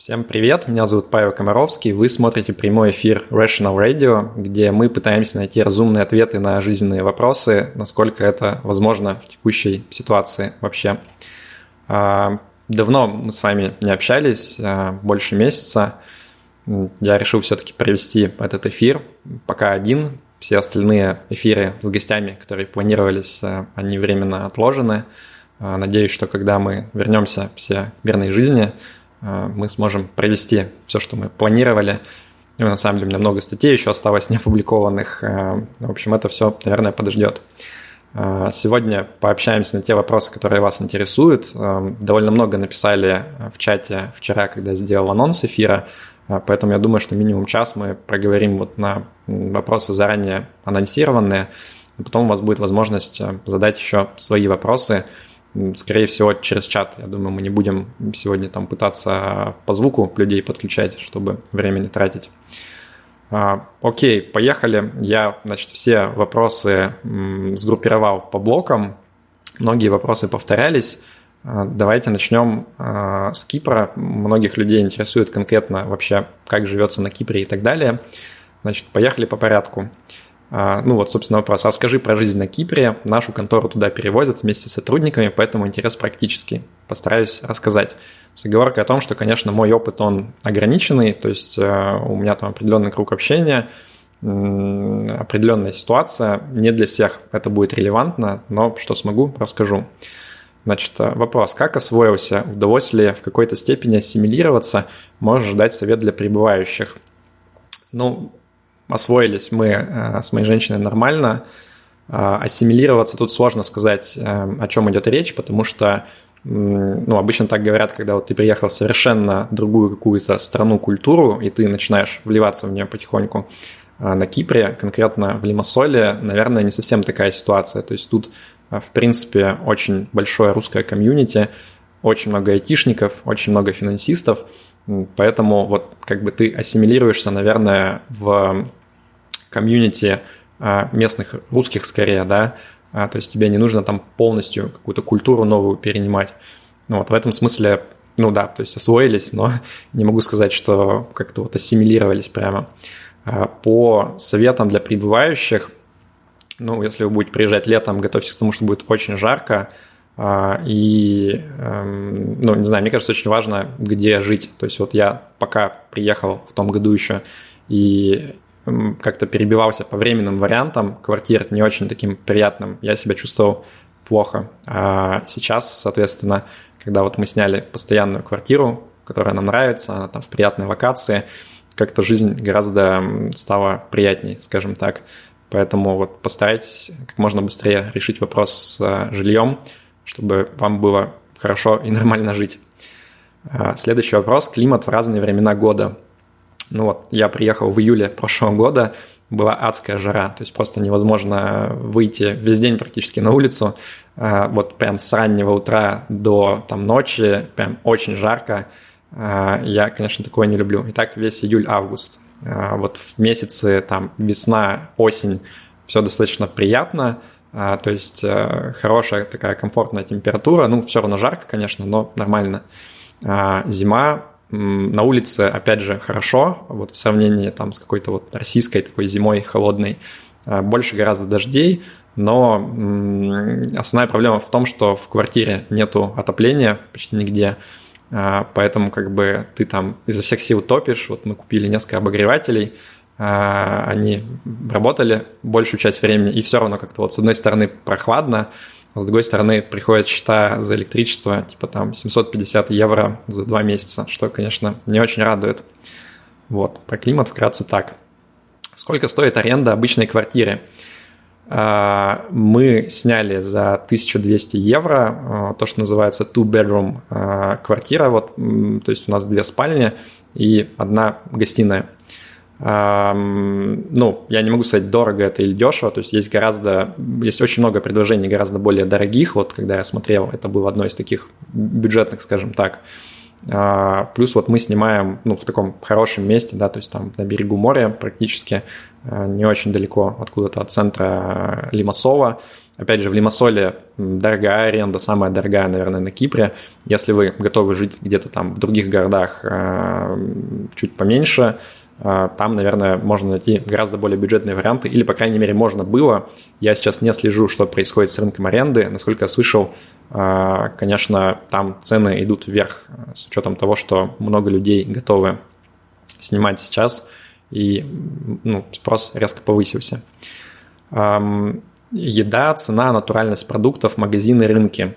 Всем привет, меня зовут Павел Комаровский, вы смотрите прямой эфир Rational Radio, где мы пытаемся найти разумные ответы на жизненные вопросы, насколько это возможно в текущей ситуации вообще. А, давно мы с вами не общались, а, больше месяца. Я решил все-таки провести этот эфир пока один. Все остальные эфиры с гостями, которые планировались, а, они временно отложены. Надеюсь, что когда мы вернемся все к мирной жизни – мы сможем провести все, что мы планировали. И на самом деле у меня много статей еще осталось не опубликованных. А, в общем, это все, наверное, подождет. А, сегодня пообщаемся на те вопросы, которые вас интересуют. Довольно много написали в чате вчера, когда сделал анонс эфира, поэтому я думаю, что минимум час мы проговорим вот на вопросы заранее анонсированные, а потом у вас будет возможность задать еще свои вопросы – скорее всего, через чат. Я думаю, мы не будем сегодня там пытаться по звуку людей подключать, чтобы времени тратить. А, окей, поехали. Я, значит, все вопросы сгруппировал по блокам. Многие вопросы повторялись. А, давайте начнем а, с Кипра. Многих людей интересует конкретно вообще, как живется на Кипре и так далее. Значит, поехали по порядку. А, ну вот, собственно, вопрос. Расскажи про жизнь на Кипре. Нашу контору туда перевозят вместе с сотрудниками, поэтому интерес практический. Постараюсь рассказать. С оговоркой о том, что, конечно, мой опыт, он ограниченный, то есть э, у меня там определенный круг общения, определенная ситуация. Не для всех это будет релевантно, но что смогу, расскажу. Значит, э, вопрос. Как освоился? Удалось ли в какой-то степени ассимилироваться? Можешь дать совет для прибывающих? Ну, освоились мы э, с моей женщиной нормально. Э, ассимилироваться тут сложно сказать, э, о чем идет речь, потому что ну, обычно так говорят, когда вот ты приехал в совершенно другую какую-то страну, культуру, и ты начинаешь вливаться в нее потихоньку. На Кипре, конкретно в Лимассоле, наверное, не совсем такая ситуация. То есть тут, в принципе, очень большое русское комьюнити, очень много айтишников, очень много финансистов, поэтому вот как бы ты ассимилируешься, наверное, в комьюнити а, местных русских скорее, да, а, то есть тебе не нужно там полностью какую-то культуру новую перенимать. Ну, вот в этом смысле, ну да, то есть освоились, но не могу сказать, что как-то вот ассимилировались прямо. А, по советам для прибывающих, ну, если вы будете приезжать летом, готовьтесь к тому, что будет очень жарко, и, эм, ну, не знаю, мне кажется, очень важно, где жить. То есть вот я пока приехал в том году еще, и как-то перебивался по временным вариантам квартир не очень таким приятным. Я себя чувствовал плохо. А сейчас, соответственно, когда вот мы сняли постоянную квартиру, которая нам нравится, она там в приятной локации, как-то жизнь гораздо стала приятней, скажем так. Поэтому вот постарайтесь как можно быстрее решить вопрос с э, жильем, чтобы вам было хорошо и нормально жить. А, следующий вопрос. Климат в разные времена года. Ну вот, я приехал в июле прошлого года, была адская жара, то есть просто невозможно выйти весь день практически на улицу, а, вот прям с раннего утра до там ночи, прям очень жарко. А, я, конечно, такое не люблю. И так весь июль-август. А, вот в месяцы там весна, осень все достаточно приятно, то есть э, хорошая такая комфортная температура, ну, все равно жарко, конечно, но нормально. Зима на улице, опять же, хорошо, вот в сравнении там с какой-то вот российской такой зимой холодной, а, больше гораздо дождей, но основная проблема в том, что в квартире нету отопления почти нигде, а, поэтому как бы ты там изо всех сил топишь, вот мы купили несколько обогревателей, а, они работали большую часть времени, и все равно как-то вот с одной стороны прохладно, с другой стороны, приходят счета за электричество, типа там 750 евро за два месяца, что, конечно, не очень радует. Вот, про климат вкратце так. Сколько стоит аренда обычной квартиры? А, мы сняли за 1200 евро а, то, что называется two-bedroom а, квартира. Вот, то есть у нас две спальни и одна гостиная ну, я не могу сказать, дорого это или дешево, то есть есть гораздо, есть очень много предложений гораздо более дорогих, вот когда я смотрел, это было одно из таких бюджетных, скажем так, а, плюс вот мы снимаем ну, в таком хорошем месте, да, то есть там на берегу моря практически, а, не очень далеко откуда-то от центра Лимассова. Опять же, в Лимассоле дорогая аренда, самая дорогая, наверное, на Кипре. Если вы готовы жить где-то там в других городах э, чуть поменьше, там, наверное, можно найти гораздо более бюджетные варианты, или, по крайней мере, можно было. Я сейчас не слежу, что происходит с рынком аренды. Насколько я слышал, э, конечно, там цены идут вверх, с учетом того, что много людей готовы снимать сейчас, и ну, спрос резко повысился еда, цена, натуральность продуктов, магазины, рынки.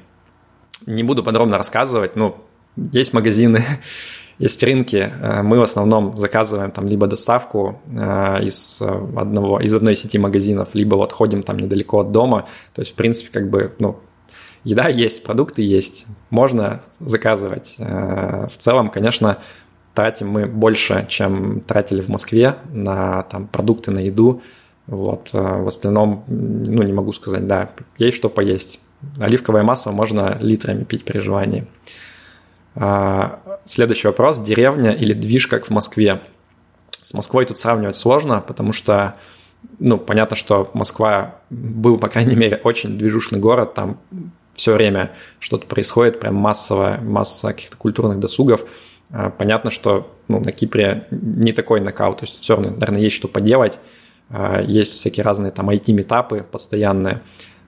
Не буду подробно рассказывать, ну, есть магазины, есть рынки. Э, мы в основном заказываем там либо доставку э, из одного, из одной сети магазинов, либо вот ходим там недалеко от дома. То есть, в принципе, как бы, ну, еда есть, продукты есть, можно заказывать. Э, в целом, конечно, тратим мы больше, чем тратили в Москве на там, продукты, на еду. Вот. В остальном, ну, не могу сказать, да, есть что поесть. Оливковое масло можно литрами пить при желании. А, следующий вопрос. Деревня или движ, как в Москве? С Москвой тут сравнивать сложно, потому что, ну, понятно, что Москва был, по крайней мере, очень движушный город, там все время что-то происходит, прям массовая, масса каких-то культурных досугов. А, понятно, что ну, на Кипре не такой нокаут, то есть все равно, наверное, есть что поделать, а, есть всякие разные там IT-метапы постоянные,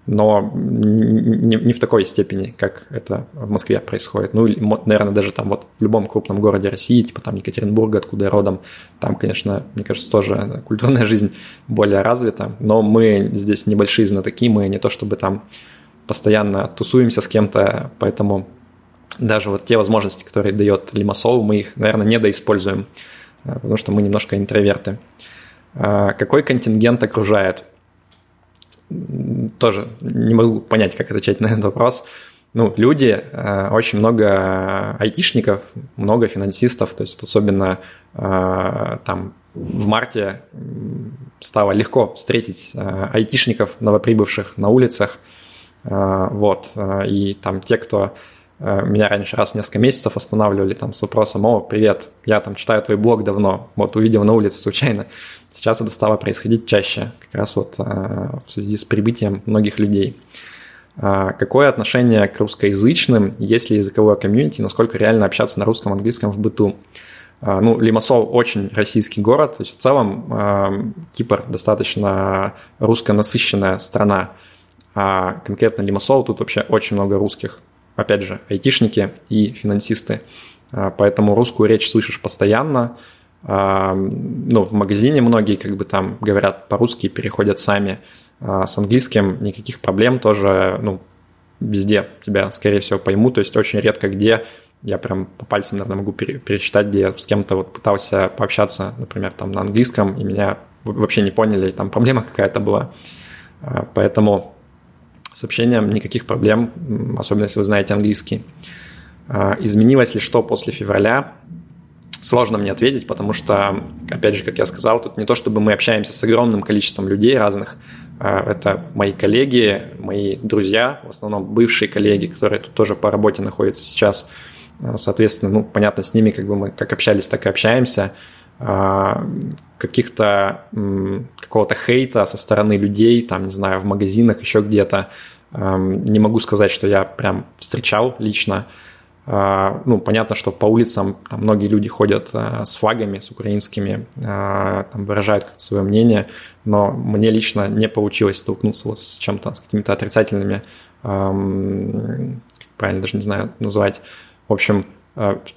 но не, не в такой степени, как это в Москве происходит. Ну, наверное, даже там вот в любом крупном городе России, типа там Екатеринбурга, откуда я родом, там, конечно, мне кажется, тоже культурная жизнь более развита, но мы здесь небольшие знатоки, мы не то чтобы там постоянно тусуемся с кем-то, поэтому даже вот те возможности, которые дает Лимассол, мы их, наверное, недоиспользуем, а, потому что мы немножко интроверты. А, какой контингент окружает? Тоже не могу понять, как отвечать на этот вопрос. Ну, люди, а, очень много айтишников, много финансистов, то есть особенно а, там в марте стало легко встретить айтишников, новоприбывших на улицах, вот, и там те, кто Э, меня раньше раз в несколько месяцев останавливали там с вопросом, о, привет, я там читаю твой блог давно, вот увидел на улице случайно. Сейчас это стало происходить чаще, как раз вот э, в связи с прибытием многих людей. А какое отношение к русскоязычным, есть ли языковое комьюнити, насколько реально общаться на русском, английском в быту? А, ну, Лимассол очень российский город, то есть в целом э, Кипр достаточно руссконасыщенная страна, а конкретно Лимассол тут вообще очень много русских опять же, айтишники и финансисты. А, поэтому русскую речь слышишь постоянно. А, ну, в магазине многие как бы там говорят по-русски, переходят сами. А, с английским никаких проблем тоже, ну, везде тебя, скорее всего, поймут. То есть очень редко где я прям по пальцам, наверное, могу пересчитать, где я с кем-то вот пытался пообщаться, например, там на английском, и меня вообще не поняли, и там проблема какая-то была. Поэтому с общением никаких проблем, особенно если вы знаете английский. А, изменилось ли что после февраля? Сложно мне ответить, потому что, опять же, как я сказал, тут не то, чтобы мы общаемся с огромным количеством людей разных. А, это мои коллеги, мои друзья, в основном бывшие коллеги, которые тут тоже по работе находятся сейчас. А, соответственно, ну, понятно, с ними как бы мы как общались, так и общаемся. Каких-то какого-то хейта со стороны людей, там, не знаю, в магазинах, еще где-то, не могу сказать, что я прям встречал лично. А, ну, понятно, что по улицам там многие люди ходят а, с флагами, с украинскими, а, там выражают как-то свое мнение, но мне лично не получилось столкнуться вот с чем-то, с какими-то отрицательными, правильно даже не знаю назвать. В общем,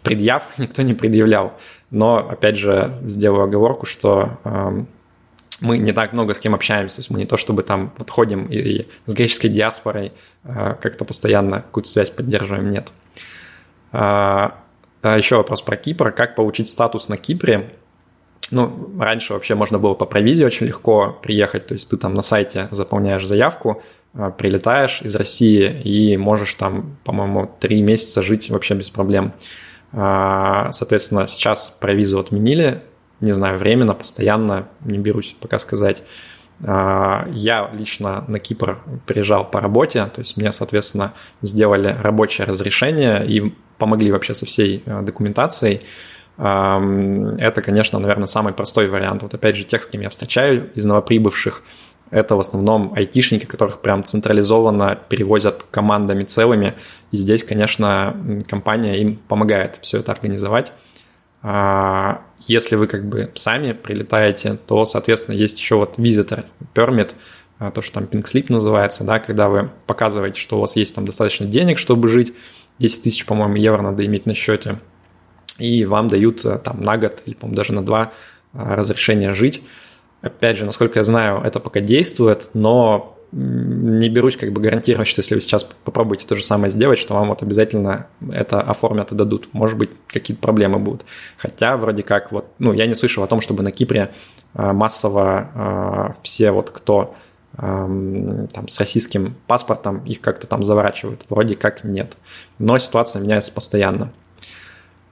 предъяв никто не предъявлял. Но, опять же, сделаю оговорку, что мы не так много с кем общаемся, то есть мы не то чтобы там вот ходим и, и с греческой диаспорой э, как-то постоянно какую-то связь поддерживаем, нет. А, а еще вопрос про Кипр. Как получить статус на Кипре? Ну, раньше вообще можно было по провизии очень легко приехать, то есть ты там на сайте заполняешь заявку, э, прилетаешь из России и можешь там, по-моему, три месяца жить вообще без проблем. А, соответственно, сейчас провизу отменили, не знаю, временно, постоянно, не берусь пока сказать. А, я лично на Кипр приезжал по работе, то есть мне, соответственно, сделали рабочее разрешение и помогли вообще со всей э, документацией. Это, конечно, наверное, самый простой вариант. Вот опять же, тех, с кем я встречаю из новоприбывших, это в основном айтишники, которых прям централизованно перевозят командами целыми. И здесь, конечно, компания им помогает все это организовать. А, если вы как бы сами прилетаете, то, соответственно, есть еще вот visitor permit, а, то, что там pink slip называется, да, когда вы показываете, что у вас есть там достаточно денег, чтобы жить, 10 тысяч, по-моему, евро надо иметь на счете, и вам дают э, там на год или, по-моему, даже на два а, разрешения жить. Опять же, насколько я знаю, это пока действует, но не берусь как бы гарантировать, что если вы сейчас попробуете то же самое сделать, что вам вот обязательно это оформят и дадут. Может быть, какие-то проблемы будут. Хотя вроде как вот, ну, я не слышал о том, чтобы на Кипре а, массово а, все вот кто там, с российским паспортом их как-то там заворачивают. Вроде как нет. Но ситуация меняется постоянно.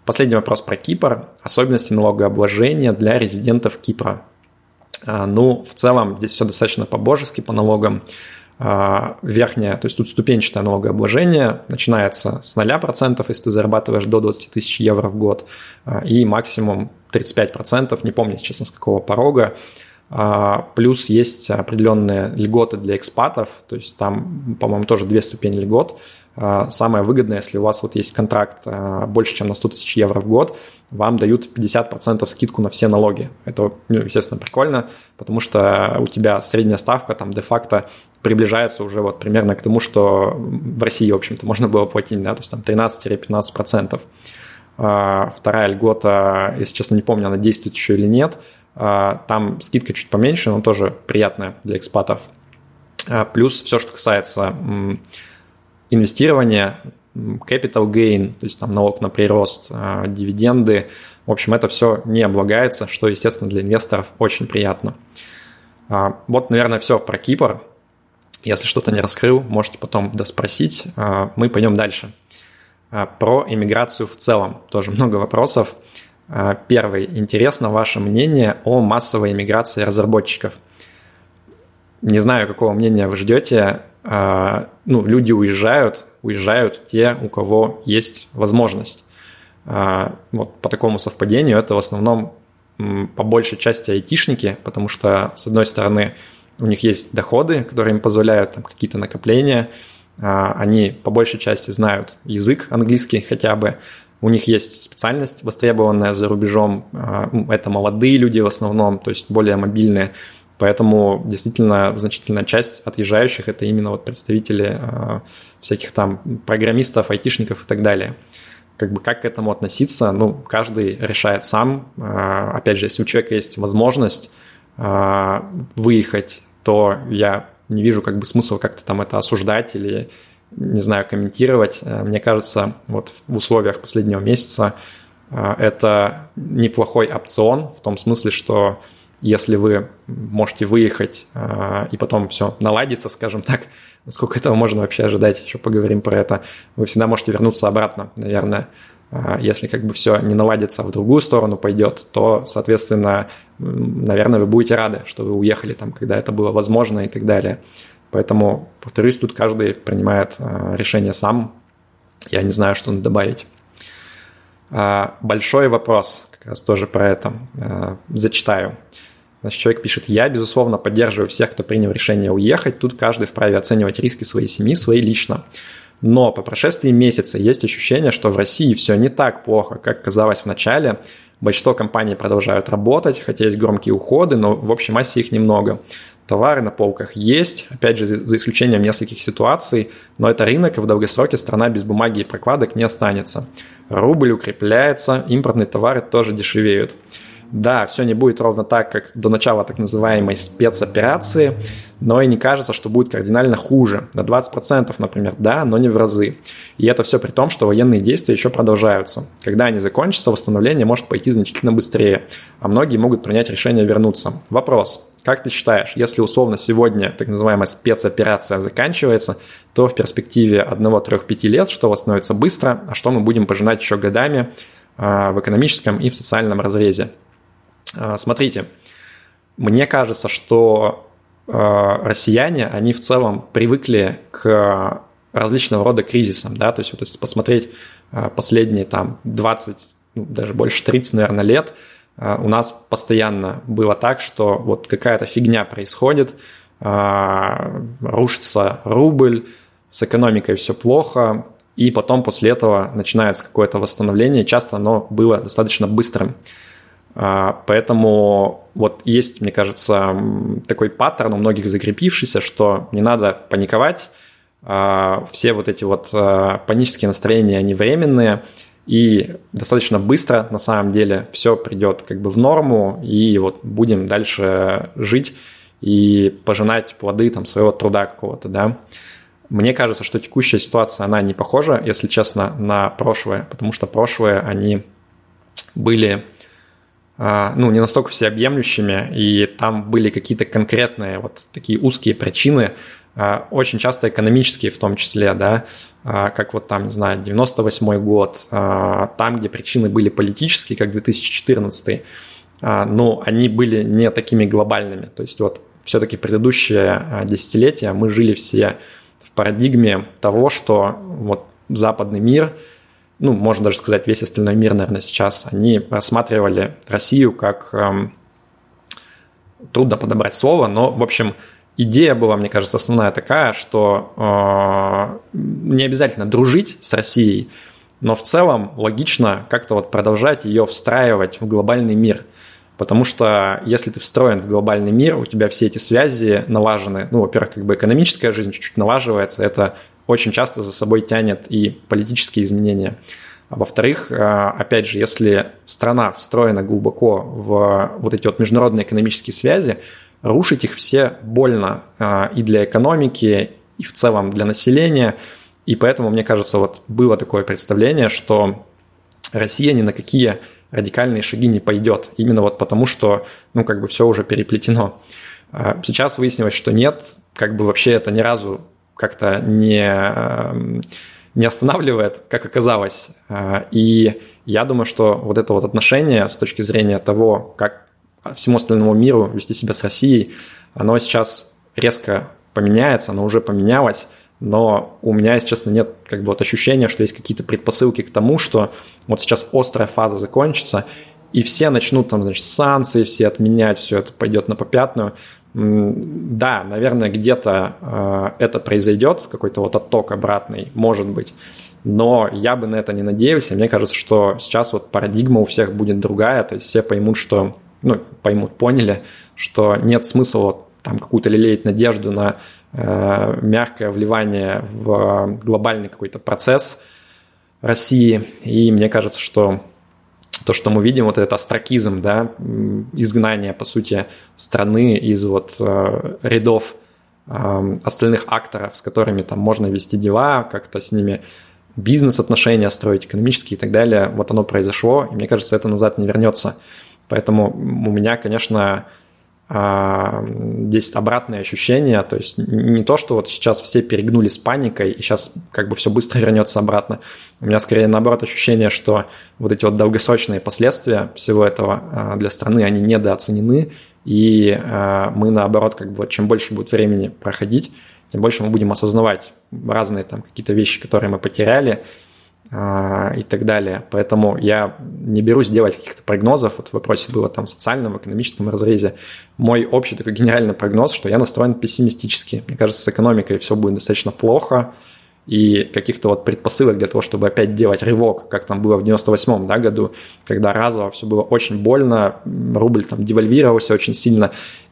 Последний вопрос про Кипр. Особенности налогообложения для резидентов Кипра. А, ну, в целом здесь все достаточно по-божески по налогам. А, верхняя, то есть тут ступенчатое налогообложение начинается с 0%, если ты зарабатываешь до 20 тысяч евро в год, а, и максимум 35%, не помню, честно, с какого порога. Плюс есть определенные льготы для экспатов, то есть там, по-моему, тоже две ступени льгот. А, самое выгодное, если у вас вот есть контракт а, больше, чем на 100 тысяч евро в год, вам дают 50% скидку на все налоги. Это, ну, естественно, прикольно, потому что у тебя средняя ставка там де-факто приближается уже вот примерно к тому, что в России, в общем-то, можно было платить, да, то есть там 13-15%. А, вторая льгота, если честно не помню, она действует еще или нет, там скидка чуть поменьше, но тоже приятная для экспатов. Плюс все, что касается инвестирование, capital gain, то есть там налог на прирост, а, дивиденды. В общем, это все не облагается, что, естественно, для инвесторов очень приятно. А, вот, наверное, все про Кипр. Если что-то не раскрыл, можете потом доспросить. А, мы пойдем дальше. Про иммиграцию в целом. Тоже много вопросов. Первый. Интересно ваше мнение о массовой иммиграции разработчиков. Не знаю, какого мнения вы ждете. А, ну, люди уезжают, уезжают те, у кого есть возможность. А, вот по такому совпадению это в основном по большей части айтишники, потому что, с одной стороны, у них есть доходы, которые им позволяют там, какие-то накопления, а, они по большей части знают язык английский хотя бы, у них есть специальность, востребованная за рубежом, это молодые люди в основном, то есть более мобильные, Поэтому действительно значительная часть отъезжающих это именно вот представители э, всяких там программистов, айтишников и так далее. Как бы как к этому относиться, ну, каждый решает сам. Э, опять же, если у человека есть возможность э, выехать, то я не вижу как бы смысла как-то там это осуждать или, не знаю, комментировать. Мне кажется, вот в условиях последнего месяца это неплохой опцион в том смысле, что если вы можете выехать э, и потом все наладится, скажем так, насколько этого можно вообще ожидать, еще поговорим про это, вы всегда можете вернуться обратно, наверное. Э, если как бы все не наладится, а в другую сторону пойдет, то, соответственно, наверное, вы будете рады, что вы уехали там, когда это было возможно и так далее. Поэтому, повторюсь, тут каждый принимает э, решение сам. Я не знаю, что добавить. Большой вопрос, как раз тоже про это. Зачитаю. Значит, человек пишет, я, безусловно, поддерживаю всех, кто принял решение уехать. Тут каждый вправе оценивать риски своей семьи, свои лично. Но по прошествии месяца есть ощущение, что в России все не так плохо, как казалось в начале. Большинство компаний продолжают работать, хотя есть громкие уходы, но в общей массе их немного. Товары на полках есть, опять же, за исключением нескольких ситуаций, но это рынок, и в долгосроке страна без бумаги и прокладок не останется. Рубль укрепляется, импортные товары тоже дешевеют. Да, все не будет ровно так, как до начала так называемой спецоперации, но и не кажется, что будет кардинально хуже. На 20%, например, да, но не в разы. И это все при том, что военные действия еще продолжаются. Когда они закончатся, восстановление может пойти значительно быстрее, а многие могут принять решение вернуться. Вопрос. Как ты считаешь, если условно сегодня так называемая спецоперация заканчивается, то в перспективе 1-3-5 лет что восстановится быстро, а что мы будем пожинать еще годами а, в экономическом и в социальном разрезе? А, смотрите, мне кажется, что а, россияне, они в целом привыкли к различного рода кризисам, да, то есть вот если посмотреть а, последние там 20, ну, даже больше 30, наверное, лет, у нас постоянно было так, что вот какая-то фигня происходит, рушится рубль, с экономикой все плохо, и потом после этого начинается какое-то восстановление. Часто оно было достаточно быстрым. А, поэтому вот есть, мне кажется, такой паттерн у многих закрепившийся, что не надо паниковать, а, все вот эти вот а, панические настроения, они временные, и достаточно быстро, на самом деле, все придет как бы в норму, и вот будем дальше жить и пожинать плоды там своего труда какого-то, да. Мне кажется, что текущая ситуация, она не похожа, если честно, на прошлое, потому что прошлое, они были ну, не настолько всеобъемлющими, и там были какие-то конкретные вот такие узкие причины, а, очень часто экономические в том числе, да, а, как вот там, не знаю, 98 год, там, где причины были политические, как 2014, но они были не такими глобальными, то есть вот все-таки предыдущее десятилетие мы жили все в парадигме того, что вот западный мир – ну, можно даже сказать, весь остальной мир, наверное, сейчас, они рассматривали Россию как эм, трудно подобрать слово, но, в общем, идея была, мне кажется, основная такая, что э, не обязательно дружить с Россией, но в целом логично как-то вот продолжать ее встраивать в глобальный мир. Потому что если ты встроен в глобальный мир, у тебя все эти связи налажены. Ну, во-первых, как бы экономическая жизнь чуть-чуть налаживается, это очень часто за собой тянет и политические изменения. А во-вторых, э, опять же, если страна встроена глубоко в вот эти вот международные экономические связи, рушить их все больно э, и для экономики, и в целом для населения. И поэтому, мне кажется, вот было такое представление, что Россия ни на какие радикальные шаги не пойдет. Именно вот потому, что, ну, как бы все уже переплетено. А сейчас выяснилось, что нет, как бы вообще это ни разу как-то не, эм, не останавливает, как оказалось. А, и я думаю, что вот это вот отношение с точки зрения того, как всему остальному миру вести себя с Россией, оно сейчас резко поменяется, оно уже поменялось, но у меня, если честно, нет как бы вот ощущения, что есть какие-то предпосылки к тому, что вот сейчас острая фаза закончится, и все начнут там, значит, санкции все отменять, все это пойдет на попятную. Да, наверное, где-то э, это произойдет, какой-то вот отток обратный, может быть, но я бы на это не надеялся. Мне кажется, что сейчас вот парадигма у всех будет другая, то есть все поймут, что, ну, поймут, поняли, что нет смысла вот там какую-то лелеять надежду на э, мягкое вливание в глобальный какой-то процесс России. И мне кажется, что то, что мы видим, вот этот астракизм, да, изгнание, по сути, страны из вот э, рядов э, остальных акторов, с которыми там можно вести дела, как-то с ними бизнес-отношения строить, экономические и так далее, вот оно произошло, и мне кажется, это назад не вернется. Поэтому у меня, конечно, здесь обратные ощущения, то есть не то, что вот сейчас все перегнули с паникой, и сейчас как бы все быстро вернется обратно. У меня скорее наоборот ощущение, что вот эти вот долгосрочные последствия всего этого а, для страны, они недооценены, и а, мы наоборот, как бы чем больше будет времени проходить, тем больше мы будем осознавать разные там какие-то вещи, которые мы потеряли, и так далее. Поэтому я не берусь делать каких-то прогнозов. Вот в вопросе было там в социальном, экономическом разрезе. Мой общий такой генеральный прогноз, что я настроен пессимистически. Мне кажется, с экономикой все будет достаточно плохо, и каких-то вот предпосылок для того, чтобы опять делать рывок, как там было в 98 да, году, когда разово все было очень больно, рубль там девальвировался очень сильно,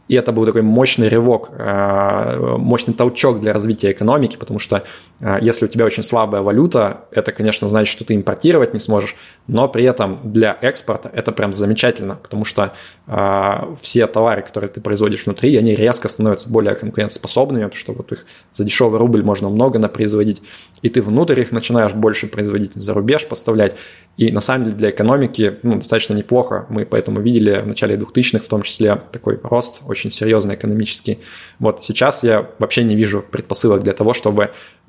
и это был такой мощный рывок, э, мощный толчок для развития экономики, потому что э, если у тебя очень слабая валюта, это, конечно, значит, что ты импортировать не сможешь, но при этом для экспорта это прям замечательно, потому что э, все товары, которые ты производишь внутри, они резко становятся более конкурентоспособными, потому что вот их за дешевый рубль можно много на производить, и ты внутрь их начинаешь больше производить, за рубеж поставлять. И на самом деле для экономики ну, достаточно неплохо. Мы поэтому видели в начале 2000-х в том числе такой рост очень серьезный экономический. Вот сейчас я вообще не вижу предпосылок для того, чтобы э,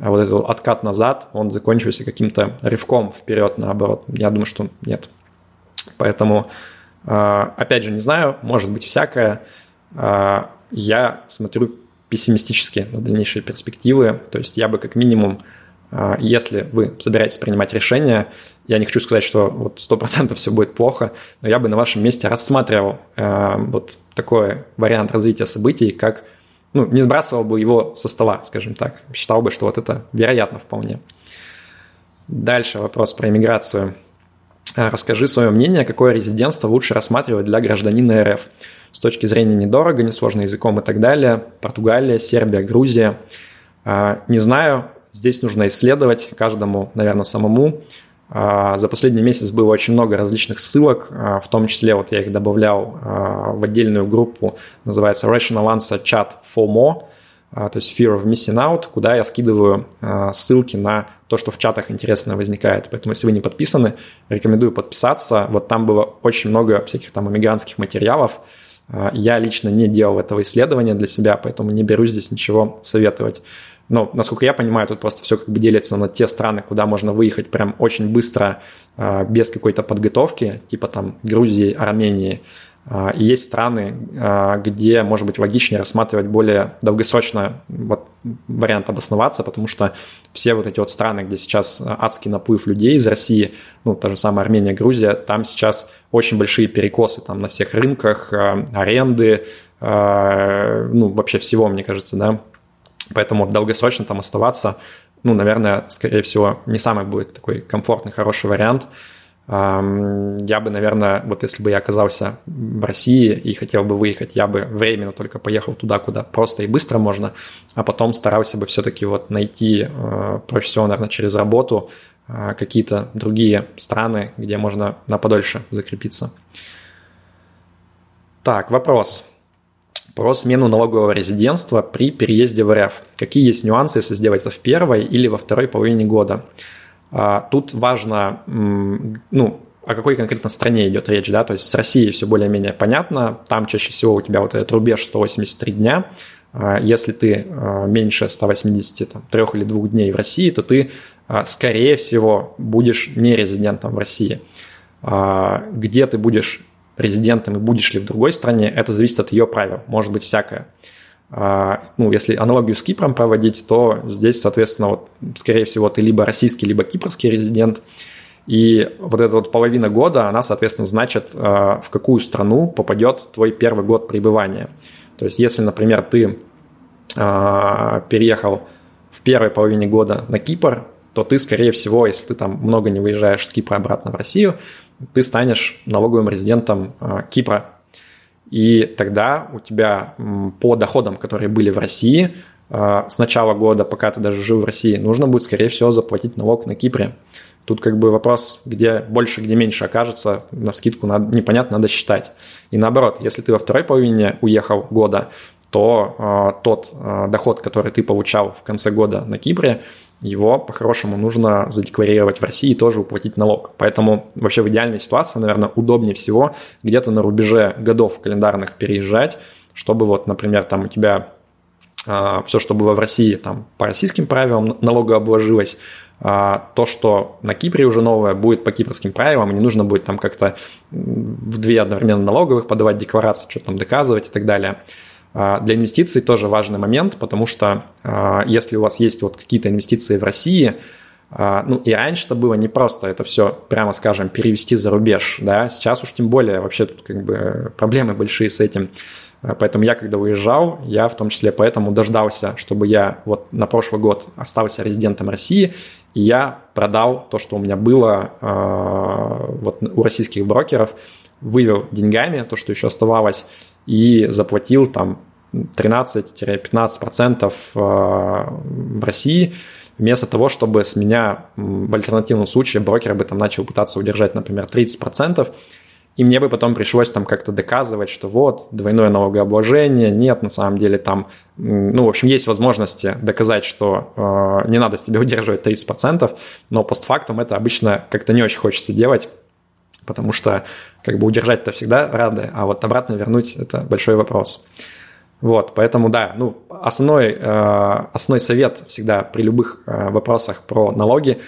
вот этот откат назад, он закончился каким-то рывком вперед, наоборот. Я думаю, что нет. Поэтому, э, опять же, не знаю, может быть всякое. Э, я смотрю пессимистически на дальнейшие перспективы. То есть я бы как минимум если вы собираетесь принимать решение, я не хочу сказать, что вот 100% все будет плохо, но я бы на вашем месте рассматривал э, вот такой вариант развития событий, как ну, не сбрасывал бы его со стола, скажем так. Считал бы, что вот это вероятно вполне. Дальше вопрос про иммиграцию. А, расскажи свое мнение, какое резидентство лучше рассматривать для гражданина РФ с точки зрения недорого, несложно языком и так далее. Португалия, Сербия, Грузия. А, не знаю, здесь нужно исследовать каждому, наверное, самому. А, за последний месяц было очень много различных ссылок, в том числе вот я их добавлял в отдельную группу, называется Rational Answer Chat FOMO, то есть Fear of Missing Out, куда я скидываю ссылки на то, что в чатах интересно возникает. Поэтому, если вы не подписаны, рекомендую подписаться. Вот там было очень много всяких там иммигрантских материалов. А, я лично не делал этого исследования для себя, поэтому не берусь здесь ничего советовать. Но, насколько я понимаю, тут просто все как бы делится на те страны, куда можно выехать прям очень быстро, а, без какой-то подготовки, типа там Грузии, Армении, и есть страны, а, где, может быть, логичнее рассматривать более долгосрочно вот вариант обосноваться, потому что все вот эти вот страны, где сейчас адский наплыв людей из России, ну, та же самая Армения, Грузия, там сейчас очень большие перекосы там на всех рынках, а, аренды, ну, вообще всего, мне кажется, да. Поэтому долгосрочно там оставаться, ну, наверное, скорее всего, не самый будет такой комфортный, хороший вариант – я бы, наверное, вот если бы я оказался в России и хотел бы выехать, я бы временно только поехал туда, куда просто и быстро можно, а потом старался бы все-таки вот найти э, профессионально, наверное, через работу э, какие-то другие страны, где можно на подольше закрепиться. Так, вопрос про смену налогового резидентства при переезде в РФ. Какие есть нюансы, если сделать это в первой или во второй половине года? А, тут важно, ну, о какой конкретно стране идет речь, да, то есть с Россией все более-менее понятно, там чаще всего у тебя вот этот рубеж 183 дня, а, если ты а, меньше 183 или 2 дней в России, то ты, скорее всего, будешь не резидентом в России. Где ты будешь резидентом и будешь ли в другой стране, это зависит от ее правил, может быть всякое. А, ну, если аналогию с Кипром проводить, то здесь, соответственно, вот, скорее всего, ты либо российский, либо кипрский резидент, и вот эта вот половина года, она, соответственно, значит, а, в какую страну попадет твой первый год пребывания. То есть, если, например, ты а, переехал в первой половине года на Кипр, то ты, скорее всего, если ты там много не выезжаешь с Кипра обратно в Россию, ты станешь налоговым резидентом Кипра, и тогда у тебя по доходам, которые были в России а, с начала года, пока ты даже жил в России, нужно будет, скорее всего, заплатить налог на Кипре. Тут как бы вопрос, где больше, где меньше окажется, на скидку надо, непонятно, надо считать. И наоборот, если ты во второй половине уехал года, то э, тот э, доход, который ты получал в конце года на Кипре, его по-хорошему нужно задекларировать в России и тоже уплатить налог. Поэтому вообще в идеальной ситуации, наверное, удобнее всего где-то на рубеже годов календарных переезжать, чтобы вот, например, там у тебя э, все, что было в России, там по российским правилам налогообложилось, а то, что на Кипре уже новое, будет по кипрским правилам, не нужно будет там как-то в две одновременно налоговых подавать декларации, что там доказывать и так далее. А, для инвестиций тоже важный момент, потому что а, если у вас есть вот какие-то инвестиции в России, а, ну и раньше это было непросто это все, прямо скажем, перевести за рубеж, да, сейчас уж тем более вообще тут как бы проблемы большие с этим. Поэтому я, когда уезжал, я в том числе поэтому дождался, чтобы я вот на прошлый год остался резидентом России, и я продал то, что у меня было вот у российских брокеров, вывел деньгами то, что еще оставалось, и заплатил там 13-15% э, в России, вместо того, чтобы с меня в альтернативном случае брокер бы там начал пытаться удержать, например, 30%, и мне бы потом пришлось там как-то доказывать, что вот, двойное налогообложение, нет, на самом деле там, ну, в общем, есть возможности доказать, что э, не надо с тебя удерживать 30%, но постфактум это обычно как-то не очень хочется делать, потому что как бы удержать-то всегда рады, а вот обратно вернуть – это большой вопрос. Вот, поэтому да, ну, основной, э, основной совет всегда при любых э, вопросах про налоги –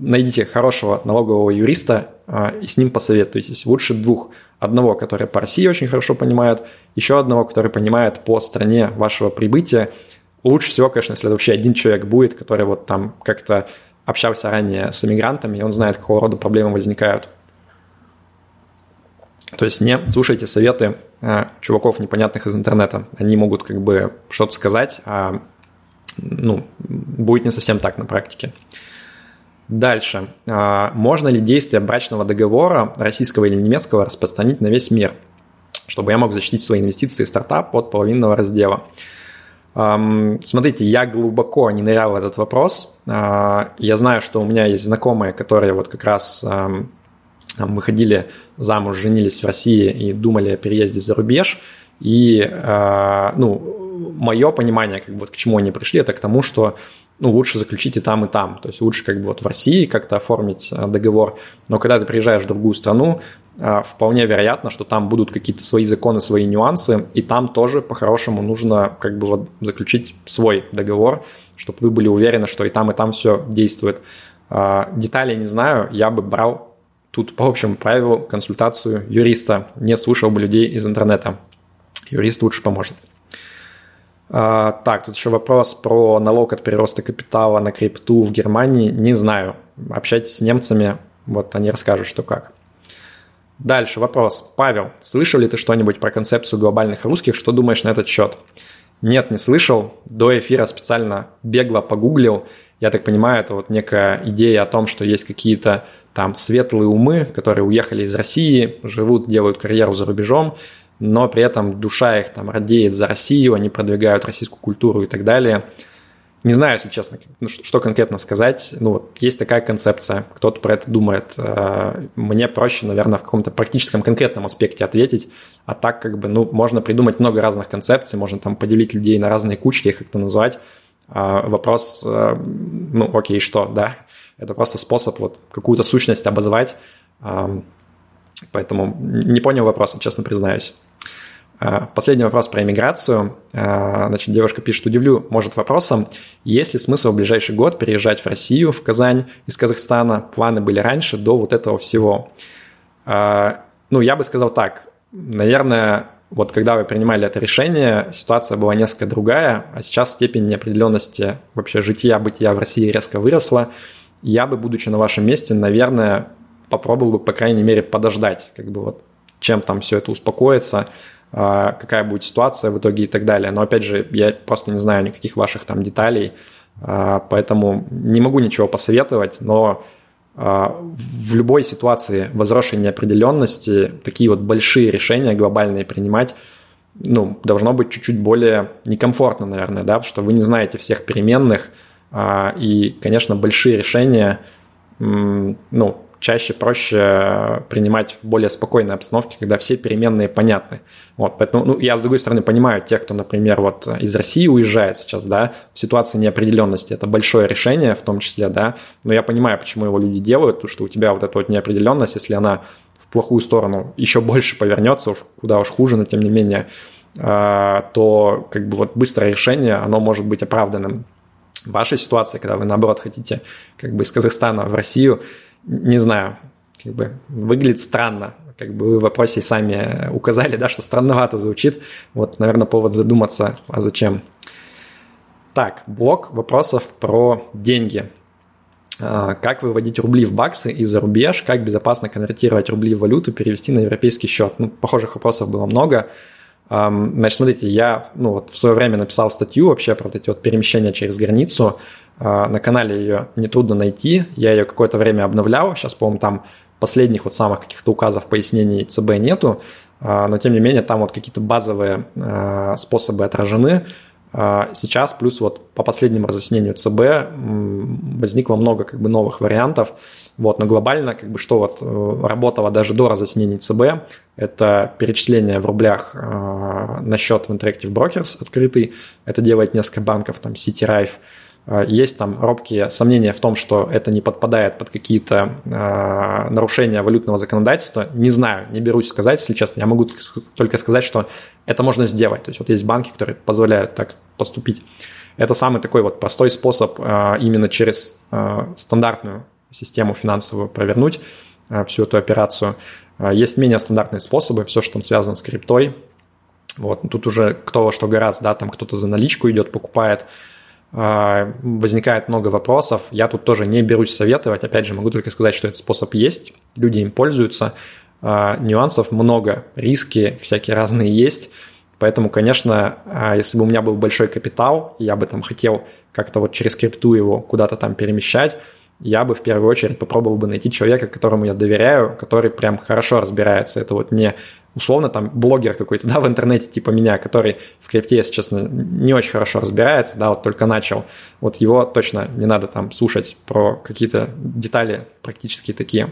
найдите хорошего налогового юриста э, и с ним посоветуйтесь. Лучше двух. Одного, который по России очень хорошо понимает, еще одного, который понимает по стране вашего прибытия. Лучше всего, конечно, если вообще один человек будет, который вот там как-то общался ранее с иммигрантами, и он знает, какого рода проблемы возникают То есть не слушайте советы э, чуваков непонятных из интернета. Они могут как бы что-то сказать, а ну, будет не совсем так на практике. Дальше. А, можно ли действие брачного договора российского или немецкого распространить на весь мир, чтобы я мог защитить свои инвестиции в стартап от половинного раздела? Смотрите, я глубоко не нырял в этот вопрос. А, я знаю, что у меня есть знакомые, которые вот как раз выходили замуж, женились в России и думали о переезде за рубеж. И, а, ну, мое понимание, как бы вот к чему они пришли, это к тому, что ну, лучше заключить и там, и там. То есть лучше как бы вот в России как-то оформить а, договор, но когда ты приезжаешь в другую страну, а, вполне вероятно, что там будут какие-то свои законы, свои нюансы, и там тоже по-хорошему нужно как бы вот заключить свой договор, чтобы вы были уверены, что и там, и там все действует. А, детали не знаю, я бы брал тут по общему правилу консультацию юриста, не слушал бы людей из интернета. Юрист лучше поможет. А, так, тут еще вопрос про налог от прироста капитала на крипту в Германии. Не знаю. Общайтесь с немцами, вот они расскажут, что как. Дальше вопрос. Павел, слышал ли ты что-нибудь про концепцию глобальных русских? Что думаешь на этот счет? Нет, не слышал. До эфира специально бегло погуглил. Я так понимаю, это вот некая идея о том, что есть какие-то там светлые умы, которые уехали из России, живут, делают карьеру за рубежом, но при этом душа их там радеет за Россию, они продвигают российскую культуру и так далее. Не знаю, если честно, ну, что конкретно сказать. Ну, есть такая концепция, кто-то про это думает. Э, мне проще, наверное, в каком-то практическом конкретном аспекте ответить, а так как бы, ну, можно придумать много разных концепций, можно там поделить людей на разные кучки, их как-то назвать. А вопрос, э, ну, окей, что, да? Это просто способ вот какую-то сущность обозвать. Поэтому не понял вопроса, честно признаюсь. А, последний вопрос про иммиграцию. А, значит, девушка пишет, удивлю, может, вопросом, есть ли смысл в ближайший год переезжать в Россию, в Казань из Казахстана? Планы были раньше, до вот этого всего. А, ну, я бы сказал так, наверное, вот когда вы принимали это решение, ситуация была несколько другая, а сейчас степень неопределенности вообще жития-бытия в России резко выросла. Я бы, будучи на вашем месте, наверное, попробовал бы, по крайней мере, подождать, как бы вот чем там все это успокоится, какая будет ситуация в итоге и так далее. Но опять же, я просто не знаю никаких ваших там деталей, а, поэтому не могу ничего посоветовать, но а, в любой ситуации возросшей неопределенности такие вот большие решения глобальные принимать ну, должно быть чуть-чуть более некомфортно, наверное, да, потому что вы не знаете всех переменных, и, конечно, большие решения, ну, чаще проще принимать в более спокойной обстановке, когда все переменные понятны. Вот, поэтому, ну, я, с другой стороны, понимаю тех, кто, например, вот из России уезжает сейчас, да, в ситуации неопределенности. Это большое решение в том числе, да, но я понимаю, почему его люди делают, потому что у тебя вот эта вот неопределенность, если она в плохую сторону еще больше повернется, уж куда уж хуже, но тем не менее, а, то как бы вот быстрое решение, оно может быть оправданным. В вашей ситуации, когда вы, наоборот, хотите как бы из Казахстана в Россию, не знаю, как бы выглядит странно. Как бы вы в вопросе сами указали, да, что странновато звучит. Вот, наверное, повод задуматься, а зачем. Так, блок вопросов про деньги. А, как выводить рубли в баксы и за рубеж? Как безопасно конвертировать рубли в валюту, перевести на европейский счет? Ну, похожих вопросов было много. Значит, смотрите, я ну, вот в свое время написал статью вообще про эти вот перемещения через границу. А, на канале ее нетрудно найти. Я ее какое-то время обновлял. Сейчас, по-моему, там последних вот самых каких-то указов, пояснений ЦБ нету. А, но, тем не менее, там вот какие-то базовые а, способы отражены. Сейчас, плюс вот по последнему разъяснению ЦБ возникло много как бы новых вариантов. Вот, но глобально, как бы, что вот э, работало даже до разъяснений ЦБ, это перечисление в рублях на счет в Interactive Brokers открытый. Это делает несколько банков, там City Rife, а, есть там робкие сомнения в том, что это не подпадает под какие-то э, нарушения валютного законодательства. Не знаю, не берусь сказать, если честно. Я могу только сказать, что это можно сделать. То есть вот есть банки, которые позволяют так поступить. Это самый такой вот простой способ э, именно через э, стандартную систему финансовую провернуть э, всю эту операцию. Э, есть менее стандартные способы, все, что там связано с криптой. Вот, тут уже кто что гораздо, да, там кто-то за наличку идет, покупает, а, возникает много вопросов. Я тут тоже не берусь советовать. Опять же, могу только сказать, что этот способ есть, люди им пользуются. а, нюансов много, риски всякие разные есть. Поэтому, конечно, а, если бы у меня был большой капитал, я бы там хотел как-то вот через крипту его куда-то там перемещать, я бы в первую очередь попробовал бы найти человека, которому я доверяю, который прям хорошо разбирается. Это вот не условно там блогер какой-то, да, в интернете типа меня, который в крипте, если честно, не очень хорошо разбирается, да, вот только начал. Вот его точно не надо там слушать про какие-то детали практически такие.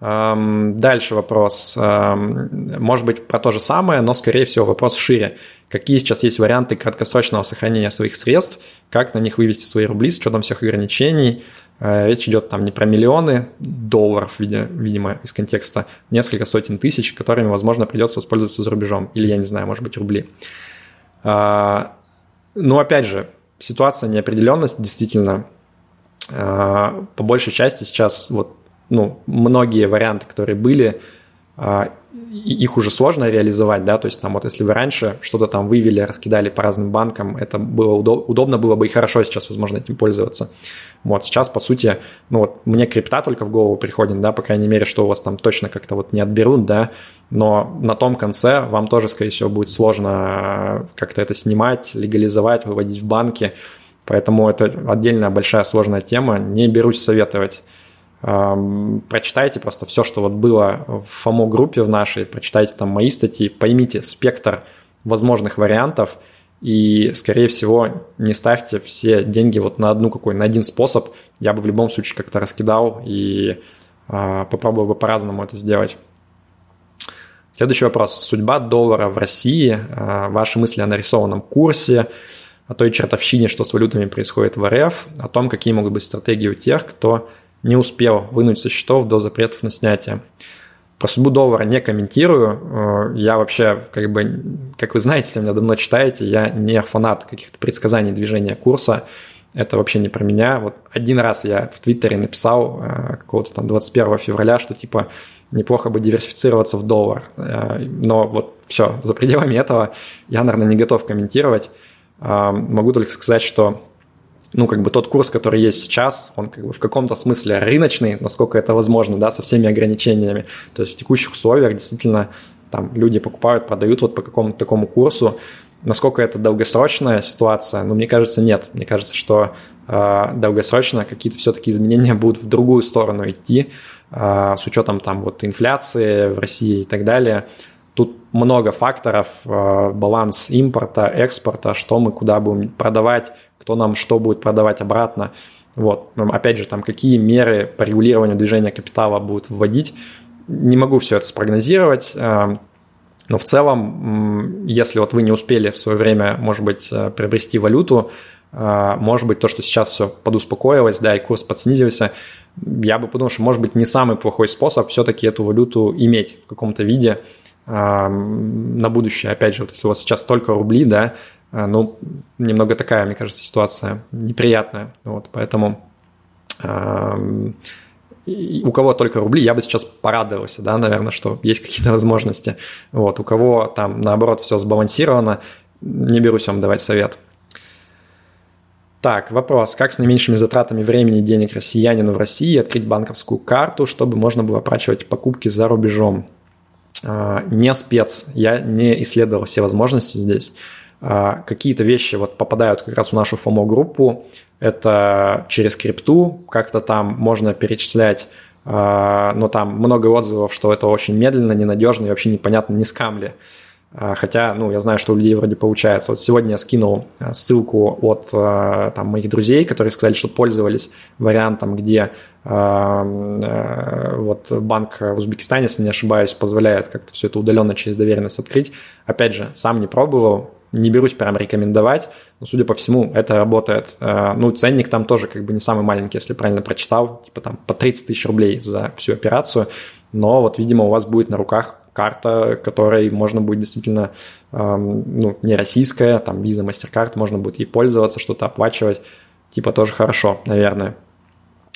Дальше вопрос. Может быть, про то же самое, но, скорее всего, вопрос шире. Какие сейчас есть варианты краткосрочного сохранения своих средств? Как на них вывести свои рубли с учетом всех ограничений? Э, речь идет там не про миллионы долларов, видимо, из контекста, несколько сотен тысяч, которыми, возможно, придется воспользоваться за рубежом. Или, я не знаю, может быть, рубли. А, ну, опять же, ситуация неопределенность действительно а, по большей части сейчас вот ну, многие варианты, которые были, их уже сложно реализовать, да, то есть там вот если вы раньше что-то там вывели, раскидали по разным банкам, это было удоб- удобно было бы и хорошо сейчас, возможно, этим пользоваться. Вот сейчас, по сути, ну вот мне крипта только в голову приходит, да, по крайней мере, что у вас там точно как-то вот не отберут, да, но на том конце вам тоже, скорее всего, будет сложно как-то это снимать, легализовать, выводить в банки, поэтому это отдельная большая сложная тема, не берусь советовать прочитайте просто все, что вот было в ФОМО-группе в нашей, прочитайте там мои статьи, поймите спектр возможных вариантов и, скорее всего, не ставьте все деньги вот на одну какой, на один способ. Я бы в любом случае как-то раскидал и э, попробовал бы по-разному это сделать. Следующий вопрос. Судьба доллара в России. Э, ваши мысли о нарисованном курсе, о той чертовщине, что с валютами происходит в РФ, о том, какие могут быть стратегии у тех, кто не успел вынуть со счетов до запретов на снятие. Про судьбу доллара не комментирую. Э, я вообще, как бы, как вы знаете, если меня давно читаете, я не фанат каких-то предсказаний движения курса. Это вообще не про меня. Вот один раз я в Твиттере написал э, какого-то там 21 февраля, что типа неплохо бы диверсифицироваться в доллар. Э, но вот все, за пределами этого я, наверное, не готов комментировать. Могу только сказать, что ну, как бы тот курс, который есть сейчас, он как бы в каком-то смысле рыночный, насколько это возможно, да, со всеми ограничениями. То есть в текущих условиях действительно там люди покупают, продают вот по какому-то такому курсу. Насколько это долгосрочная ситуация? Ну, мне кажется, нет. Мне кажется, что э, долгосрочно какие-то все-таки изменения будут в другую сторону идти, э, с учетом там вот инфляции в России и так далее. Тут много факторов, э, баланс импорта, экспорта, что мы куда будем продавать, кто нам что будет продавать обратно. Вот. Опять же, там какие меры по регулированию движения капитала будут вводить. Не могу все это спрогнозировать, э, но в целом, если вот вы не успели в свое время, может быть, э, приобрести валюту, э, может быть, то, что сейчас все подуспокоилось, да, и курс подснизился, я бы подумал, что, может быть, не самый плохой способ все-таки эту валюту иметь в каком-то виде на будущее. Опять же, вот если у вас сейчас только рубли, да, ну, немного такая, мне кажется, ситуация неприятная. Вот, поэтому у кого только рубли, я бы сейчас порадовался, да, наверное, что есть какие-то возможности. Вот, у кого там, наоборот, все сбалансировано, не берусь вам давать совет. Так, вопрос. Как с наименьшими затратами времени и денег россиянину в России открыть банковскую карту, чтобы можно было оплачивать покупки за рубежом? А, не спец. Я не исследовал все возможности здесь. А, какие-то вещи вот попадают как раз в нашу FOMO-группу, это через крипту, как-то там можно перечислять, а, но там много отзывов, что это очень медленно, ненадежно и вообще непонятно, не скамли. А, хотя, ну, я знаю, что у людей вроде получается. Вот сегодня я скинул ссылку от там, моих друзей, которые сказали, что пользовались вариантом, где вот банк в Узбекистане, если не ошибаюсь, позволяет как-то все это удаленно через доверенность открыть. Опять же, сам не пробовал, не берусь прям рекомендовать, но, судя по всему, это работает. Э, ну, ценник там тоже как бы не самый маленький, если правильно прочитал, типа там по 30 тысяч рублей за всю операцию, но вот, видимо, у вас будет на руках карта, которой можно будет действительно, эм, ну, не российская, там, виза, MasterCard, можно будет ей пользоваться, что-то оплачивать, типа тоже хорошо, наверное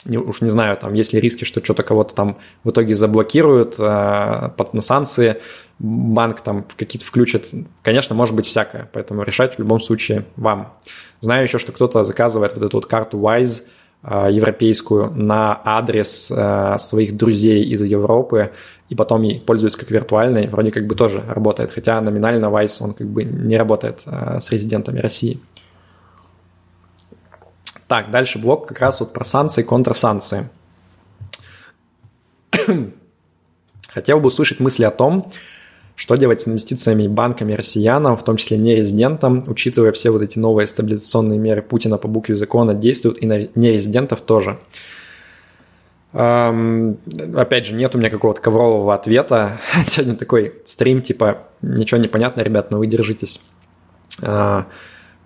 уж не знаю, там есть ли риски, что что-то кого-то там в итоге заблокируют э, под, на санкции, банк там какие-то включит. Конечно, может быть всякое, поэтому решать в любом случае вам. Знаю еще, что кто-то заказывает вот эту вот карту Wise, европейскую на адрес своих друзей из Европы, и потом ей пользуются как виртуальной, вроде как бы тоже работает, хотя номинально Vice, он как бы не работает с резидентами России. Так, дальше блок как раз вот про санкции и контрсанкции. Хотел бы услышать мысли о том, что делать с инвестициями и банками россиянам, в том числе нерезидентам, учитывая все вот эти новые стабилизационные меры Путина по букве закона действуют и на нерезидентов тоже. Эм, опять же, нет у меня какого-то коврового ответа. Сегодня такой стрим, типа, ничего не понятно, ребят, но вы держитесь. Э,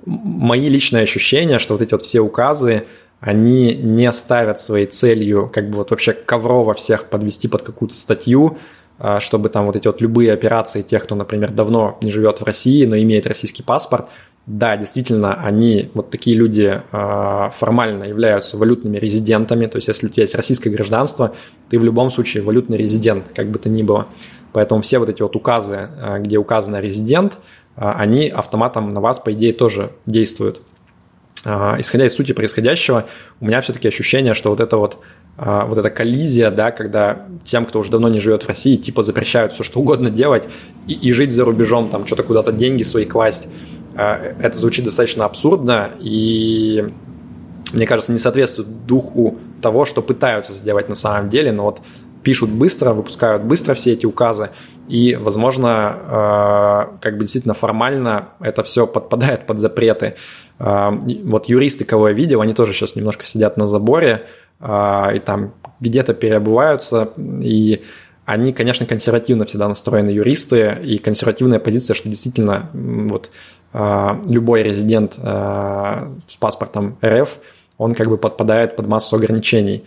мои личные ощущения, что вот эти вот все указы, они не ставят своей целью как бы вот вообще коврово всех подвести под какую-то статью, а, чтобы там вот эти вот любые операции тех, кто, например, давно не живет в России, но имеет российский паспорт, да, действительно, они, вот такие люди а, формально являются валютными резидентами, то есть если у тебя есть российское гражданство, ты в любом случае валютный резидент, как бы то ни было. Поэтому все вот эти вот указы, а, где указано резидент, они автоматом на вас, по идее, тоже действуют. А, исходя из сути происходящего, у меня все-таки ощущение, что вот это вот а, вот эта коллизия, да, когда тем, кто уже давно не живет в России, типа запрещают все что угодно делать и, и жить за рубежом, там что-то куда-то деньги свои класть, а, это звучит достаточно абсурдно и, мне кажется, не соответствует духу того, что пытаются сделать на самом деле, но вот пишут быстро, выпускают быстро все эти указы, и, возможно, как бы действительно формально это все подпадает под запреты. Вот юристы, кого я видел, они тоже сейчас немножко сидят на заборе а, и там где-то переобуваются, и они, конечно, консервативно всегда настроены юристы, и консервативная позиция, что действительно вот любой резидент с паспортом РФ, он как бы подпадает под массу ограничений.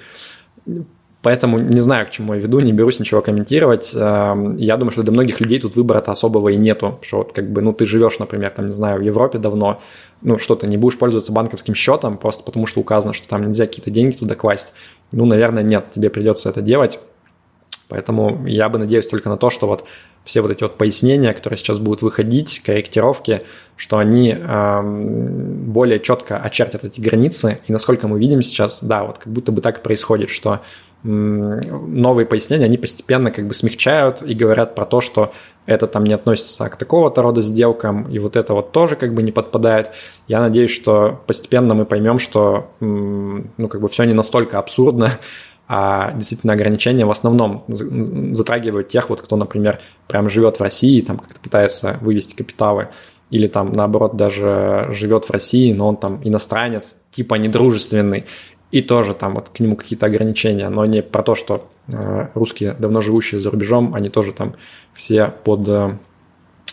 Поэтому не знаю, к чему я веду, не берусь ничего комментировать. Эм, я думаю, что для многих людей тут выбора-то особого и нету. Что вот как бы, ну, ты живешь, например, там, не знаю, в Европе давно, ну, что ты не будешь пользоваться банковским счетом просто потому, что указано, что там нельзя какие-то деньги туда класть. Ну, наверное, нет, тебе придется это делать. Поэтому я бы надеюсь только на то, что вот все вот эти вот пояснения, которые сейчас будут выходить, корректировки, что они эм, более четко очертят эти границы. И насколько мы видим сейчас, да, вот как будто бы так и происходит, что новые пояснения, они постепенно как бы смягчают и говорят про то, что это там не относится к такого-то рода сделкам, и вот это вот тоже как бы не подпадает. Я надеюсь, что постепенно мы поймем, что ну, как бы все не настолько абсурдно, а действительно ограничения в основном затрагивают тех, вот, кто, например, прям живет в России, там как-то пытается вывести капиталы, или там наоборот даже живет в России, но он там иностранец, типа недружественный, и тоже там вот к нему какие-то ограничения, но не про то, что э, русские, давно живущие за рубежом, они тоже там все под, э,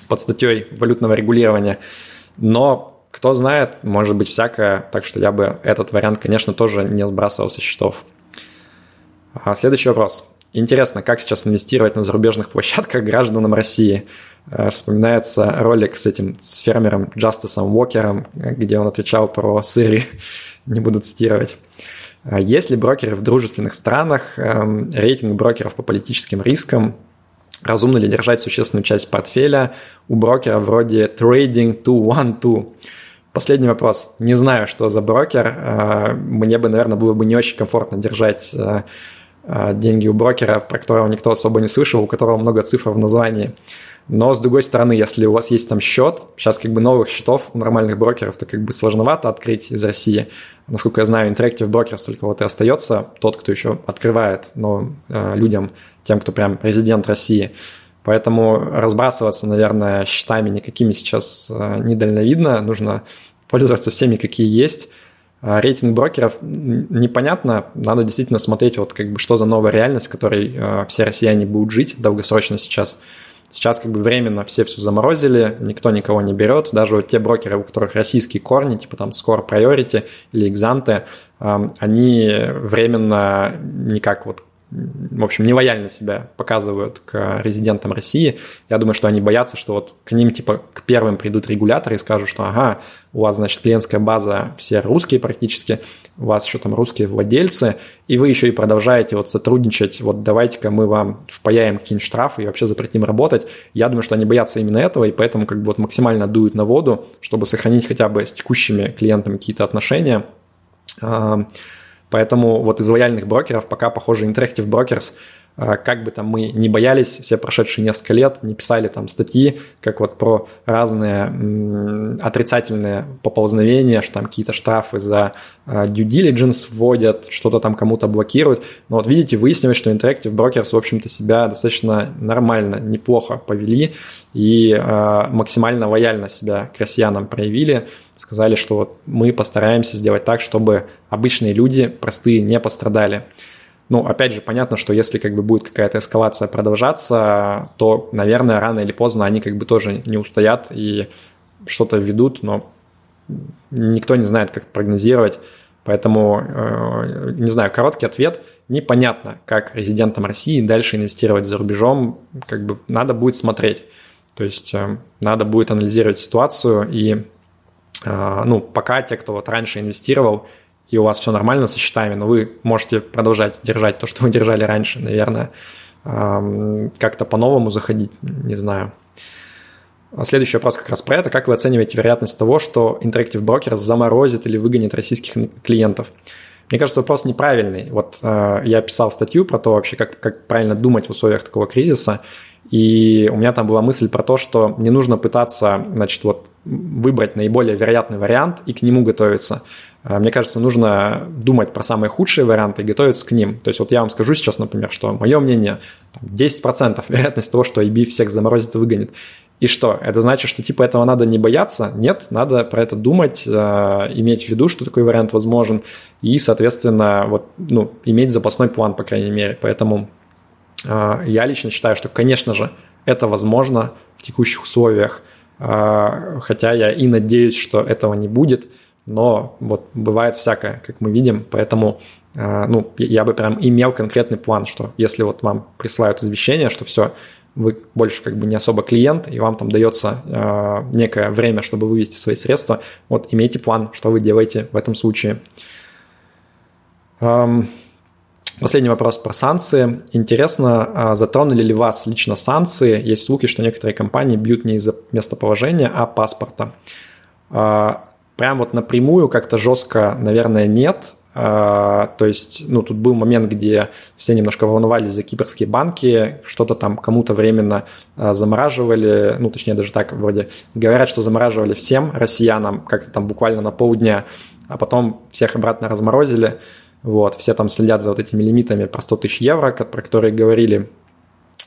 под статьей валютного регулирования. Но кто знает, может быть всякое, так что я бы этот вариант, конечно, тоже не сбрасывал со счетов. А следующий вопрос. Интересно, как сейчас инвестировать на зарубежных площадках гражданам России? Э, вспоминается ролик с этим с фермером Джастисом Уокером, где он отвечал про сыры, не буду цитировать. А ли брокеры в дружественных странах, эм, рейтинг брокеров по политическим рискам, разумно ли держать существенную часть портфеля у брокера вроде Trading 212? Последний вопрос. Не знаю, что за брокер. Э, мне бы, наверное, было бы не очень комфортно держать э, э, деньги у брокера, про которого никто особо не слышал, у которого много цифр в названии. Но, с другой стороны, если у вас есть там счет, сейчас как бы новых счетов у нормальных брокеров, то как бы сложновато открыть из России. Насколько я знаю, Interactive Brokers только вот и остается тот, кто еще открывает но, э, людям, тем, кто прям резидент России. Поэтому разбрасываться, наверное, счетами никакими сейчас э, недальновидно. Нужно пользоваться всеми, какие есть. А рейтинг брокеров непонятно, надо действительно смотреть, вот как бы что за новая реальность, в которой э, все россияне будут жить долгосрочно сейчас. Сейчас как бы временно все все заморозили, никто никого не берет. Даже вот те брокеры, у которых российские корни, типа там Score Priority или Exante, они временно никак вот в общем, нелояльно себя показывают к резидентам России. Я думаю, что они боятся, что вот к ним, типа, к первым придут регуляторы и скажут, что, ага, у вас, значит, клиентская база все русские практически, у вас еще там русские владельцы, и вы еще и продолжаете вот сотрудничать, вот давайте-ка мы вам впаяем какие-нибудь штрафы и вообще запретим работать. Я думаю, что они боятся именно этого, и поэтому как бы вот максимально дуют на воду, чтобы сохранить хотя бы с текущими клиентами какие-то отношения. Поэтому вот из лояльных брокеров пока, похоже, Interactive Brokers – как бы там мы не боялись, все прошедшие несколько лет, не писали там статьи, как вот про разные отрицательные поползновения, что там какие-то штрафы за а, due diligence вводят, что-то там кому-то блокируют. Но вот видите, выяснилось, что Interactive Brokers, в общем-то, себя достаточно нормально, неплохо повели и э, максимально лояльно себя к россиянам проявили. Сказали, что вот мы постараемся сделать так, чтобы обычные люди, простые, не пострадали. Ну, опять же, понятно, что если как бы будет какая-то эскалация продолжаться, то, наверное, рано или поздно они как бы тоже не устоят и что-то ведут, но никто не знает, как прогнозировать. Поэтому, э, не знаю, короткий ответ. Непонятно, как резидентам России дальше инвестировать за рубежом. Как бы надо будет смотреть. То есть э, надо будет анализировать ситуацию и э, ну, пока те, кто вот раньше инвестировал, и у вас все нормально со счетами, но вы можете продолжать держать то, что вы держали раньше, наверное, как-то по-новому заходить, не знаю. Следующий вопрос как раз про это. Как вы оцениваете вероятность того, что Interactive Broker заморозит или выгонит российских клиентов? Мне кажется, вопрос неправильный. Вот э, я писал статью про то вообще, как, как правильно думать в условиях такого кризиса, и у меня там была мысль про то, что не нужно пытаться, значит, вот выбрать наиболее вероятный вариант и к нему готовиться. А, мне кажется, нужно думать про самые худшие варианты и готовиться к ним. То есть вот я вам скажу сейчас, например, что мое мнение, 10% вероятность того, что IB всех заморозит и выгонит. И что? Это значит, что типа этого надо не бояться? Нет, надо про это думать, э, иметь в виду, что такой вариант возможен, и, соответственно, вот, ну, иметь запасной план, по крайней мере. Поэтому э, я лично считаю, что, конечно же, это возможно в текущих условиях, э, хотя я и надеюсь, что этого не будет – но вот бывает всякое, как мы видим, поэтому э, ну, я бы прям имел конкретный план, что если вот вам присылают извещение, что все, вы больше как бы не особо клиент, и вам там дается э, некое время, чтобы вывести свои средства, вот имейте план, что вы делаете в этом случае. Эм, последний вопрос про санкции. Интересно, а затронули ли вас лично санкции? Есть слухи, что некоторые компании бьют не из-за местоположения, а паспорта. А, прям вот напрямую как-то жестко, наверное, нет. А, то есть, ну, тут был момент, где все немножко волновались за кипрские банки, что-то там кому-то временно а, замораживали, ну, точнее, даже так вроде говорят, что замораживали всем россиянам как-то там буквально на полдня, а потом всех обратно разморозили. Вот, все там следят за вот этими лимитами про 100 тысяч евро, про которые говорили.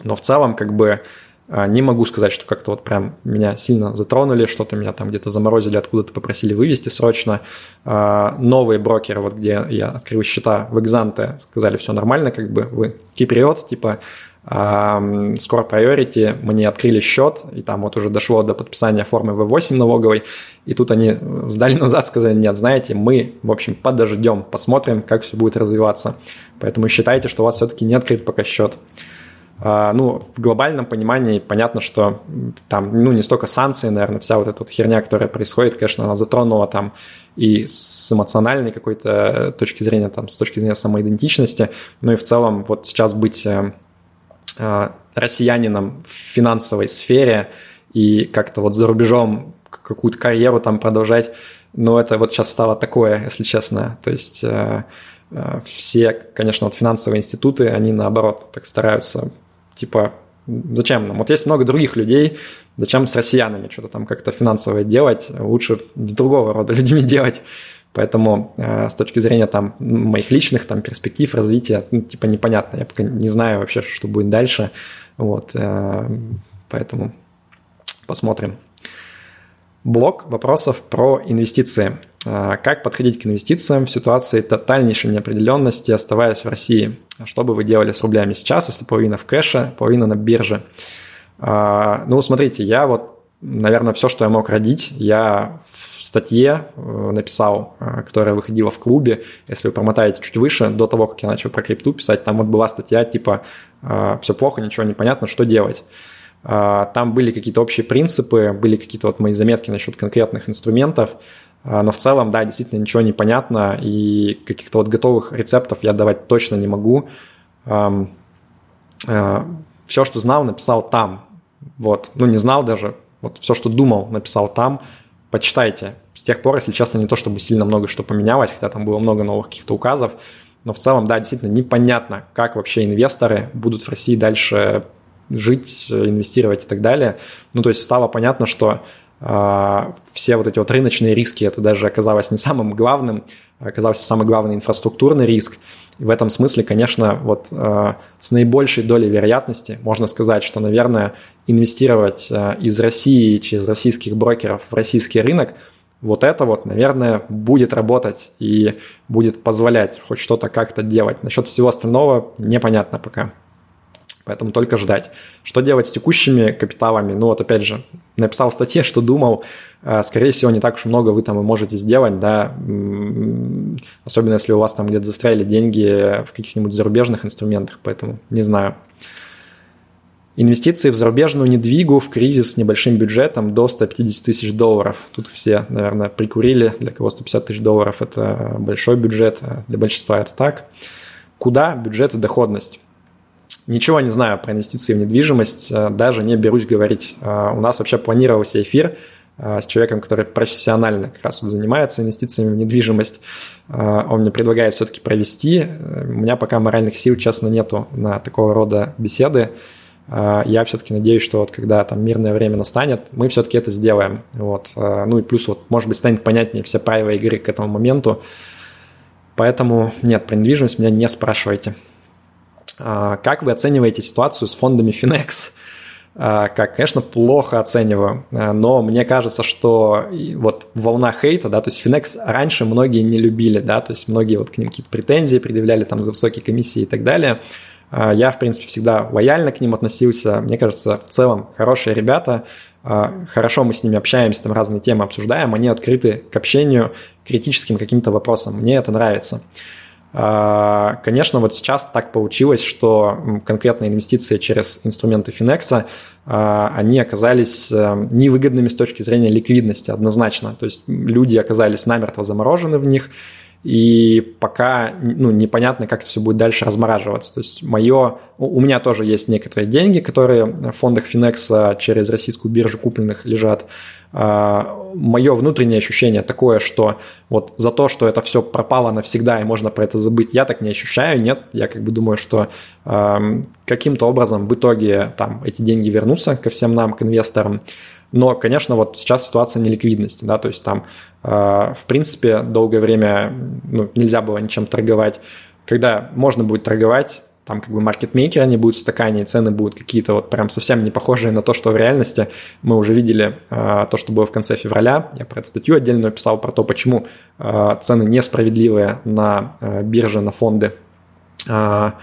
Но в целом, как бы, не могу сказать, что как-то вот прям меня сильно затронули, что-то меня там где-то заморозили, откуда-то попросили вывести срочно. А, новые брокеры, вот где я открыл счета в Экзанте, сказали, все нормально, как бы вы киприот, типа скоро Priority, мне открыли счет, и там вот уже дошло до подписания формы V8 налоговой, и тут они сдали назад, сказали, нет, знаете, мы, в общем, подождем, посмотрим, как все будет развиваться. Поэтому считайте, что у вас все-таки не открыт пока счет. А, ну, в глобальном понимании понятно, что там, ну, не столько санкции, наверное, вся вот эта вот херня, которая происходит, конечно, она затронула там и с эмоциональной какой-то точки зрения, там, с точки зрения самоидентичности, ну и в целом вот сейчас быть э, э, россиянином в финансовой сфере и как-то вот за рубежом какую-то карьеру там продолжать, ну, это вот сейчас стало такое, если честно, то есть э, все, конечно, вот финансовые институты, они наоборот так стараются Типа, зачем нам? Вот есть много других людей, зачем с россиянами что-то там как-то финансовое делать, лучше с другого рода людьми делать. Поэтому э, с точки зрения там моих личных там перспектив развития, ну, типа непонятно, я пока не знаю вообще, что будет дальше, вот, э, поэтому посмотрим. Блок вопросов про инвестиции. А, как подходить к инвестициям в ситуации тотальнейшей неопределенности, оставаясь в России? Что бы вы делали с рублями сейчас, если половина в кэше, половина на бирже? А, ну, смотрите, я вот, наверное, все, что я мог родить, я в статье э, написал, э, которая выходила в клубе. Если вы промотаете чуть выше, до того, как я начал про крипту писать, там вот была статья типа «Э, «Все плохо, ничего не понятно, что делать?» А, там были какие-то общие принципы, были какие-то вот мои заметки насчет конкретных инструментов, а, но в целом, да, действительно ничего не понятно, и каких-то вот готовых рецептов я давать точно не могу. А, все, что знал, написал там. Вот, ну не знал даже, вот все, что думал, написал там. почитайте. С тех пор, если честно, не то чтобы сильно много что поменялось, хотя там было много новых каких-то указов, но в целом, да, действительно непонятно, как вообще инвесторы будут в России дальше жить, инвестировать и так далее. Ну, то есть стало понятно, что э, все вот эти вот рыночные риски, это даже оказалось не самым главным, оказался самый главный инфраструктурный риск. И в этом смысле, конечно, вот э, с наибольшей долей вероятности можно сказать, что, наверное, инвестировать э, из России через российских брокеров в российский рынок, вот это вот, наверное, будет работать и будет позволять хоть что-то как-то делать. Насчет всего остального непонятно пока. Поэтому только ждать. Что делать с текущими капиталами? Ну вот опять же, написал в статье, что думал, э, скорее всего, не так уж много вы там и можете сделать, да, особенно если у вас там где-то застряли деньги в каких-нибудь зарубежных инструментах, поэтому не знаю. Инвестиции в зарубежную недвигу в кризис с небольшим бюджетом до 150 тысяч долларов. Тут все, наверное, прикурили. Для кого 150 тысяч долларов – это большой бюджет, а для большинства это так. Куда бюджет и доходность? Ничего не знаю про инвестиции в недвижимость, э, даже не берусь говорить. Э, у нас вообще планировался эфир э, с человеком, который профессионально как раз вот занимается инвестициями в недвижимость. Он мне предлагает все-таки провести. У меня пока моральных сил, честно, нету на такого рода беседы. Я все-таки надеюсь, что вот когда там мирное время настанет, мы все-таки это сделаем. Вот. Ну и плюс, вот, может быть, станет понятнее все правила игры к этому моменту. Поэтому нет, про недвижимость меня не спрашивайте. А, как вы оцениваете ситуацию с фондами Finex? А, как, конечно, плохо оцениваю, а, но мне кажется, что вот волна хейта, да, то есть Finex раньше многие не любили, да, то есть многие вот к ним какие-то претензии предъявляли там за высокие комиссии и так далее. Я, в принципе, всегда лояльно к ним относился. Мне кажется, в целом хорошие ребята, хорошо мы с ними общаемся, там разные темы обсуждаем, они открыты к общению, критическим каким-то вопросам. Мне это нравится. А, конечно, вот сейчас так получилось, что конкретные инвестиции через инструменты Финекса, а, они оказались э, невыгодными с точки зрения ликвидности однозначно. То есть люди оказались намертво заморожены в них, и пока ну, непонятно, как это все будет дальше размораживаться. То есть мое, у меня тоже есть некоторые деньги, которые в фондах Финекса через российскую биржу купленных лежат. А, мое внутреннее ощущение такое, что вот за то, что это все пропало навсегда и можно про это забыть, я так не ощущаю, нет, я как бы думаю, что каким-то образом в итоге там эти деньги вернутся ко всем нам, к инвесторам, но, конечно, вот сейчас ситуация неликвидности, да, то есть там, э, в принципе, долгое время ну, нельзя было ничем торговать. Когда можно будет торговать, там как бы маркетмейкеры, они будут в стакане, и цены будут какие-то вот прям совсем не похожие на то, что в реальности. Мы уже видели э, то, что было в конце февраля. Я про эту статью отдельно писал про то, почему э, цены несправедливые на э, бирже, на фонды. Э,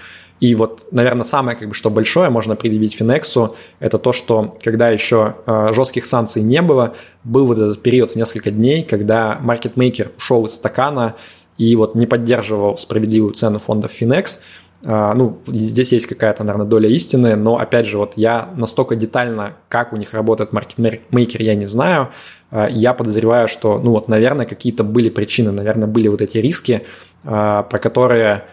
и вот, наверное, самое, как бы, что большое можно предъявить Финексу, это то, что когда еще э, жестких санкций не было, был вот этот период в несколько дней, когда маркетмейкер ушел из стакана и вот не поддерживал справедливую цену фондов Finex, а, ну, здесь есть какая-то, наверное, доля истины, но, опять же, вот я настолько детально, как у них работает маркетмейкер, я не знаю. А, я подозреваю, что, ну, вот, наверное, какие-то были причины, наверное, были вот эти риски, про которые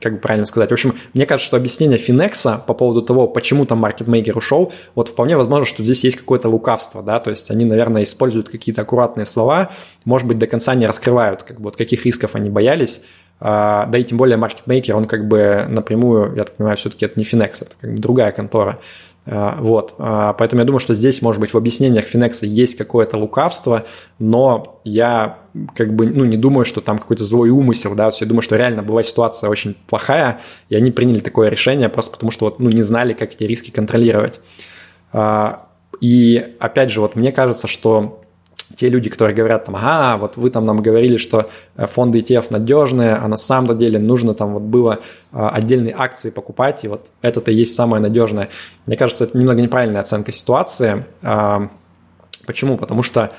как бы правильно сказать. В общем, мне кажется, что объяснение Финекса по поводу того, почему там маркетмейкер ушел, вот вполне возможно, что здесь есть какое-то лукавство, да, то есть они, наверное, используют какие-то аккуратные слова, может быть, до конца не раскрывают, как бы вот каких рисков они боялись, а, да и тем более маркетмейкер, он как бы напрямую, я так понимаю, все-таки это не Finex, это как бы другая контора. А, вот, а, поэтому я думаю, что здесь, может быть, в объяснениях Finex есть какое-то лукавство, но я как бы, ну, не думаю, что там какой-то злой умысел, да, я думаю, что реально была ситуация очень плохая, и они приняли такое решение просто потому, что вот, ну, не знали, как эти риски контролировать. И опять же, вот мне кажется, что те люди, которые говорят там, ага, вот вы там нам говорили, что э, фонды ETF надежные, а на самом деле нужно там вот было а, отдельные акции покупать, и вот это-то и есть самое надежное. Мне кажется, это немного неправильная оценка ситуации. А, почему? Потому что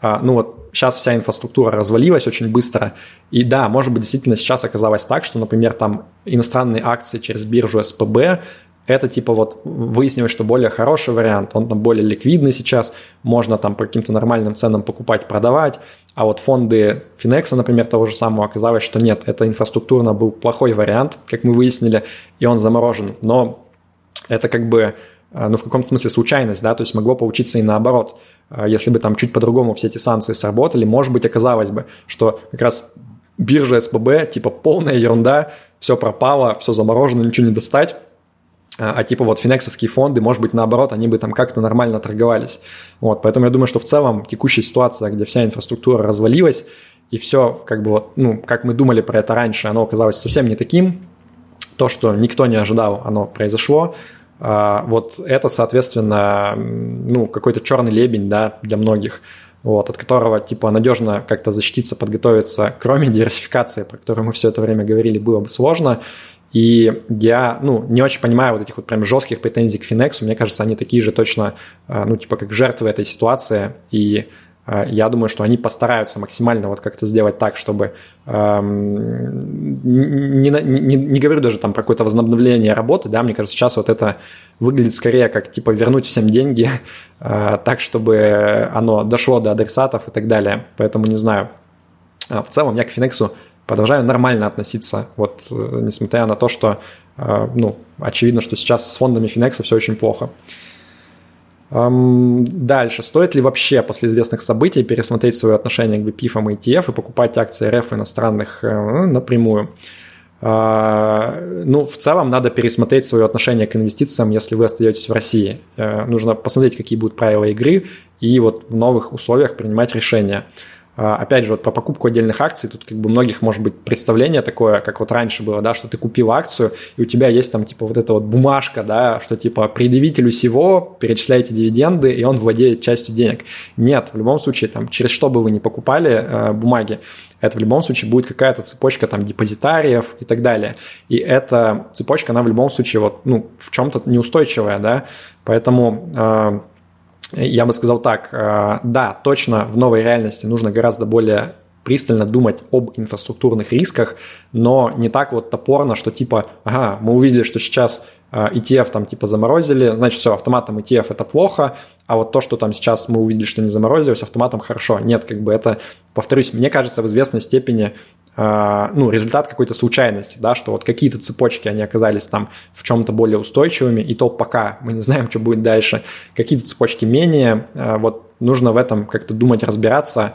а, ну вот сейчас вся инфраструктура развалилась очень быстро, и да, может быть, действительно сейчас оказалось так, что, например, там иностранные акции через биржу СПБ это типа вот выяснилось, что более хороший вариант, он там более ликвидный сейчас, можно там по каким-то нормальным ценам покупать, продавать, а вот фонды Финекса, например, того же самого, оказалось, что нет, это инфраструктурно был плохой вариант, как мы выяснили, и он заморожен, но это как бы ну, в каком-то смысле случайность, да, то есть могло получиться и наоборот. Если бы там чуть по-другому все эти санкции сработали, может быть, оказалось бы, что как раз биржа СПБ, типа полная ерунда, все пропало, все заморожено, ничего не достать, а, а типа вот финексовские фонды, может быть, наоборот, они бы там как-то нормально торговались. Вот, поэтому я думаю, что в целом текущая ситуация, где вся инфраструктура развалилась, и все, как бы вот, ну, как мы думали про это раньше, оно оказалось совсем не таким. То, что никто не ожидал, оно произошло. А, вот это, соответственно, ну, какой-то черный лебень, да, для многих вот, от которого типа надежно как-то защититься, подготовиться, кроме диверсификации, про которую мы все это время говорили, было бы сложно. И я, ну, не очень понимаю вот этих вот прям жестких претензий к Финексу. Мне кажется, они такие же точно, э, ну, типа как жертвы этой ситуации. И э, я думаю, что они постараются максимально вот как-то сделать так, чтобы эм, не, не, не говорю даже там про какое-то возобновление работы, да, мне кажется, сейчас вот это выглядит скорее как типа вернуть всем деньги э, так, чтобы оно дошло до адресатов и так далее. Поэтому не знаю. В целом я к Финексу продолжаю нормально относиться, вот э, несмотря на то, что, э, ну, очевидно, что сейчас с фондами Финекса все очень плохо. Дальше. Стоит ли вообще после известных событий пересмотреть свое отношение к BPIF и ETF и покупать акции РФ иностранных э, напрямую? А, ну, в целом надо пересмотреть свое отношение к инвестициям, если вы остаетесь в России. Нужно посмотреть, какие будут правила игры и вот в новых условиях принимать решения. А, опять же, вот по покупку отдельных акций, тут как бы многих может быть представление такое, как вот раньше было, да, что ты купил акцию, и у тебя есть там типа вот эта вот бумажка, да, что типа предъявителю всего перечисляете дивиденды, и он владеет частью денег. Нет, в любом случае, там, через что бы вы ни покупали э, бумаги, это в любом случае будет какая-то цепочка там депозитариев и так далее. И эта цепочка, она в любом случае вот, ну, в чем-то неустойчивая, да, поэтому э, я бы сказал так, э, да, точно в новой реальности нужно гораздо более пристально думать об инфраструктурных рисках, но не так вот топорно, что типа, ага, мы увидели, что сейчас ETF там типа заморозили, значит все, автоматом ETF это плохо, а вот то, что там сейчас мы увидели, что не заморозилось, автоматом хорошо. Нет, как бы это, повторюсь, мне кажется, в известной степени а, ну, результат какой-то случайности, да, что вот какие-то цепочки, они оказались там в чем-то более устойчивыми, и то пока мы не знаем, что будет дальше, какие-то цепочки менее, а, вот нужно в этом как-то думать, разбираться,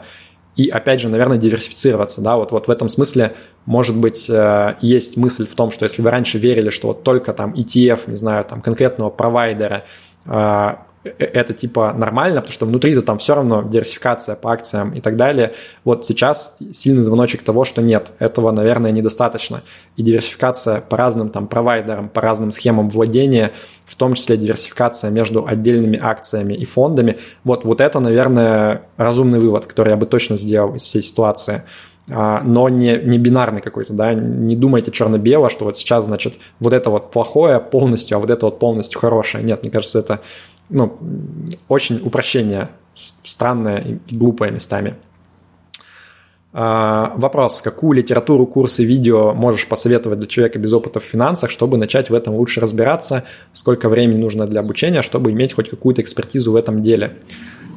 и, опять же, наверное, диверсифицироваться, да, вот, вот в этом смысле, может быть, э, есть мысль в том, что если вы раньше верили, что вот только там ETF, не знаю, там конкретного провайдера, а, это типа нормально, потому что внутри-то там все равно диверсификация по акциям и так далее. Вот сейчас сильный звоночек того, что нет, этого, наверное, недостаточно. И диверсификация по разным там провайдерам, по разным схемам владения, в том числе диверсификация между отдельными акциями и фондами, вот, вот это, наверное, разумный вывод, который я бы точно сделал из всей ситуации а, но не, не бинарный какой-то, да, не думайте черно-бело, что вот сейчас, значит, вот это вот плохое полностью, а вот это вот полностью хорошее. Нет, мне кажется, это ну, очень упрощение странное и глупое местами. А, вопрос. Какую литературу, курсы, видео можешь посоветовать для человека без опыта в финансах, чтобы начать в этом лучше разбираться? Сколько времени нужно для обучения, чтобы иметь хоть какую-то экспертизу в этом деле?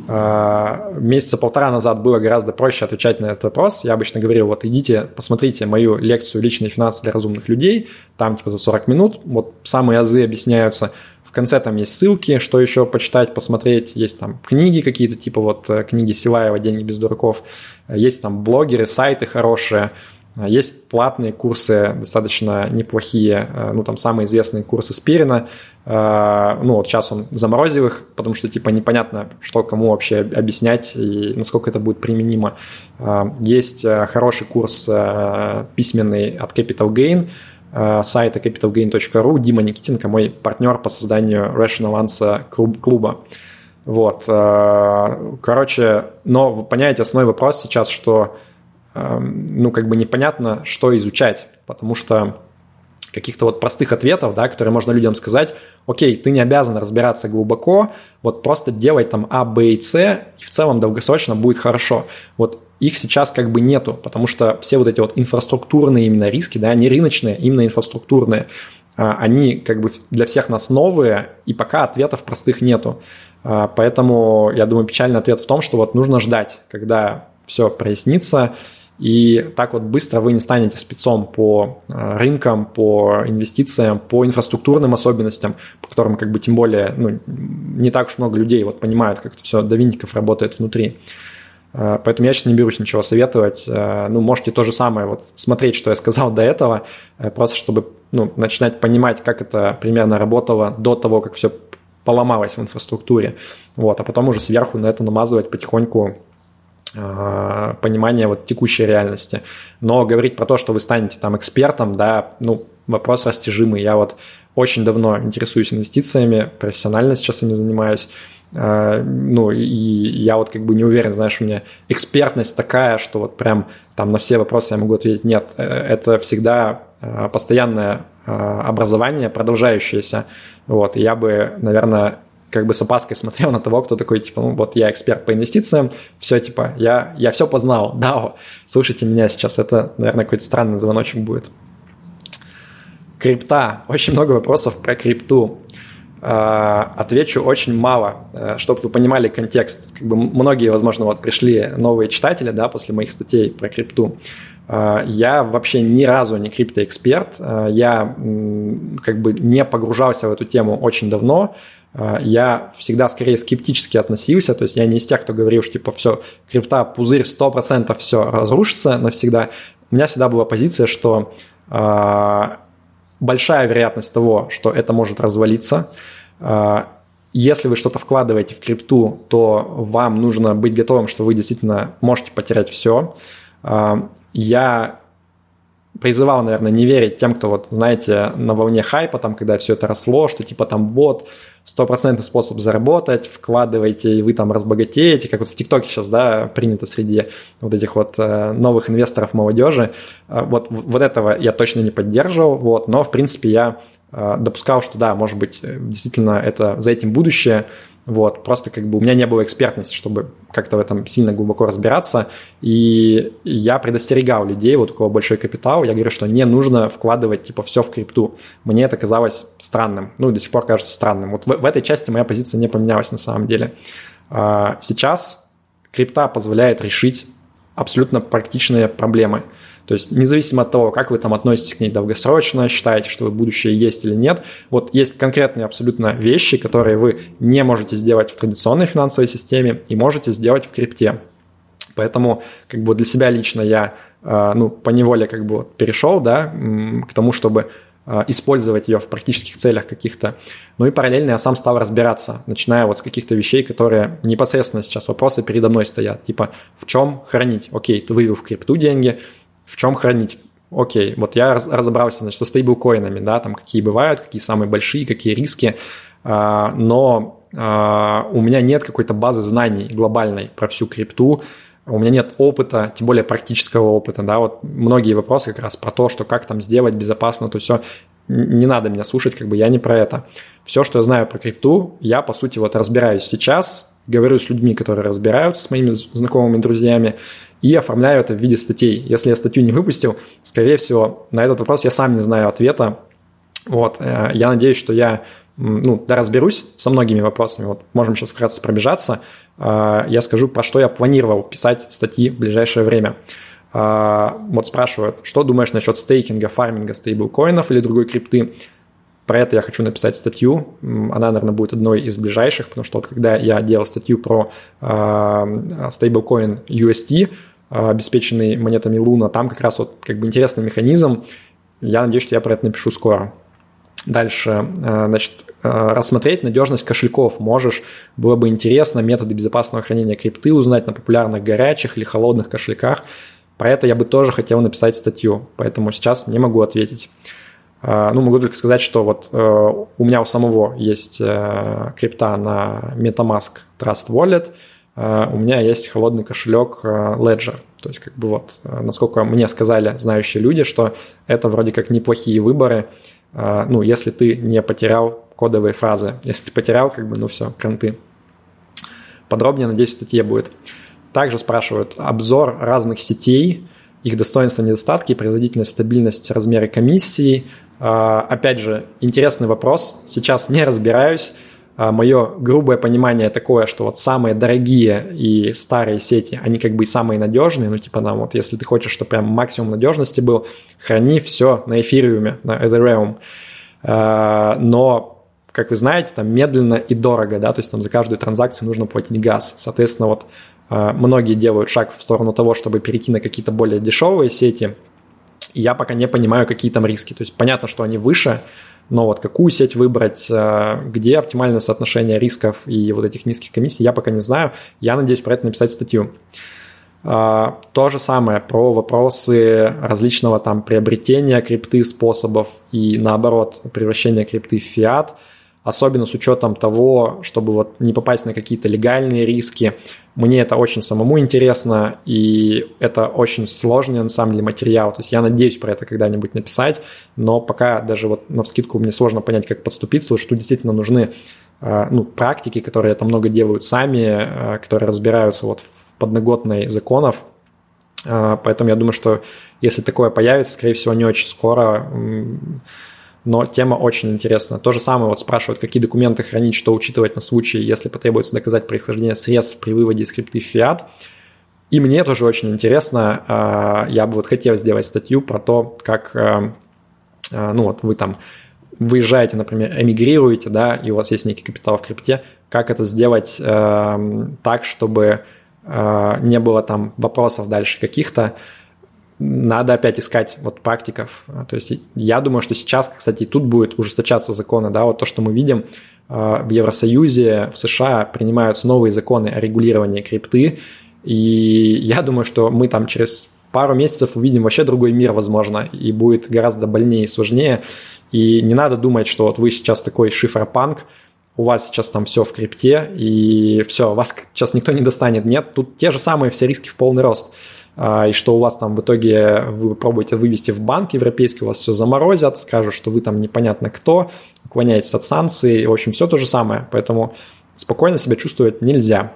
А, месяца полтора назад было гораздо проще отвечать на этот вопрос. Я обычно говорил, вот идите, посмотрите мою лекцию «Личные финансы для разумных людей», там типа за 40 минут, вот самые азы объясняются – конце там есть ссылки, что еще почитать, посмотреть. Есть там книги какие-то, типа вот э, книги Силаева «Деньги без дураков». Есть там блогеры, сайты хорошие. Есть платные курсы, достаточно неплохие, э, ну, там самые известные курсы Спирина, э, ну, вот сейчас он заморозил их, потому что, типа, непонятно, что кому вообще объяснять и насколько это будет применимо. Есть хороший курс письменный от Capital Gain, Э, сайта capitalgain.ru Дима Никитенко, мой партнер по созданию Rational Answer клуба. Вот. Э, короче, но понимаете, основной вопрос сейчас, что эм, ну, как бы непонятно, что изучать, потому что каких-то вот простых ответов, да, которые можно людям сказать, окей, ты не обязан разбираться глубоко, вот просто делай там А, Б и С, и в целом долгосрочно будет хорошо. Вот их сейчас как бы нету, потому что все вот эти вот инфраструктурные именно риски, да, не рыночные, именно инфраструктурные, а, они как бы для всех нас новые, и пока ответов простых нету. А, поэтому, я думаю, печальный ответ в том, что вот нужно ждать, когда все прояснится, И так вот быстро вы не станете спецом по э, рынкам, по инвестициям, по инфраструктурным особенностям, по которым как бы тем более ну, не так уж много людей вот понимают, как это все до винтиков работает внутри. Э, поэтому я сейчас не берусь ничего советовать. Э, ну, можете то же самое вот смотреть, что я сказал до этого, просто чтобы ну, начинать понимать, как это примерно работало до того, как все поломалось в инфраструктуре. Вот, а потом уже сверху на это намазывать потихоньку Э, понимание вот текущей реальности. Но говорить про то, что вы станете там экспертом, да, ну, вопрос растяжимый. Я вот очень давно интересуюсь инвестициями, профессионально сейчас ими занимаюсь. Э, ну, и я вот как бы не уверен, знаешь, у меня экспертность такая, что вот прям там на все вопросы я могу ответить нет. Э, это всегда постоянное образование, продолжающееся. Вот, я бы, наверное, как бы с опаской смотрел на того, кто такой, типа, ну вот я эксперт по инвестициям, все, типа, я, я все познал, да, слушайте меня сейчас, это, наверное, какой-то странный звоночек будет. Крипта, очень много вопросов про крипту. А, отвечу очень мало, э, чтобы вы понимали контекст. Как бы многие, возможно, вот пришли новые читатели, да, после моих статей про крипту. А, я вообще ни разу не криптоэксперт, я как бы не погружался в эту тему очень давно, я всегда скорее скептически относился, то есть я не из тех, кто говорил, что типа все, крипта, пузырь 100% все разрушится навсегда. У меня всегда была позиция, что э, большая вероятность того, что это может развалиться. Э, если вы что-то вкладываете в крипту, то вам нужно быть готовым, что вы действительно можете потерять все. Э, я призывал, наверное, не верить тем, кто, вот, знаете, на волне хайпа, там, когда все это росло, что типа там вот, стопроцентный способ заработать, вкладывайте, и вы там разбогатеете, как вот в ТикТоке сейчас, да, принято среди вот этих вот э, новых инвесторов молодежи. Э, вот, вот этого я точно не поддерживал, вот, но, в принципе, я э, допускал, что да, может быть, действительно это за этим будущее, вот, просто как бы у меня не было экспертности, чтобы как-то в этом сильно глубоко разбираться. И я предостерегал людей, вот у кого большой капитал, я говорю, что не нужно вкладывать типа все в крипту. Мне это казалось странным, ну до сих пор кажется странным. Вот в, в этой части моя позиция не поменялась на самом деле. А, сейчас крипта позволяет решить абсолютно практичные проблемы. То есть независимо от того, как вы там относитесь к ней долгосрочно, считаете, что будущее есть или нет, вот есть конкретные абсолютно вещи, которые вы не можете сделать в традиционной финансовой системе и можете сделать в крипте. Поэтому как бы для себя лично я э, ну, по неволе как бы перешел да, к тому, чтобы э, использовать ее в практических целях каких-то. Ну и параллельно я сам стал разбираться, начиная вот с каких-то вещей, которые непосредственно сейчас вопросы передо мной стоят. Типа, в чем хранить? Окей, ты вывел в крипту деньги, в чем хранить? Окей, вот я разобрался, значит, со стейблкоинами, да, там какие бывают, какие самые большие, какие риски, а, но а, у меня нет какой-то базы знаний глобальной про всю крипту, у меня нет опыта, тем более практического опыта, да, вот многие вопросы как раз про то, что как там сделать безопасно, то все, не надо меня слушать, как бы я не про это. Все, что я знаю про крипту, я, по сути, вот разбираюсь сейчас, говорю с людьми, которые разбираются, с моими знакомыми, друзьями, и оформляю это в виде статей. Если я статью не выпустил, скорее всего, на этот вопрос я сам не знаю ответа. Вот, э, я надеюсь, что я ну, да, разберусь со многими вопросами. Вот можем сейчас вкратце пробежаться. Э, я скажу, про что я планировал писать статьи в ближайшее время. Э, вот спрашивают, что думаешь насчет стейкинга, фарминга стейблкоинов или другой крипты? Про это я хочу написать статью. Она, наверное, будет одной из ближайших, потому что вот когда я делал статью про стейблкоин UST, обеспеченный монетами Луна, там как раз вот как бы интересный механизм. Я надеюсь, что я про это напишу скоро. Дальше, а, значит, а, рассмотреть надежность кошельков можешь. Было бы интересно методы безопасного хранения крипты узнать на популярных горячих или холодных кошельках. Про это я бы тоже хотел написать статью, поэтому сейчас не могу ответить. Ну, могу только сказать, что вот у меня у самого есть крипта на MetaMask Trust Wallet – Э, у меня есть холодный кошелек э, Ledger. То есть, как бы вот, э, насколько мне сказали знающие люди, что это вроде как неплохие выборы, ну, если ты не потерял кодовые фразы. Если ты потерял, как бы, ну все, кранты. Подробнее, надеюсь, в статье будет. Также спрашивают обзор разных сетей, их достоинства, недостатки, производительность, стабильность, размеры комиссии. Опять же, интересный вопрос. Сейчас не разбираюсь. А, мое грубое понимание такое, что вот самые дорогие и старые сети, они как бы и самые надежные, ну типа нам вот если ты хочешь, чтобы прям максимум надежности был, храни все на эфириуме, на Ethereum. А, но, как вы знаете, там медленно и дорого, да, то есть там за каждую транзакцию нужно платить газ. Соответственно, вот а, многие делают шаг в сторону того, чтобы перейти на какие-то более дешевые сети. я пока не понимаю, какие там риски. То есть понятно, что они выше, но вот какую сеть выбрать, э, где оптимальное соотношение рисков и вот этих низких комиссий, я пока не знаю. Я надеюсь про это написать статью. А, то же самое про вопросы различного там приобретения крипты способов и наоборот превращения крипты в фиат – особенно с учетом того, чтобы вот не попасть на какие-то легальные риски. Мне это очень самому интересно, и это очень сложный на самом деле материал. То есть я надеюсь про это когда-нибудь написать, но пока даже вот на вскидку мне сложно понять, как подступиться, что действительно нужны э, ну, практики, которые это много делают сами, э, которые разбираются вот в подноготной законов, э, Поэтому я думаю, что если такое появится, скорее всего, не очень скоро, но тема очень интересна. То же самое вот спрашивают, какие документы хранить, что учитывать на случай, если потребуется доказать происхождение средств при выводе из крипты в фиат. И мне тоже очень интересно, а, я бы вот хотел сделать статью про то, как, а, а, ну вот вы там выезжаете, например, эмигрируете, да, и у вас есть некий капитал в крипте, как это сделать так, чтобы не было там вопросов дальше каких-то, надо опять искать вот практиков. А, то есть я думаю, что сейчас, кстати, тут будет ужесточаться законы, да, вот то, что мы видим а, в Евросоюзе, в США принимаются новые законы о регулировании крипты, и я думаю, что мы там через пару месяцев увидим вообще другой мир, возможно, и будет гораздо больнее и сложнее. И не надо думать, что вот вы сейчас такой шифропанк, у вас сейчас там все в крипте, и все, вас сейчас никто не достанет. Нет, тут те же самые все риски в полный рост. А, и что у вас там в итоге вы пробуете вывести в банк европейский, у вас все заморозят, скажут, что вы там непонятно кто, уклоняетесь от санкций, в общем, все то же самое, поэтому спокойно себя чувствовать нельзя.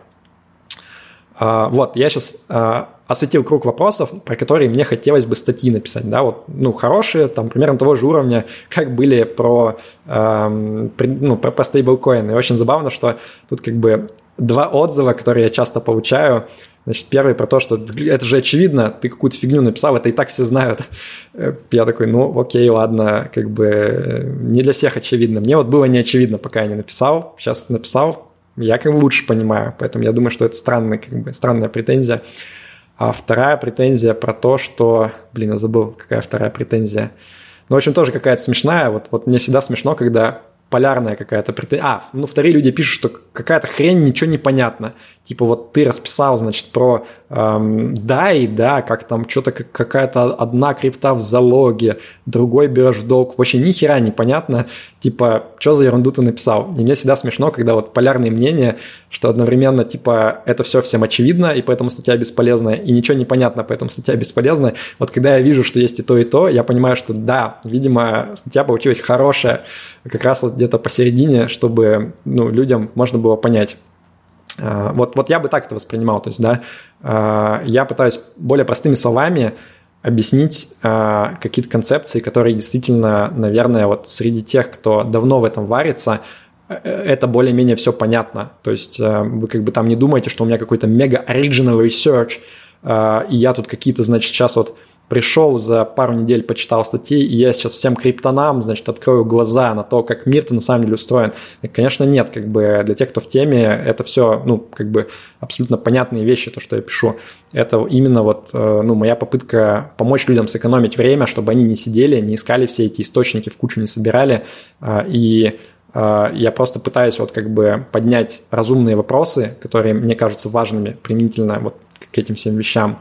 А, вот, я сейчас а, осветил круг вопросов, про которые мне хотелось бы статьи написать, да, вот, ну, хорошие, там, примерно того же уровня, как были про, эм, ну, про, про стейблкоины. И очень забавно, что тут как бы два отзыва, которые я часто получаю, Значит, первый про то, что это же очевидно, ты какую-то фигню написал, это и так все знают. Я такой, ну окей, ладно, как бы э, не для всех очевидно. Мне вот было не очевидно, пока я не написал. Сейчас написал, я как бы лучше понимаю, поэтому я думаю, что это странная, как бы, странная претензия. А вторая претензия про то, что... Блин, я забыл, какая вторая претензия. Ну, в общем, тоже какая-то смешная. Вот, вот мне всегда смешно, когда полярная какая-то претензия. А, ну, вторые люди пишут, что какая-то хрень, ничего не понятно. Типа вот ты расписал, значит, про эм, DAI, да, как там что-то какая-то одна крипта в залоге, другой берешь в долг. Вообще ни хера не понятно. Типа, что за ерунду ты написал? И мне всегда смешно, когда вот полярные мнения, что одновременно, типа, это все всем очевидно, и поэтому статья бесполезная, и ничего не понятно, поэтому статья бесполезная. Вот когда я вижу, что есть и то, и то, я понимаю, что да, видимо, статья получилась хорошая, как раз вот где-то посередине, чтобы ну, людям можно было понять. А, вот, вот я бы так это воспринимал. То есть, да, а, я пытаюсь более простыми словами объяснить а, какие-то концепции, которые действительно, наверное, вот среди тех, кто давно в этом варится, э, это более-менее все понятно. То есть вы как бы там не думаете, что у меня какой-то мега original research, и я тут какие-то, значит, сейчас вот пришел за пару недель, почитал статьи, и я сейчас всем криптонам, значит, открою глаза на то, как мир-то на самом деле устроен. И, конечно, нет, как бы для тех, кто в теме, это все, ну, как бы абсолютно понятные вещи, то, что я пишу. Это именно вот, э, ну, моя попытка помочь людям сэкономить время, чтобы они не сидели, не искали все эти источники, в кучу не собирали, а, и а, я просто пытаюсь вот как бы поднять разумные вопросы, которые мне кажутся важными применительно вот к этим всем вещам,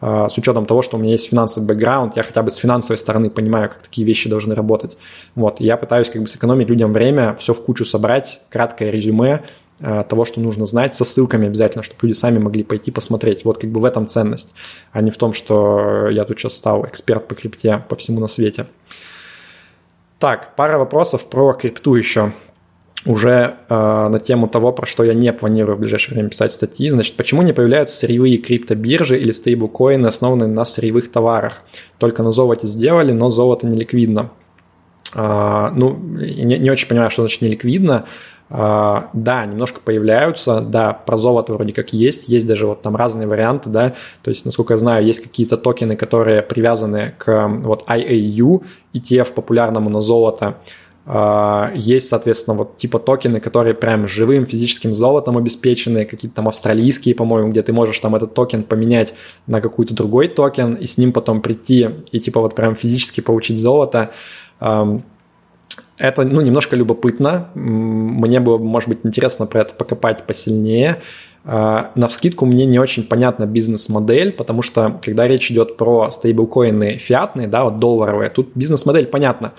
с учетом того, что у меня есть финансовый бэкграунд, я хотя бы с финансовой стороны понимаю, как такие вещи должны работать. Вот, я пытаюсь как бы сэкономить людям время, все в кучу собрать, краткое резюме а, того, что нужно знать, со ссылками обязательно, чтобы люди сами могли пойти посмотреть. Вот как бы в этом ценность, а не в том, что я тут сейчас стал эксперт по крипте по всему на свете. Так, пара вопросов про крипту еще уже э, на тему того, про что я не планирую в ближайшее время писать статьи. Значит, почему не появляются сырьевые криптобиржи или стейблкоины, основанные на сырьевых товарах? Только на золоте сделали, но золото не ликвидно. Э, ну, не, не очень понимаю, что значит не ликвидно. Uh, да, немножко появляются, да, про золото вроде как есть, есть даже вот там разные варианты, да, то есть, насколько я знаю, есть какие-то токены, которые привязаны к вот IAU, ETF популярному на золото, Uh, есть, соответственно, вот типа токены, которые прям живым физическим золотом обеспечены, какие-то там австралийские, по-моему, где ты можешь там этот токен поменять на какой-то другой токен и с ним потом прийти и типа вот прям физически получить золото. Это, ну, немножко любопытно. Мне было, может быть, интересно про это покопать посильнее. А, на вскидку мне не очень понятна бизнес-модель, потому что когда речь идет про стейблкоины фиатные, да, вот долларовые, тут бизнес-модель понятна.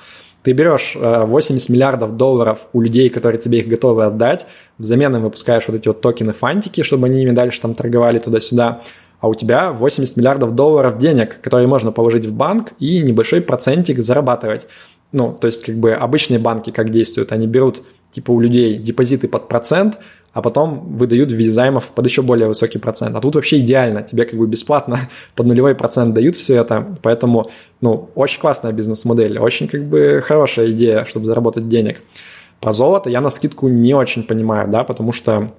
Ты берешь 80 миллиардов долларов у людей, которые тебе их готовы отдать, взамен им выпускаешь вот эти вот токены-фантики, чтобы они ими дальше там торговали туда-сюда, а у тебя 80 миллиардов долларов денег, которые можно положить в банк и небольшой процентик зарабатывать. Ну, то есть, как бы обычные банки как действуют? Они берут, типа, у людей депозиты под процент, а потом выдают в виде займов под еще более высокий процент. А тут вообще идеально, тебе как бы бесплатно под нулевой процент дают все это, поэтому, ну, очень классная бизнес-модель, очень как бы хорошая идея, чтобы заработать денег. Про золото я на скидку не очень понимаю, да, потому что,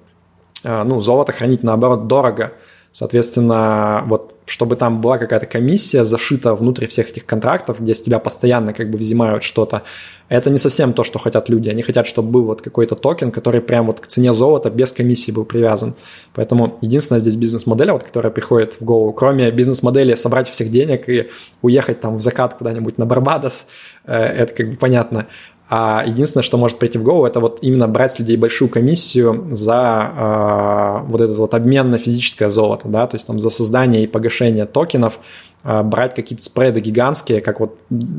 э, ну, золото хранить наоборот дорого, Соответственно, вот чтобы там была какая-то комиссия зашита внутрь всех этих контрактов, где с тебя постоянно как бы взимают что-то, это не совсем то, что хотят люди. Они хотят, чтобы был вот какой-то токен, который прям вот к цене золота без комиссии был привязан. Поэтому единственная здесь бизнес-модель, вот, которая приходит в голову, кроме бизнес-модели собрать всех денег и уехать там в закат куда-нибудь на Барбадос, э, это как бы понятно. А единственное, что может прийти в голову, это вот именно брать с людей большую комиссию за э, вот этот вот обмен на физическое золото, да, то есть там за создание и погашение токенов, э, брать какие-то спреды гигантские, как вот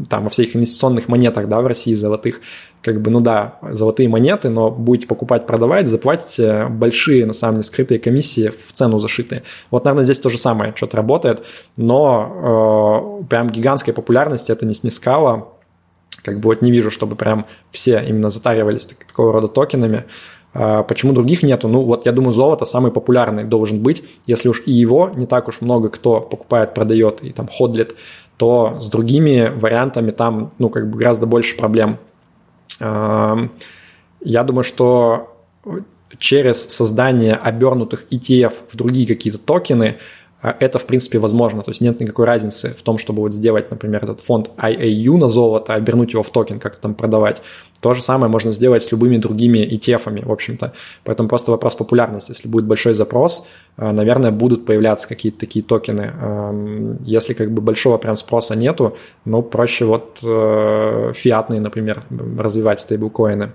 там во всех инвестиционных монетах, да, в России золотых, как бы, ну да, золотые монеты, но будете покупать, продавать, заплатите большие, на самом деле, скрытые комиссии в цену зашитые. Вот, наверное, здесь то же самое что-то работает, но э, прям гигантской популярности это не снискало, как бы вот не вижу, чтобы прям все именно затаривались так, такого рода токенами. А почему других нету? Ну, вот я думаю, золото самый популярный должен быть. Если уж и его не так уж много кто покупает, продает и там ходлит, то с другими вариантами там, ну, как бы гораздо больше проблем. Я думаю, что через создание обернутых ETF в другие какие-то токены – а это, в принципе, возможно. То есть нет никакой разницы в том, чтобы вот сделать, например, этот фонд IAU на золото, обернуть его в токен, как-то там продавать. То же самое можно сделать с любыми другими ETF-ами, в общем-то. Поэтому просто вопрос популярности. Если будет большой запрос, э, наверное, будут появляться какие-то такие токены. Эм, если как бы большого прям спроса нету, ну, проще вот э, фиатные, например, развивать стейблкоины.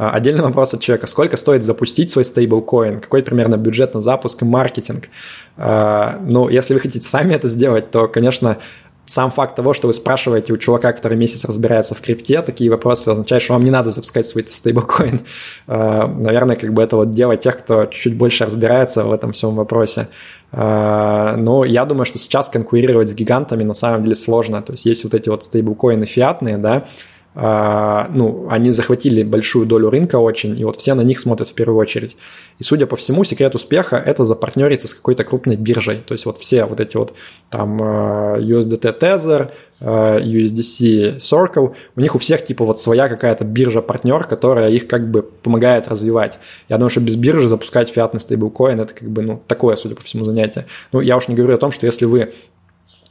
А, отдельный вопрос от человека. Сколько стоит запустить свой стейблкоин? Какой примерно бюджет на запуск и маркетинг? А, ну, если вы хотите сами это сделать, то, конечно, сам факт того, что вы спрашиваете у чувака, который месяц разбирается в крипте, такие вопросы означают, что вам не надо запускать свой стейблкоин. А, наверное, как бы это вот дело тех, кто чуть больше разбирается в этом всем вопросе. Но я думаю, что сейчас конкурировать с гигантами на самом деле сложно. То есть есть вот эти вот стейблкоины фиатные, да, ну, они захватили большую долю рынка очень, и вот все на них смотрят в первую очередь. И, судя по всему, секрет успеха – это запартнериться с какой-то крупной биржей. То есть вот все вот эти вот там а, USDT Tether, а, USDC Circle, у них у всех типа вот своя какая-то биржа-партнер, которая их как бы помогает развивать. Я думаю, что без биржи запускать фиатный стейблкоин – это как бы, ну, такое, судя по всему, занятие. Ну, я уж не говорю о том, что если вы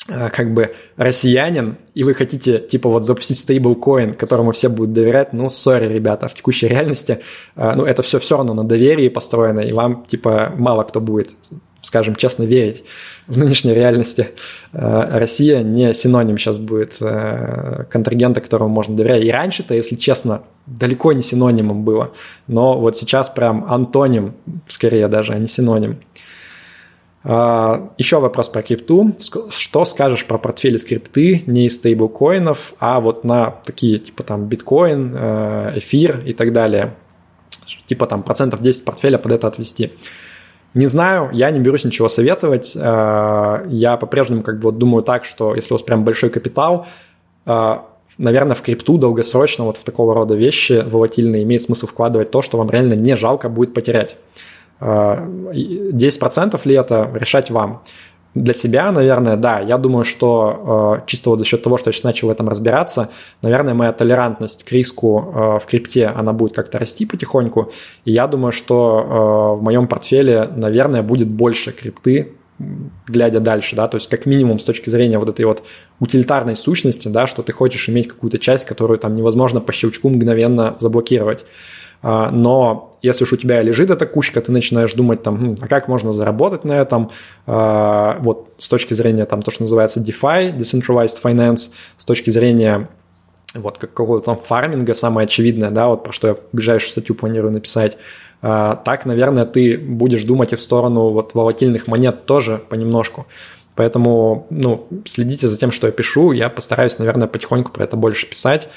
как бы россиянин, и вы хотите, типа, вот запустить стейблкоин, которому все будут доверять, ну, сори, ребята, в текущей реальности, э, ну, это все все равно на доверии построено, и вам, типа, мало кто будет, скажем честно, верить в нынешней реальности. Э, Россия не синоним сейчас будет контрагента, которому можно доверять. И раньше-то, если честно, далеко не синонимом было, но вот сейчас прям антоним, скорее даже, а не синоним. А, Еще вопрос про крипту. Что скажешь про портфели скрипты не из стейблкоинов, а вот на такие типа там биткоин, э, эфир и так далее? Типа там процентов 10 портфеля под это отвести. Не знаю, я не берусь ничего советовать. Э, я по-прежнему как бы вот думаю так, что если у вас прям большой капитал, э, наверное, в крипту долгосрочно вот в такого рода вещи волатильные имеет смысл вкладывать то, что вам реально не жалко будет потерять. 10% ли это, решать вам. для себя, наверное, да, я думаю, что э, чисто вот за счет того, что я сейчас начал в этом разбираться, наверное, моя толерантность к риску э, в крипте, она будет как-то расти потихоньку, и я думаю, что э, в моем портфеле, наверное, будет больше крипты, глядя дальше, да, то есть как минимум с точки зрения вот этой вот утилитарной сущности, да, что ты хочешь иметь какую-то часть, которую там невозможно по щелчку мгновенно заблокировать. А, но если уж у тебя лежит эта кучка, ты начинаешь думать там, хм, а как можно заработать на этом, а, вот с точки зрения там то, что называется DeFi, Decentralized Finance, с точки зрения вот какого-то там фарминга, самое очевидное, да, вот про что я ближайшую статью планирую написать, а, так, наверное, ты будешь думать и в сторону вот волатильных монет тоже понемножку. Поэтому, ну, следите за тем, что я пишу, я постараюсь, наверное, потихоньку про это больше писать,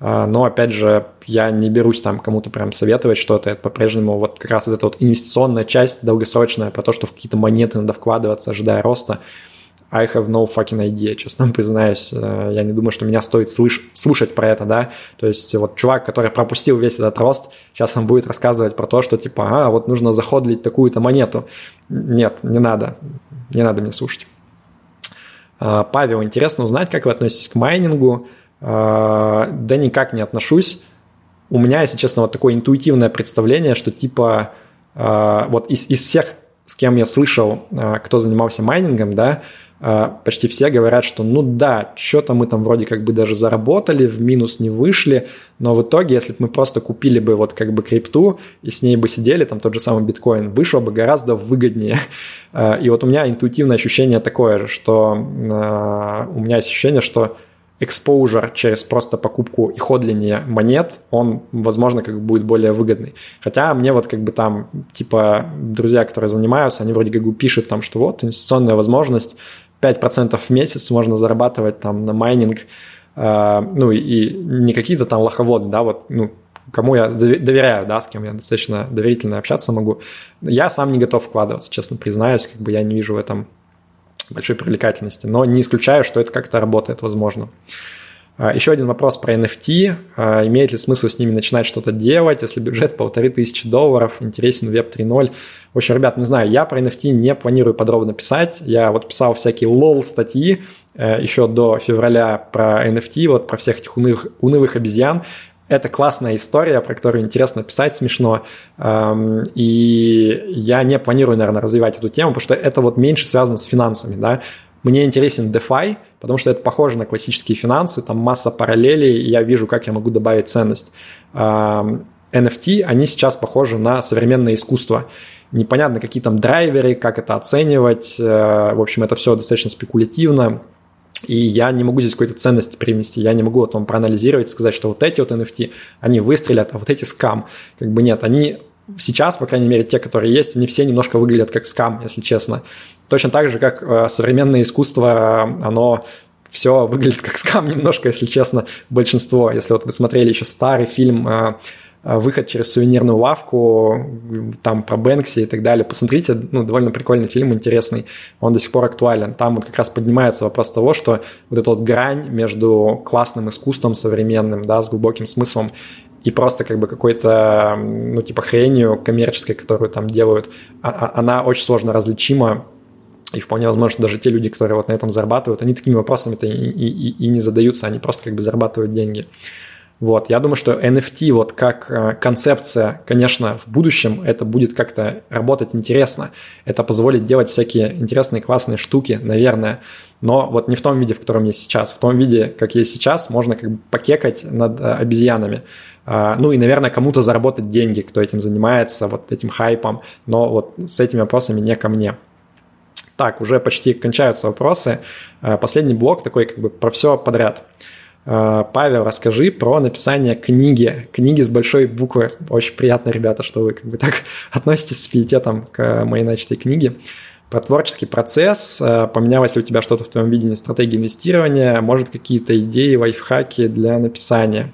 но, опять же, я не берусь там кому-то прям советовать что-то. Это по-прежнему вот как раз вот эта вот инвестиционная часть долгосрочная про то, что в какие-то монеты надо вкладываться, ожидая роста. I have no fucking idea, честно признаюсь. Э, я не думаю, что меня стоит слыш- слушать про это, да. То есть вот чувак, который пропустил весь этот рост, сейчас он будет рассказывать про то, что типа, а, вот нужно заходлить такую-то монету. Нет, не надо. Не надо меня слушать. А, Павел, интересно узнать, как вы относитесь к майнингу, а, да никак не отношусь. У меня, если честно, вот такое интуитивное представление, что типа а, вот из, из всех, с кем я слышал, а, кто занимался майнингом, да, почти все говорят, что ну да, что-то мы там вроде как бы даже заработали, в минус не вышли, но в итоге, если бы мы просто купили бы вот как бы крипту и с ней бы сидели, там тот же самый биткоин, вышло бы гораздо выгоднее. И вот у меня интуитивное ощущение такое же, что у меня ощущение, что exposure через просто покупку и ходление монет, он, возможно, как бы будет более выгодный. Хотя мне вот как бы там, типа, друзья, которые занимаются, они вроде как бы пишут там, что вот инвестиционная возможность, 5% в месяц можно зарабатывать там на майнинг, э, ну и не какие-то там лоховоды, да, вот, ну, кому я доверяю, да, с кем я достаточно доверительно общаться могу. Я сам не готов вкладываться, честно признаюсь, как бы я не вижу в этом большой привлекательности, но не исключаю, что это как-то работает, возможно. А, Еще один вопрос про NFT. А, имеет ли смысл с ними начинать что-то делать, если бюджет полторы тысячи долларов, интересен Web 3.0? В общем, ребят, не знаю, я про NFT не планирую подробно писать. Я вот писал всякие лол статьи э, еще до февраля про NFT, вот про всех этих унывых, унывых обезьян. Это классная история, про которую интересно писать, смешно. И я не планирую, наверное, развивать эту тему, потому что это вот меньше связано с финансами, да. Мне интересен DeFi, потому что это похоже на классические финансы, там масса параллелей, и я вижу, как я могу добавить ценность. NFT, они сейчас похожи на современное искусство. Непонятно, какие там драйверы, как это оценивать. Э, в общем, это все достаточно спекулятивно. И я не могу здесь какой-то ценности привнести, я не могу вот вам проанализировать, сказать, что вот эти вот NFT, они выстрелят, а вот эти скам. Как бы нет, они сейчас, по крайней мере, те, которые есть, они все немножко выглядят как скам, если честно. Точно так же, как э, современное искусство, оно все выглядит как скам немножко, если честно, большинство. Если вот вы смотрели еще старый фильм э, выход через сувенирную лавку, там про Бэнкси и так далее. Посмотрите, ну, довольно прикольный фильм, интересный, он до сих пор актуален. Там вот как раз поднимается вопрос того, что вот эта вот грань между классным искусством современным, да, с глубоким смыслом и просто как бы какой-то, ну, типа хренью коммерческой, которую там делают, а, а, она очень сложно различима, и вполне возможно, даже те люди, которые вот на этом зарабатывают, они такими вопросами-то и, и, и не задаются, они просто как бы зарабатывают деньги. Вот, я думаю, что NFT вот как э, концепция, конечно, в будущем это будет как-то работать интересно. Это позволит делать всякие интересные, классные штуки, наверное. Но вот не в том виде, в котором есть сейчас. В том виде, как есть сейчас, можно как бы покекать над э, обезьянами. А, ну и, наверное, кому-то заработать деньги, кто этим занимается, вот этим хайпом. Но вот с этими вопросами не ко мне. Так, уже почти кончаются вопросы. Э, последний блок такой как бы про все подряд. А, Павел, расскажи про написание книги, книги с большой буквы. Очень приятно, ребята, что вы как бы так относитесь с пиететом к моей начатой книге. Про творческий процесс, а, поменялось ли у тебя что-то в твоем видении стратегии инвестирования, может, какие-то идеи, лайфхаки для написания.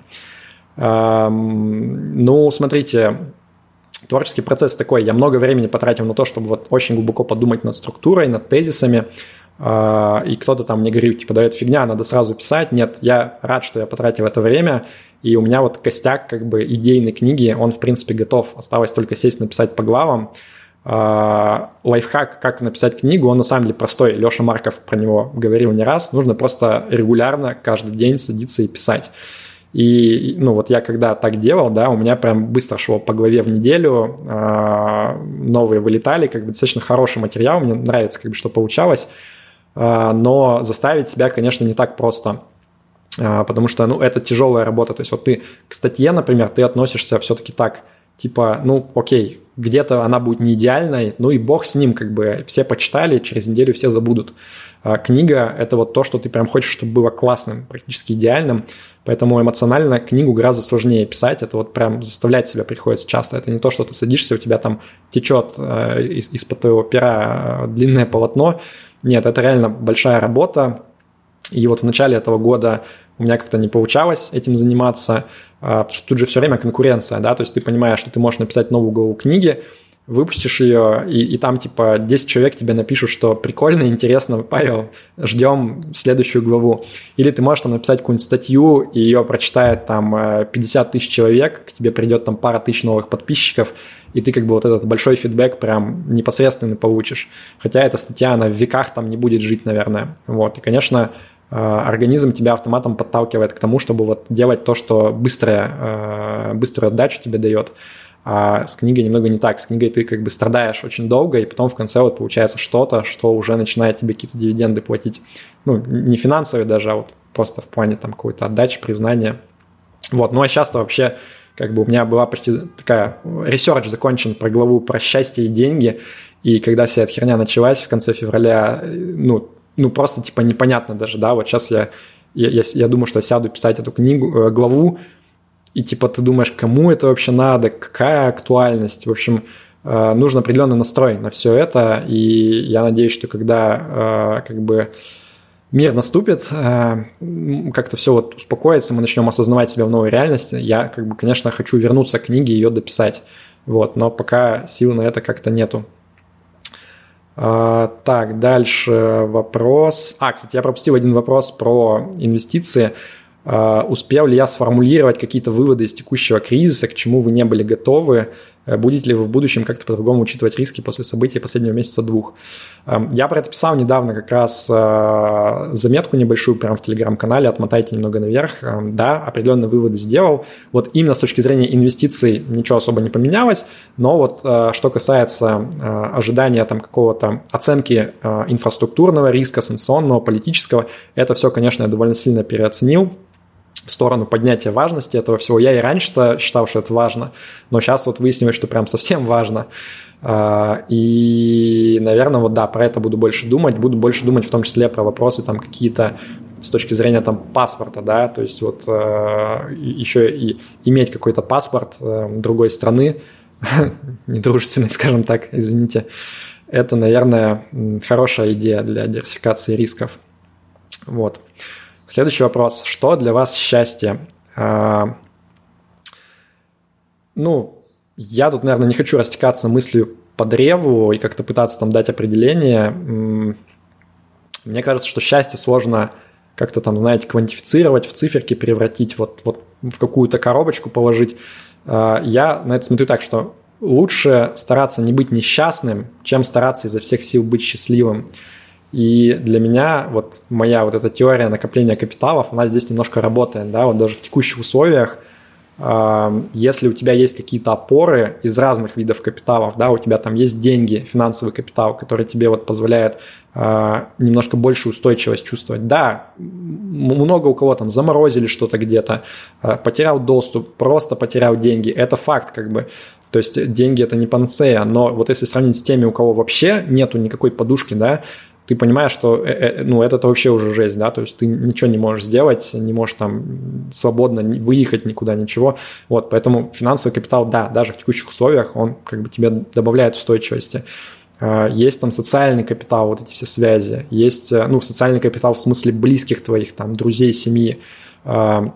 Ну, смотрите, творческий процесс такой. Я много времени потратил на то, чтобы вот очень глубоко подумать над структурой, над тезисами, и кто-то там мне говорит, типа, да это фигня, надо сразу писать. Нет, я рад, что я потратил это время, и у меня вот костяк как бы идейной книги, он в принципе готов. Осталось только сесть написать по главам. э, лайфхак, как написать книгу, он на самом деле простой. Леша Марков про него говорил не раз. Нужно просто регулярно, каждый день садиться и писать. И, ну, вот я когда так делал, да, у меня прям быстро шло по голове в неделю, э, новые вылетали, как бы достаточно хороший материал, мне нравится, как бы, что получалось, но заставить себя, конечно, не так просто, э, потому что, ну, это тяжелая работа, то есть вот ты к статье, например, ты относишься все-таки так, типа, ну, окей, где-то она будет не идеальной, ну и бог с ним, как бы все почитали, через неделю все забудут. А книга – это вот то, что ты прям хочешь, чтобы было классным, практически идеальным, поэтому эмоционально книгу гораздо сложнее писать, это вот прям заставлять себя приходится часто, это не то, что ты садишься, у тебя там течет из-под твоего пера длинное полотно, нет, это реально большая работа, и вот в начале этого года у меня как-то не получалось этим заниматься, а, потому что тут же все время конкуренция, да, то есть ты понимаешь, что ты можешь написать новую главу книги, выпустишь ее, и, и там типа 10 человек тебе напишут, что прикольно, интересно, Павел, ждем следующую главу. Или ты можешь там написать какую-нибудь статью, и ее прочитает там 50 э, тысяч человек, к тебе придет там пара тысяч новых подписчиков, и ты как бы вот этот большой фидбэк прям непосредственно получишь. Хотя эта статья, она в веках там не будет жить, наверное. Вот, и, конечно, э, организм тебя автоматом подталкивает к тому, чтобы вот делать то, что быстрое, э, быструю отдачу тебе дает. А с книгой немного не так. С книгой ты как бы страдаешь очень долго, и потом в конце вот получается что-то, что уже начинает тебе какие-то дивиденды платить. Ну, не финансовые даже, а вот просто в плане там какой-то отдачи, признания. Вот, ну а сейчас-то вообще как бы у меня была почти такая research закончен про главу про счастье и деньги, и когда вся эта херня началась в конце февраля, ну, ну просто типа непонятно даже, да, вот сейчас я, я, я, я думаю, что я сяду писать эту книгу, э, главу, и типа ты думаешь, кому это вообще надо, какая актуальность. В общем, э, нужен определенный настрой на все это, и я надеюсь, что когда э, как бы мир наступит, э, как-то все вот успокоится, мы начнем осознавать себя в новой реальности. Я, как бы, конечно, хочу вернуться к книге и ее дописать. Вот, но пока сил на это как-то нету. Так, дальше вопрос. А, кстати, я пропустил один вопрос про инвестиции. А, успел ли я сформулировать какие-то выводы из текущего кризиса, к чему вы не были готовы, э, будете ли вы в будущем как-то по-другому учитывать риски после событий последнего месяца-двух. Я про это писал недавно как раз а, заметку небольшую прямо в телеграм-канале, отмотайте немного наверх. Да, определенные выводы сделал. Вот именно с точки зрения инвестиций ничего особо не поменялось, но вот а, что касается ожидания там какого-то оценки инфраструктурного риска, санкционного, политического, это все, конечно, я довольно сильно переоценил в сторону поднятия важности этого всего. Я и раньше считал, что это важно, но сейчас вот выяснилось, что прям совсем важно. А, и, наверное, вот да, про это буду больше думать. Буду больше думать в том числе про вопросы там какие-то с точки зрения там паспорта, да, то есть вот э, еще и иметь какой-то паспорт э, другой страны, недружественный, скажем так, извините, это, наверное, хорошая идея для диверсификации рисков. Вот. Следующий вопрос. Что для вас счастье? А, ну, я тут, наверное, не хочу растекаться мыслью по древу и как-то пытаться там дать определение. Мне кажется, что счастье сложно как-то там, знаете, квантифицировать, в циферки превратить, вот, вот в какую-то коробочку положить. А, я на это смотрю так, что лучше стараться не быть несчастным, чем стараться изо всех сил быть счастливым. И для меня вот моя вот эта теория накопления капиталов, она здесь немножко работает, да, вот даже в текущих условиях, если у тебя есть какие-то опоры из разных видов капиталов, да, у тебя там есть деньги, финансовый капитал, который тебе вот позволяет а, немножко больше устойчивость чувствовать. Да, много у кого там заморозили что-то где-то, а, потерял доступ, просто потерял деньги, это факт как бы. То есть деньги это не панацея, но вот если сравнить с теми, у кого вообще нету никакой подушки, да, ты понимаешь, что э, э, ну, это вообще уже жесть, да, то есть ты ничего не можешь сделать, не можешь там свободно выехать никуда, ничего. Вот, поэтому финансовый капитал, да, даже в текущих условиях, он как бы тебе добавляет устойчивости. А, есть там социальный капитал, вот эти все связи. Есть, э, ну, социальный капитал в смысле близких твоих, там, друзей, семьи. А,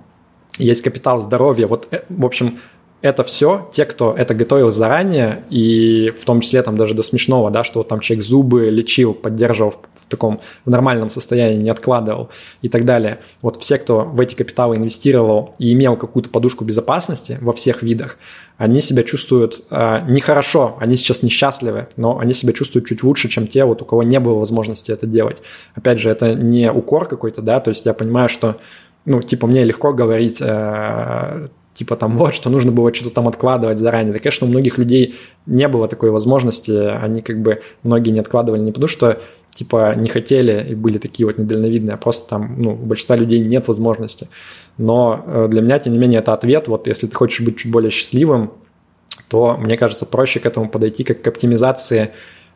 есть капитал здоровья. Вот, в общем, это все те, кто это готовил заранее, и в том числе там даже до смешного, да, что вот там человек зубы лечил, поддерживал таком в нормальном состоянии, не откладывал и так далее. Вот все, кто в эти капиталы инвестировал и имел какую-то подушку безопасности во всех видах, они себя чувствуют э, нехорошо, они сейчас несчастливы, но они себя чувствуют чуть лучше, чем те, вот у кого не было возможности это делать. Опять же, это не укор какой-то, да, то есть я понимаю, что ну, типа, мне легко говорить, э, типа там вот, что нужно было что-то там откладывать заранее. Да, конечно, у многих людей не было такой возможности, они как бы, многие не откладывали не потому, что типа не хотели и были такие вот недальновидные, а просто там, ну, у большинства людей нет возможности. Но э, для меня, тем не менее, это ответ, вот если ты хочешь быть чуть более счастливым, то, мне кажется, проще к этому подойти как к оптимизации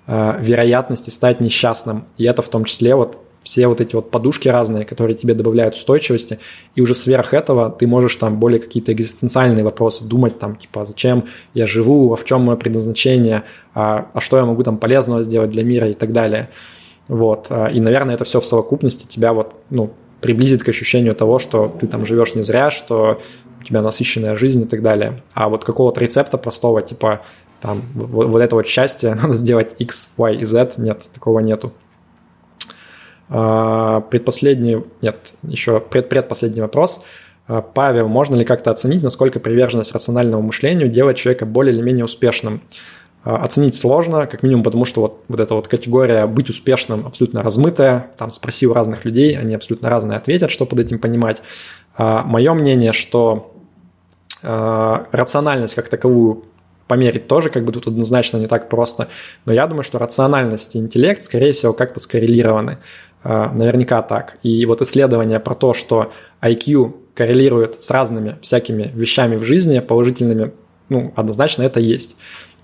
э, вероятности стать несчастным. И это в том числе вот все вот эти вот подушки разные, которые тебе добавляют устойчивости, и уже сверх этого ты можешь там более какие-то экзистенциальные вопросы думать, там, типа, зачем я живу, а в чем мое предназначение, а, а что я могу там полезного сделать для мира и так далее. Вот. А, и, наверное, это все в совокупности тебя вот, ну, приблизит к ощущению того, что ты там живешь не зря, что у тебя насыщенная жизнь и так далее. А вот какого-то рецепта простого, типа, там, вот, вот это вот счастье, надо сделать X, Y и Z, нет, такого нету. А, предпоследний, нет, еще пред, предпоследний вопрос. А, Павел, можно ли как-то оценить, насколько приверженность рациональному мышлению делает человека более или менее успешным? А, оценить сложно, как минимум потому, что вот, вот эта вот категория быть успешным абсолютно размытая. Там спроси у разных людей, они абсолютно разные ответят, что под этим понимать. Мое мнение, что рациональность как таковую померить тоже как бы тут однозначно не так просто. Но я думаю, что рациональность и интеллект, скорее всего, как-то скоррелированы. А, наверняка так. И вот исследование про то, что IQ коррелирует с разными всякими вещами в жизни, положительными, ну, однозначно это есть.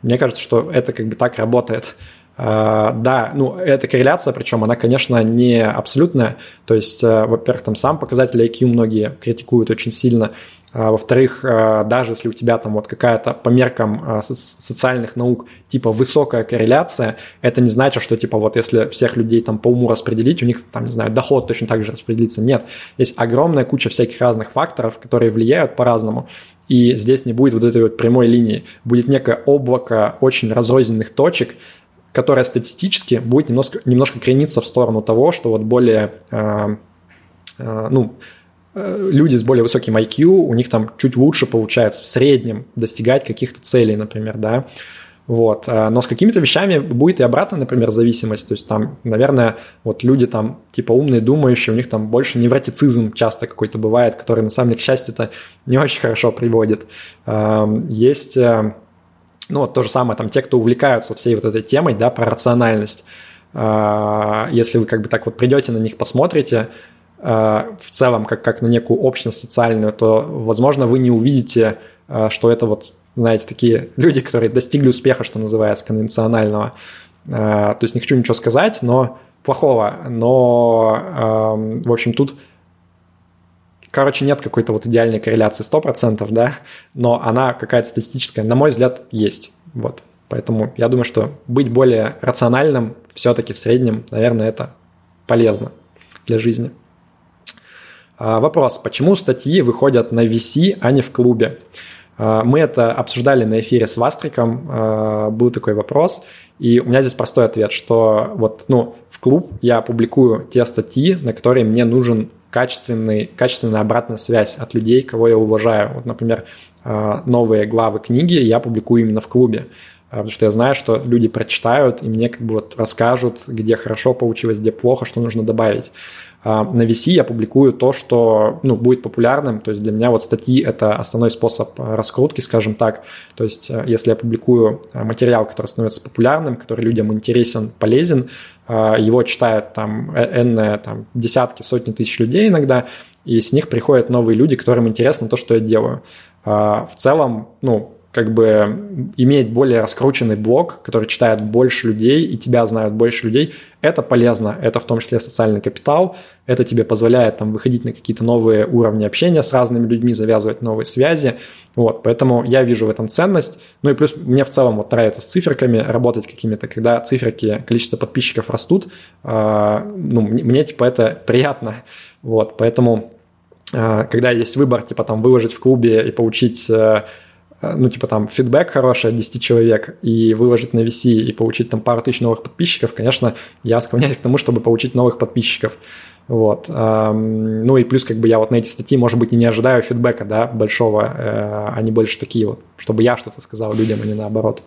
Мне кажется, что это как бы так работает. Uh, да, ну, эта корреляция, причем она, конечно, не абсолютная. То есть, uh, во-первых, там сам показатель IQ многие критикуют очень сильно. А, во-вторых, а, даже если у тебя там вот какая-то по меркам а, социальных наук типа высокая корреляция, это не значит, что типа вот если всех людей там по уму распределить, у них там, не знаю, доход точно так же распределится. Нет, есть огромная куча всяких разных факторов, которые влияют по-разному. И здесь не будет вот этой вот прямой линии. Будет некое облако очень разрозненных точек, которое статистически будет немножко, немножко крениться в сторону того, что вот более, ну, люди с более высоким IQ, у них там чуть лучше получается в среднем достигать каких-то целей, например, да. Вот. Э, но с какими-то вещами будет и обратная, например, зависимость. То есть там, наверное, вот люди там типа умные, думающие, у них там больше невротицизм часто какой-то бывает, который на самом деле, к счастью, это не очень хорошо приводит. Эм, есть, э, ну вот то же самое, там те, кто увлекаются всей вот этой темой, да, про рациональность. Если вы как бы так вот придете на них, посмотрите, Э, в целом как, как на некую общность социальную, то, возможно, вы не увидите, э, что это вот, знаете, такие люди, которые достигли успеха, что называется, конвенционального. Э, то есть не хочу ничего сказать, но плохого, но, эм, в общем, тут Короче, нет какой-то вот идеальной корреляции 100%, да, но она какая-то статистическая, на мой взгляд, есть. Вот. Поэтому я думаю, что быть более рациональным все-таки в среднем, наверное, это полезно для жизни. А, вопрос, почему статьи выходят на VC, а не в клубе? А, мы это обсуждали на эфире с Вастриком, а, был такой вопрос, и у меня здесь простой ответ, что вот, ну, в клуб я публикую те статьи, на которые мне нужен качественный, качественная обратная связь от людей, кого я уважаю. Вот, например, новые главы книги я публикую именно в клубе, потому что я знаю, что люди прочитают и мне как бы вот расскажут, где хорошо получилось, где плохо, что нужно добавить. А, на VC я публикую то, что ну, будет популярным. То есть для меня вот статьи – это основной способ а, раскрутки, скажем так. То есть а, если я публикую материал, который становится популярным, который людям интересен, полезен, его читают там энные там, десятки, сотни тысяч людей иногда, и с них приходят новые люди, которым интересно то, что я делаю. В целом, ну, как бы иметь более раскрученный блог, который читает больше людей и тебя знают больше людей, это полезно. Это в том числе социальный капитал. Это тебе позволяет там выходить на какие-то новые уровни общения с разными людьми, завязывать новые связи. Вот, поэтому я вижу в этом ценность. Ну и плюс мне в целом вот нравится с циферками работать какими-то, когда циферки, количество подписчиков растут, э, ну, мне, типа это приятно. Вот, поэтому э, когда есть выбор, типа там выложить в клубе и получить э, ну, типа там фидбэк хороший от 10 человек и выложить на VC и получить там пару тысяч новых подписчиков, конечно, я склоняюсь к тому, чтобы получить новых подписчиков. Вот. Ну и плюс как бы я вот на эти статьи, может быть, и не ожидаю фидбэка, да, большого, э, они больше такие вот, чтобы я что-то сказал людям, а не наоборот.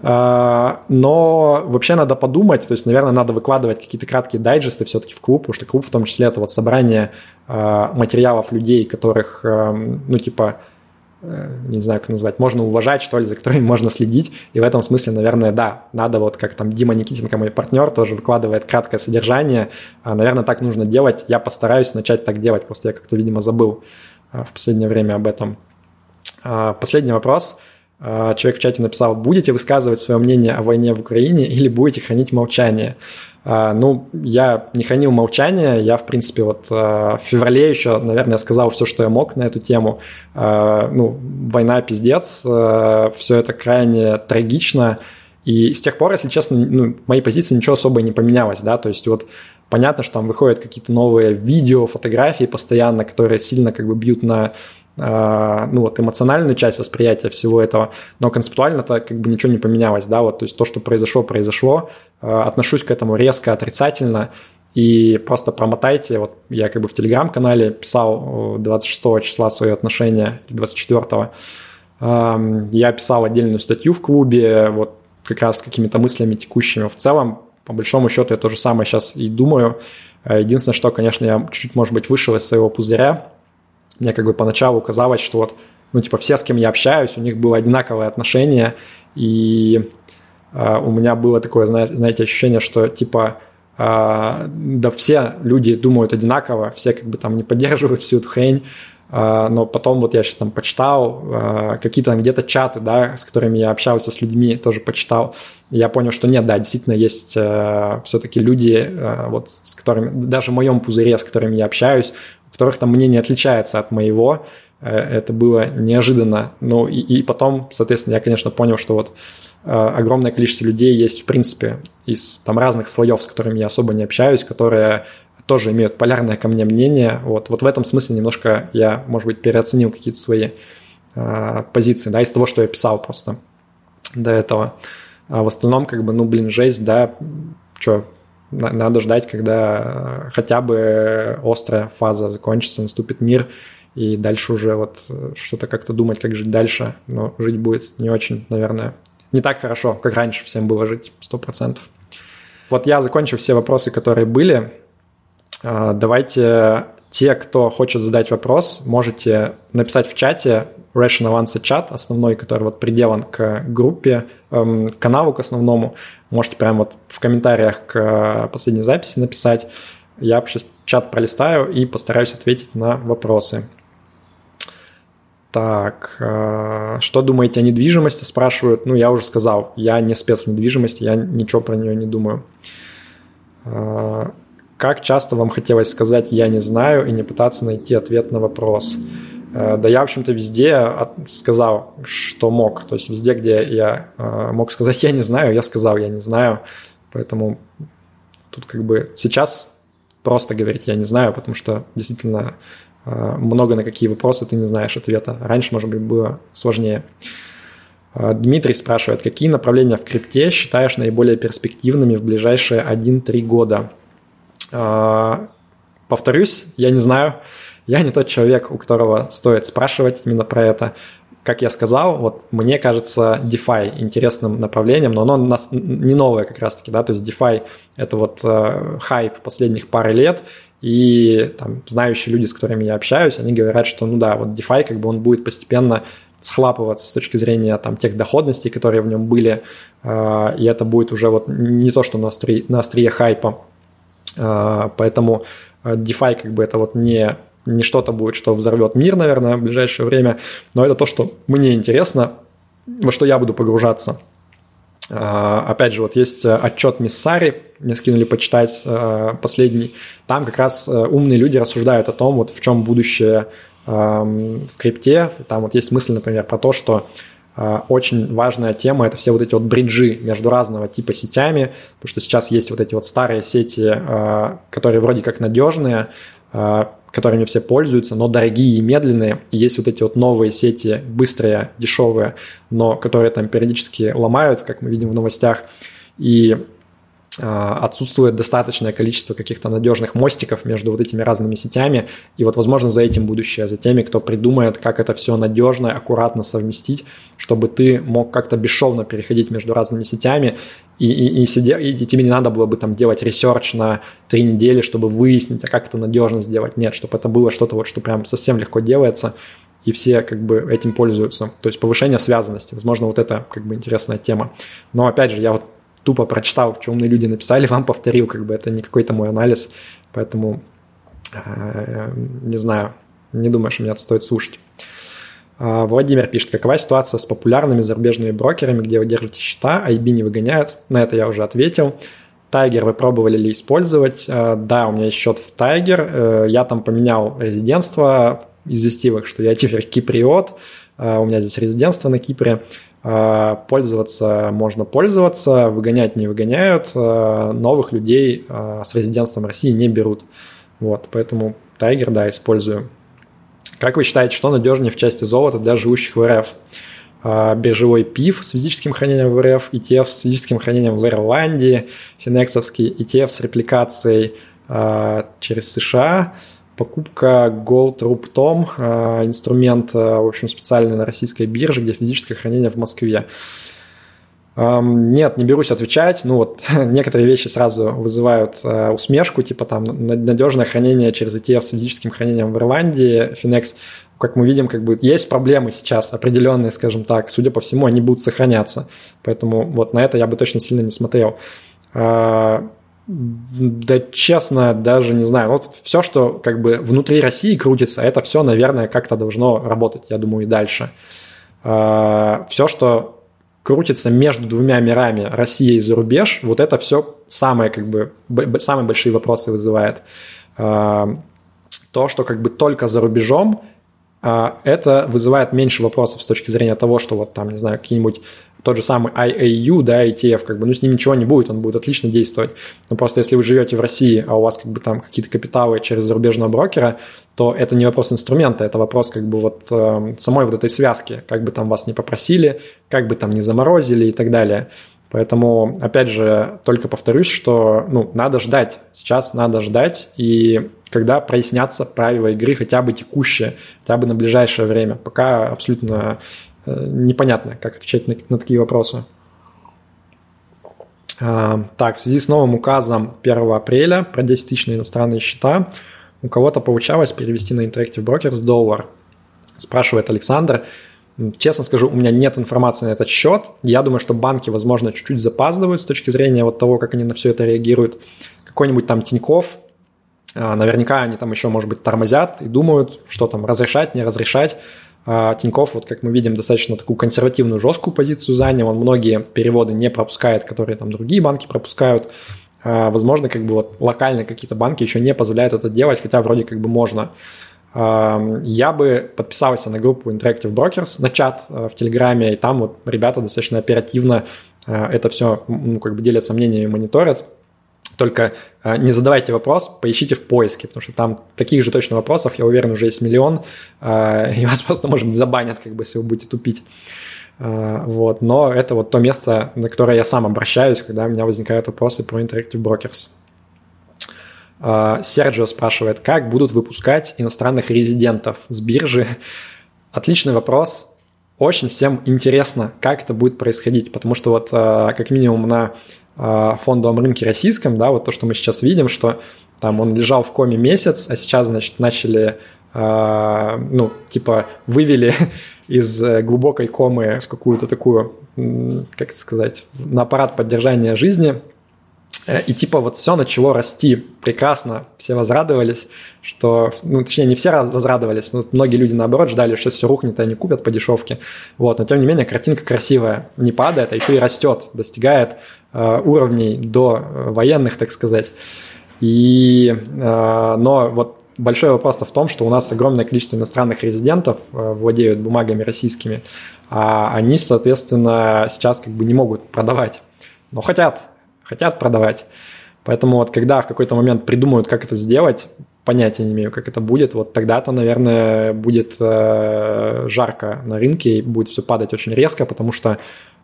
А, но вообще надо подумать, то есть, наверное, надо выкладывать какие-то краткие дайджесты все-таки в клуб, потому что клуб в том числе это вот собрание материалов людей, которых, эм, ну, типа, э, не знаю, как назвать, можно уважать, что ли, за которыми можно следить. И в этом смысле, наверное, да, надо вот как там Дима Никитенко, мой партнер, тоже выкладывает краткое содержание. А, наверное, так нужно делать. Я постараюсь начать так делать, просто я как-то, видимо, забыл в последнее время об этом. Последний вопрос – а, человек в чате написал, будете высказывать свое мнение о войне в Украине или будете хранить молчание? А, ну, я не хранил молчание, я, в принципе, вот а, в феврале еще, наверное, сказал все, что я мог на эту тему. Ну, война пиздец, все это крайне трагично, и с тех пор, если честно, ну, моей позиции ничего особо не поменялось, да, то есть вот понятно, что там выходят какие-то новые видео, фотографии постоянно, которые сильно как бы бьют на а, ну вот эмоциональную часть восприятия всего этого, но концептуально-то как бы ничего не поменялось, да, вот, то есть то, что произошло, произошло, а, отношусь к этому резко отрицательно, и просто промотайте, вот я как бы в телеграм-канале писал 26 числа свои отношения, 24 я писал отдельную статью в клубе, вот как раз с какими-то мыслями текущими. В целом, по большому счету, я то же самое сейчас и думаю. Единственное, что, конечно, я чуть-чуть, может быть, вышел из своего пузыря, мне как бы поначалу казалось, что вот, ну, типа, все, с кем я общаюсь, у них было одинаковое отношение, и э, у меня было такое, знаете, ощущение, что, типа, э, да все люди думают одинаково, все как бы там не поддерживают всю эту хрень, э, но потом вот я сейчас там почитал, э, какие-то где-то чаты, да, с которыми я общался с людьми, тоже почитал, я понял, что нет, да, действительно есть э, все-таки люди, э, вот с которыми, даже в моем пузыре, с которыми я общаюсь, которых там мнение отличается от моего. Э, это было неожиданно. Ну и, и потом, соответственно, я, конечно, понял, что вот э, огромное количество людей есть, в принципе, из там разных слоев, с которыми я особо не общаюсь, которые тоже имеют полярное ко мне мнение. Вот, вот в этом смысле немножко я, может быть, переоценил какие-то свои э, позиции, да, из того, что я писал просто до этого. А в остальном, как бы, ну, блин, жесть, да, что, надо ждать, когда э, хотя бы острая фаза закончится, наступит мир, и дальше уже вот э, что-то как-то думать, как жить дальше. Но жить будет не очень, наверное, не так хорошо, как раньше всем было жить, сто процентов. Вот я закончу все вопросы, которые были. А, давайте те, кто хочет задать вопрос, можете написать в чате Rational Answer чат основной, который вот приделан к группе, эм, каналу к основному. Можете прямо вот в комментариях к последней записи написать. Я сейчас чат пролистаю и постараюсь ответить на вопросы. Так, э, что думаете о недвижимости, спрашивают. Ну, я уже сказал, я не спец в недвижимости, я ничего про нее не думаю. Э, как часто вам хотелось сказать «я не знаю» и не пытаться найти ответ на вопрос? Э, да я, в общем-то, везде сказал, что мог. То есть везде, где я э, мог сказать «я не знаю», я сказал «я не знаю». Поэтому тут как бы сейчас просто говорить «я не знаю», потому что действительно э, много на какие вопросы ты не знаешь ответа. Раньше, может быть, было сложнее. Дмитрий спрашивает, какие направления в крипте считаешь наиболее перспективными в ближайшие 1-3 года? Повторюсь, я не знаю. Я не тот человек, у которого стоит спрашивать именно про это. Как я сказал, вот мне кажется DeFi интересным направлением, но оно у нас не новое как раз-таки, да, то есть DeFi – это вот э, хайп последних пары лет, и там знающие люди, с которыми я общаюсь, они говорят, что ну да, вот DeFi как бы он будет постепенно схлапываться с точки зрения там тех доходностей, которые в нем были, э, и это будет уже вот не то, что на острие, на острие хайпа. Э, поэтому э, DeFi как бы это вот не не что-то будет, что взорвет мир, наверное, в ближайшее время, но это то, что мне интересно, во что я буду погружаться. А, опять же, вот есть э, отчет Миссари, мне скинули почитать э, последний. Там как раз э, умные люди рассуждают о том, вот в чем будущее в крипте. Там вот есть мысль, например, про то, что очень важная тема – это все вот эти вот бриджи между разного типа сетями, потому что сейчас есть вот эти вот старые сети, которые вроде как надежные, которыми все пользуются, но дорогие и медленные. Есть вот эти вот новые сети, быстрые, дешевые, но которые там периодически ломают, как мы видим в новостях. И отсутствует достаточное количество каких-то надежных мостиков между вот этими разными сетями. И вот, возможно, за этим будущее, за теми, кто придумает, как это все надежно, аккуратно совместить, чтобы ты мог как-то бесшовно переходить между разными сетями, и, и, и, сидя, и тебе не надо было бы там делать research на три недели, чтобы выяснить, а как это надежно сделать. Нет, чтобы это было что-то вот, что прям совсем легко делается, и все как бы этим пользуются. То есть повышение связанности. Возможно, вот это как бы интересная тема. Но опять же, я вот тупо прочитал, что умные люди написали, вам повторил, как бы это не какой-то мой анализ, поэтому э, не знаю, не думаю, что меня это стоит слушать. А, Владимир пишет, какова ситуация с популярными зарубежными брокерами, где вы держите счета, а IB не выгоняют? На это я уже ответил. Тайгер вы пробовали ли использовать? А, да, у меня есть счет в Тайгер. Э, я там поменял резидентство, известил их, что я теперь киприот. А, у меня здесь резидентство на Кипре. А, пользоваться можно пользоваться, выгонять не выгоняют, а, новых людей а, с резидентством России не берут. Вот, поэтому Tiger, да, использую. Как вы считаете, что надежнее в части золота для живущих в РФ? биржевой ПИФ с физическим хранением в РФ, ETF с физическим хранением в Ирландии, финексовский ETF с репликацией через США – покупка Gold Roop Tom, э, инструмент, э, в общем, специальный на российской бирже, где физическое хранение в Москве. Нет, не берусь отвечать. Ну вот некоторые вещи сразу вызывают э, усмешку, типа там надежное хранение через ETF с физическим хранением в Ирландии, Finex. Как мы видим, как бы есть проблемы сейчас определенные, скажем так. Судя по всему, они будут сохраняться. Поэтому вот на это я бы точно сильно не смотрел. Да, честно, даже не знаю. Вот все, что как бы внутри России крутится, это все, наверное, как-то должно работать, я думаю, и дальше. А, все, что крутится между двумя мирами, Россия и зарубеж, вот это все самые, как бы, самые большие вопросы вызывает. А, то, что как бы только за рубежом, а, это вызывает меньше вопросов с точки зрения того, что вот там, не знаю, какие-нибудь тот же самый IAU, да, ETF, как бы, ну, с ним ничего не будет, он будет отлично действовать. Но просто если вы живете в России, а у вас как бы там какие-то капиталы через зарубежного брокера, то это не вопрос инструмента, это вопрос как бы вот э, самой вот этой связки, как бы там вас не попросили, как бы там не заморозили и так далее. Поэтому, опять же, только повторюсь, что ну, надо ждать. Сейчас надо ждать, и когда прояснятся правила игры хотя бы текущие, хотя бы на ближайшее время. Пока абсолютно непонятно, как отвечать на, на такие вопросы. А, так, в связи с новым указом 1 апреля про 10 тысяч на иностранные счета у кого-то получалось перевести на Interactive Brokers доллар? Спрашивает Александр. Честно скажу, у меня нет информации на этот счет. Я думаю, что банки, возможно, чуть-чуть запаздывают с точки зрения вот того, как они на все это реагируют. Какой-нибудь там Тиньков, а, наверняка они там еще, может быть, тормозят и думают, что там разрешать, не разрешать. А Тиньков, вот как мы видим, достаточно такую консервативную, жесткую позицию занял. Он многие переводы не пропускает, которые там другие банки пропускают. А, возможно, как бы вот локально какие-то банки еще не позволяют это делать, хотя вроде как бы можно. А, я бы подписался на группу Interactive Brokers, на чат в Телеграме, и там вот ребята достаточно оперативно это все ну, как бы делятся мнениями, мониторят. Только а, не задавайте вопрос, поищите в поиске, потому что там таких же точно вопросов, я уверен, уже есть миллион, а, и вас просто, может быть, забанят, как бы, если вы будете тупить. А, вот. Но это вот то место, на которое я сам обращаюсь, когда у меня возникают вопросы про Interactive Brokers. Серджио спрашивает, как будут выпускать иностранных резидентов с биржи? Отличный вопрос. Очень всем интересно, как это будет происходить, потому что вот как минимум на фондовом рынке российском, да, вот то, что мы сейчас видим, что там он лежал в коме месяц, а сейчас, значит, начали, э, ну, типа, вывели из э, глубокой комы в какую-то такую, как сказать, на аппарат поддержания жизни, э, и типа вот все начало расти прекрасно, все возрадовались, что, ну, точнее, не все возрадовались, но многие люди, наоборот, ждали, что все рухнет, и они купят по дешевке. Вот, но тем не менее, картинка красивая, не падает, а еще и растет, достигает Э, уровней до э, военных, так сказать. И, э, но вот большой вопрос-то в том, что у нас огромное количество иностранных резидентов владеют бумагами российскими, а они, соответственно, сейчас как бы не могут продавать, но хотят, хотят продавать. Поэтому вот когда в какой-то момент придумают, как это сделать, понятия не имею, как это будет. Вот тогда-то, наверное, будет э, жарко на рынке и будет все падать очень резко, потому что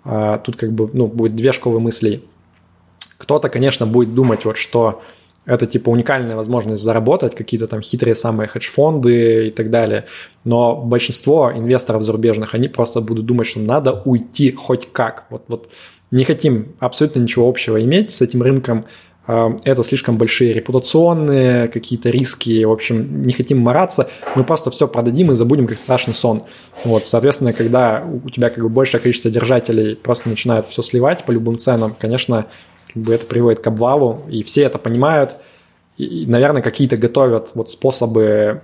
э, тут как бы ну, будет две школы мыслей. Кто-то, конечно, будет думать, вот что это типа уникальная возможность заработать, какие-то там хитрые самые хедж-фонды и так далее. Но большинство инвесторов зарубежных, они просто будут думать, что надо уйти хоть как. Вот, вот не хотим абсолютно ничего общего иметь с этим рынком. А, это слишком большие репутационные какие-то риски. В общем, не хотим мараться. Мы просто все продадим и забудем, как страшный сон. Вот, соответственно, когда у тебя как бы большее количество держателей просто начинает все сливать по любым ценам, конечно, как бы это приводит к обвалу, и все это понимают, и, наверное, какие-то готовят вот способы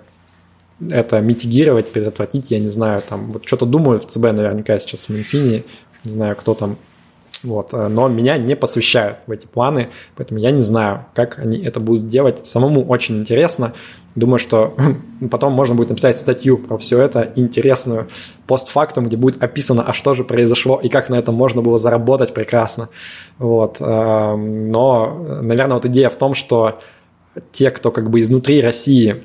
это митигировать, предотвратить, я не знаю, там, вот что-то думаю в ЦБ наверняка сейчас в Минфине, не знаю, кто там вот. Э, но меня не посвящают в эти планы, поэтому я не знаю, как они это будут делать. Самому очень интересно. Думаю, что потом можно будет написать статью про все это интересную постфактум, где будет описано, а что же произошло и как на этом можно было заработать прекрасно. Вот. Эм, но, наверное, вот идея в том, что те, кто как бы изнутри России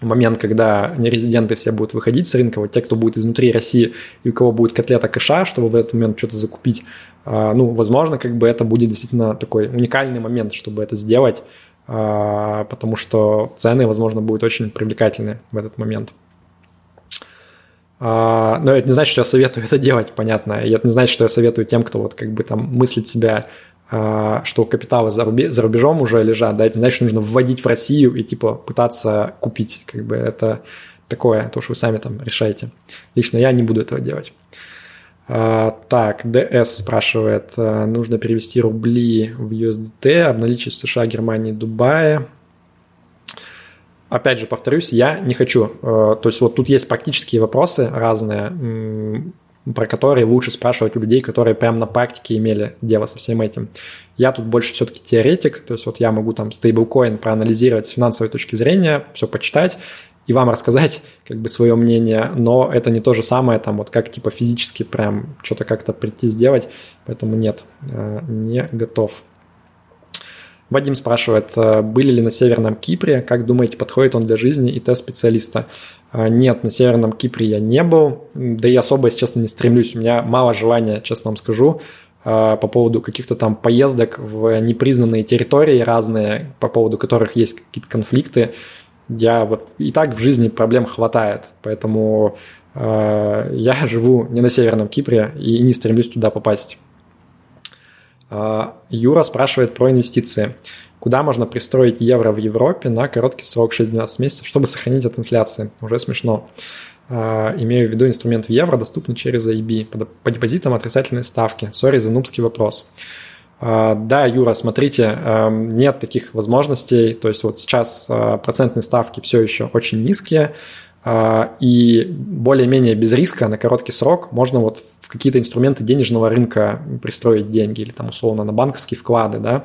момент, когда нерезиденты все будут выходить с рынка, вот те, кто будет изнутри России и у кого будет котлета кэша, чтобы в этот момент что-то закупить, а, ну, возможно, как бы это будет действительно такой уникальный момент, чтобы это сделать, а, потому что цены, возможно, будут очень привлекательны в этот момент. А, но это не значит, что я советую это делать, понятно. И это не значит, что я советую тем, кто вот как бы там мыслит себя что капиталы за, рубежом уже лежат, да, это значит, нужно вводить в Россию и типа пытаться купить, как бы это такое, то, что вы сами там решаете. Лично я не буду этого делать. А, так, ДС спрашивает, а, нужно перевести рубли в USDT, обналичить в США, Германии, Дубае. Опять же, повторюсь, я не хочу. А, то есть вот тут есть практические вопросы разные, про которые лучше спрашивать у людей, которые прямо на практике имели дело со всем этим. Я тут больше все-таки теоретик, то есть вот я могу там стейблкоин проанализировать с финансовой точки зрения, все почитать, и вам рассказать как бы свое мнение, но это не то же самое, там вот как типа физически прям что-то как-то прийти сделать, поэтому нет, э, не готов. Вадим спрашивает, э, были ли на Северном Кипре, как думаете, подходит он для жизни и тест специалиста? Э, нет, на Северном Кипре я не был, да и особо, если честно, не стремлюсь, у меня мало желания, честно вам скажу, по поводу каких-то там поездок в непризнанные территории разные, по поводу которых есть какие-то конфликты я вот и так в жизни проблем хватает, поэтому э, я живу не на Северном Кипре и не стремлюсь туда попасть. Юра спрашивает про инвестиции. Куда можно пристроить евро в Европе на короткий срок 6-12 месяцев, чтобы сохранить от инфляции? Уже смешно. Э, имею в виду инструмент в евро, доступный через AIB. По, по депозитам отрицательные ставки. Сори за нубский вопрос. А, да, Юра, смотрите, эм, нет таких возможностей. То есть вот сейчас э, процентные ставки все еще очень низкие, а, и более-менее без риска на короткий срок можно вот в какие-то инструменты денежного рынка пристроить деньги или там условно на банковские вклады, да.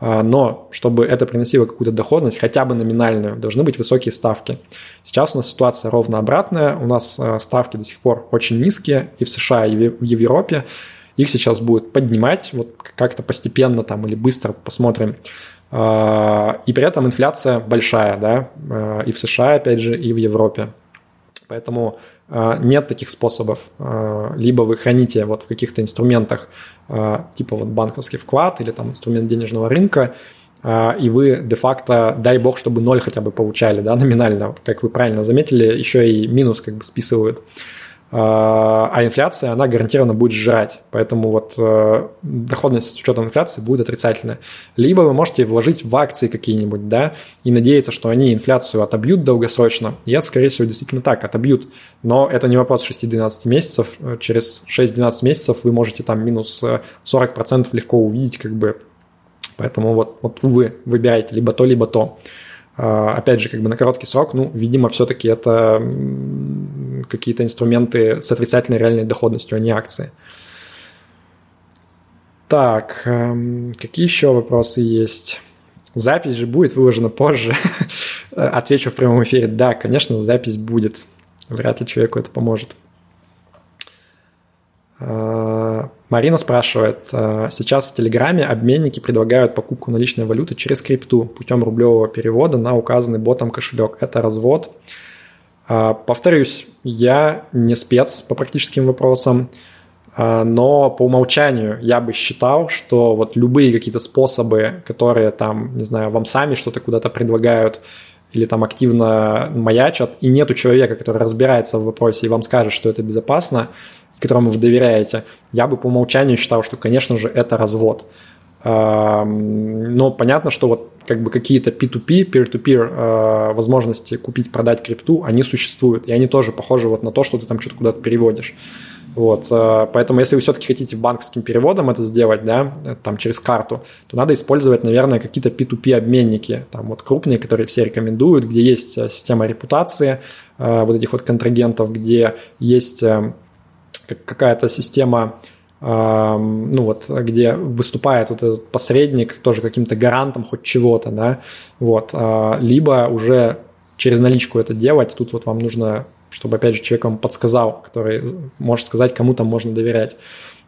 А, но чтобы это приносило какую-то доходность, хотя бы номинальную, должны быть высокие ставки. Сейчас у нас ситуация ровно обратная, у нас э, ставки до сих пор очень низкие и в США, и в Европе. Их сейчас будут поднимать, вот как-то постепенно там или быстро посмотрим. А, и при этом инфляция большая, да, а, и в США, опять же, и в Европе. Поэтому а, нет таких способов. Либо вы храните вот в каких-то инструментах, типа вот банковский вклад или там инструмент денежного рынка, и вы де-факто, дай бог, чтобы ноль хотя бы получали, да, номинально, как вы правильно заметили, еще и минус как бы списывают. А, а инфляция, она гарантированно будет жрать. Поэтому вот э, доходность с учетом инфляции будет отрицательная. Либо вы можете вложить в акции какие-нибудь, да, и надеяться, что они инфляцию отобьют долгосрочно. И это, скорее всего, действительно так, отобьют. Но это не вопрос 6-12 месяцев. Через 6-12 месяцев вы можете там минус 40% легко увидеть, как бы. Поэтому вот, вот вы выбираете либо то, либо то. А, опять же, как бы на короткий срок, ну, видимо, все-таки это какие-то инструменты с отрицательной реальной доходностью, а не акции. Так, эм, какие еще вопросы есть? Запись же будет выложена позже. Отвечу в прямом эфире. Да, конечно, запись будет. Вряд ли человеку это поможет. А, Марина спрашивает, э, сейчас в Телеграме обменники предлагают покупку наличной валюты через крипту путем рублевого перевода на указанный ботом кошелек. Это развод. Э, повторюсь, я не спец по практическим вопросам, э, но по умолчанию я бы считал, что вот любые какие-то способы, которые там, не знаю, вам сами что-то куда-то предлагают, или там активно маячат, и нету человека, который разбирается в вопросе и вам скажет, что это безопасно, которому вы доверяете, я бы по умолчанию считал, что, конечно же, это развод. Но понятно, что вот как бы какие-то P2P, peer-to-peer а, возможности купить, продать крипту, они существуют. И они тоже похожи вот на то, что ты там что-то куда-то переводишь. Вот, а, поэтому если вы все-таки хотите банковским переводом это сделать, да, там через карту, то надо использовать, наверное, какие-то P2P обменники, там вот крупные, которые все рекомендуют, где есть система репутации вот этих вот контрагентов, где есть какая-то система, ну вот, где выступает вот этот посредник тоже каким-то гарантом хоть чего-то, да, вот, а, либо уже через наличку это делать, тут вот вам нужно, чтобы, опять же, человек вам подсказал, который может сказать, кому там можно доверять.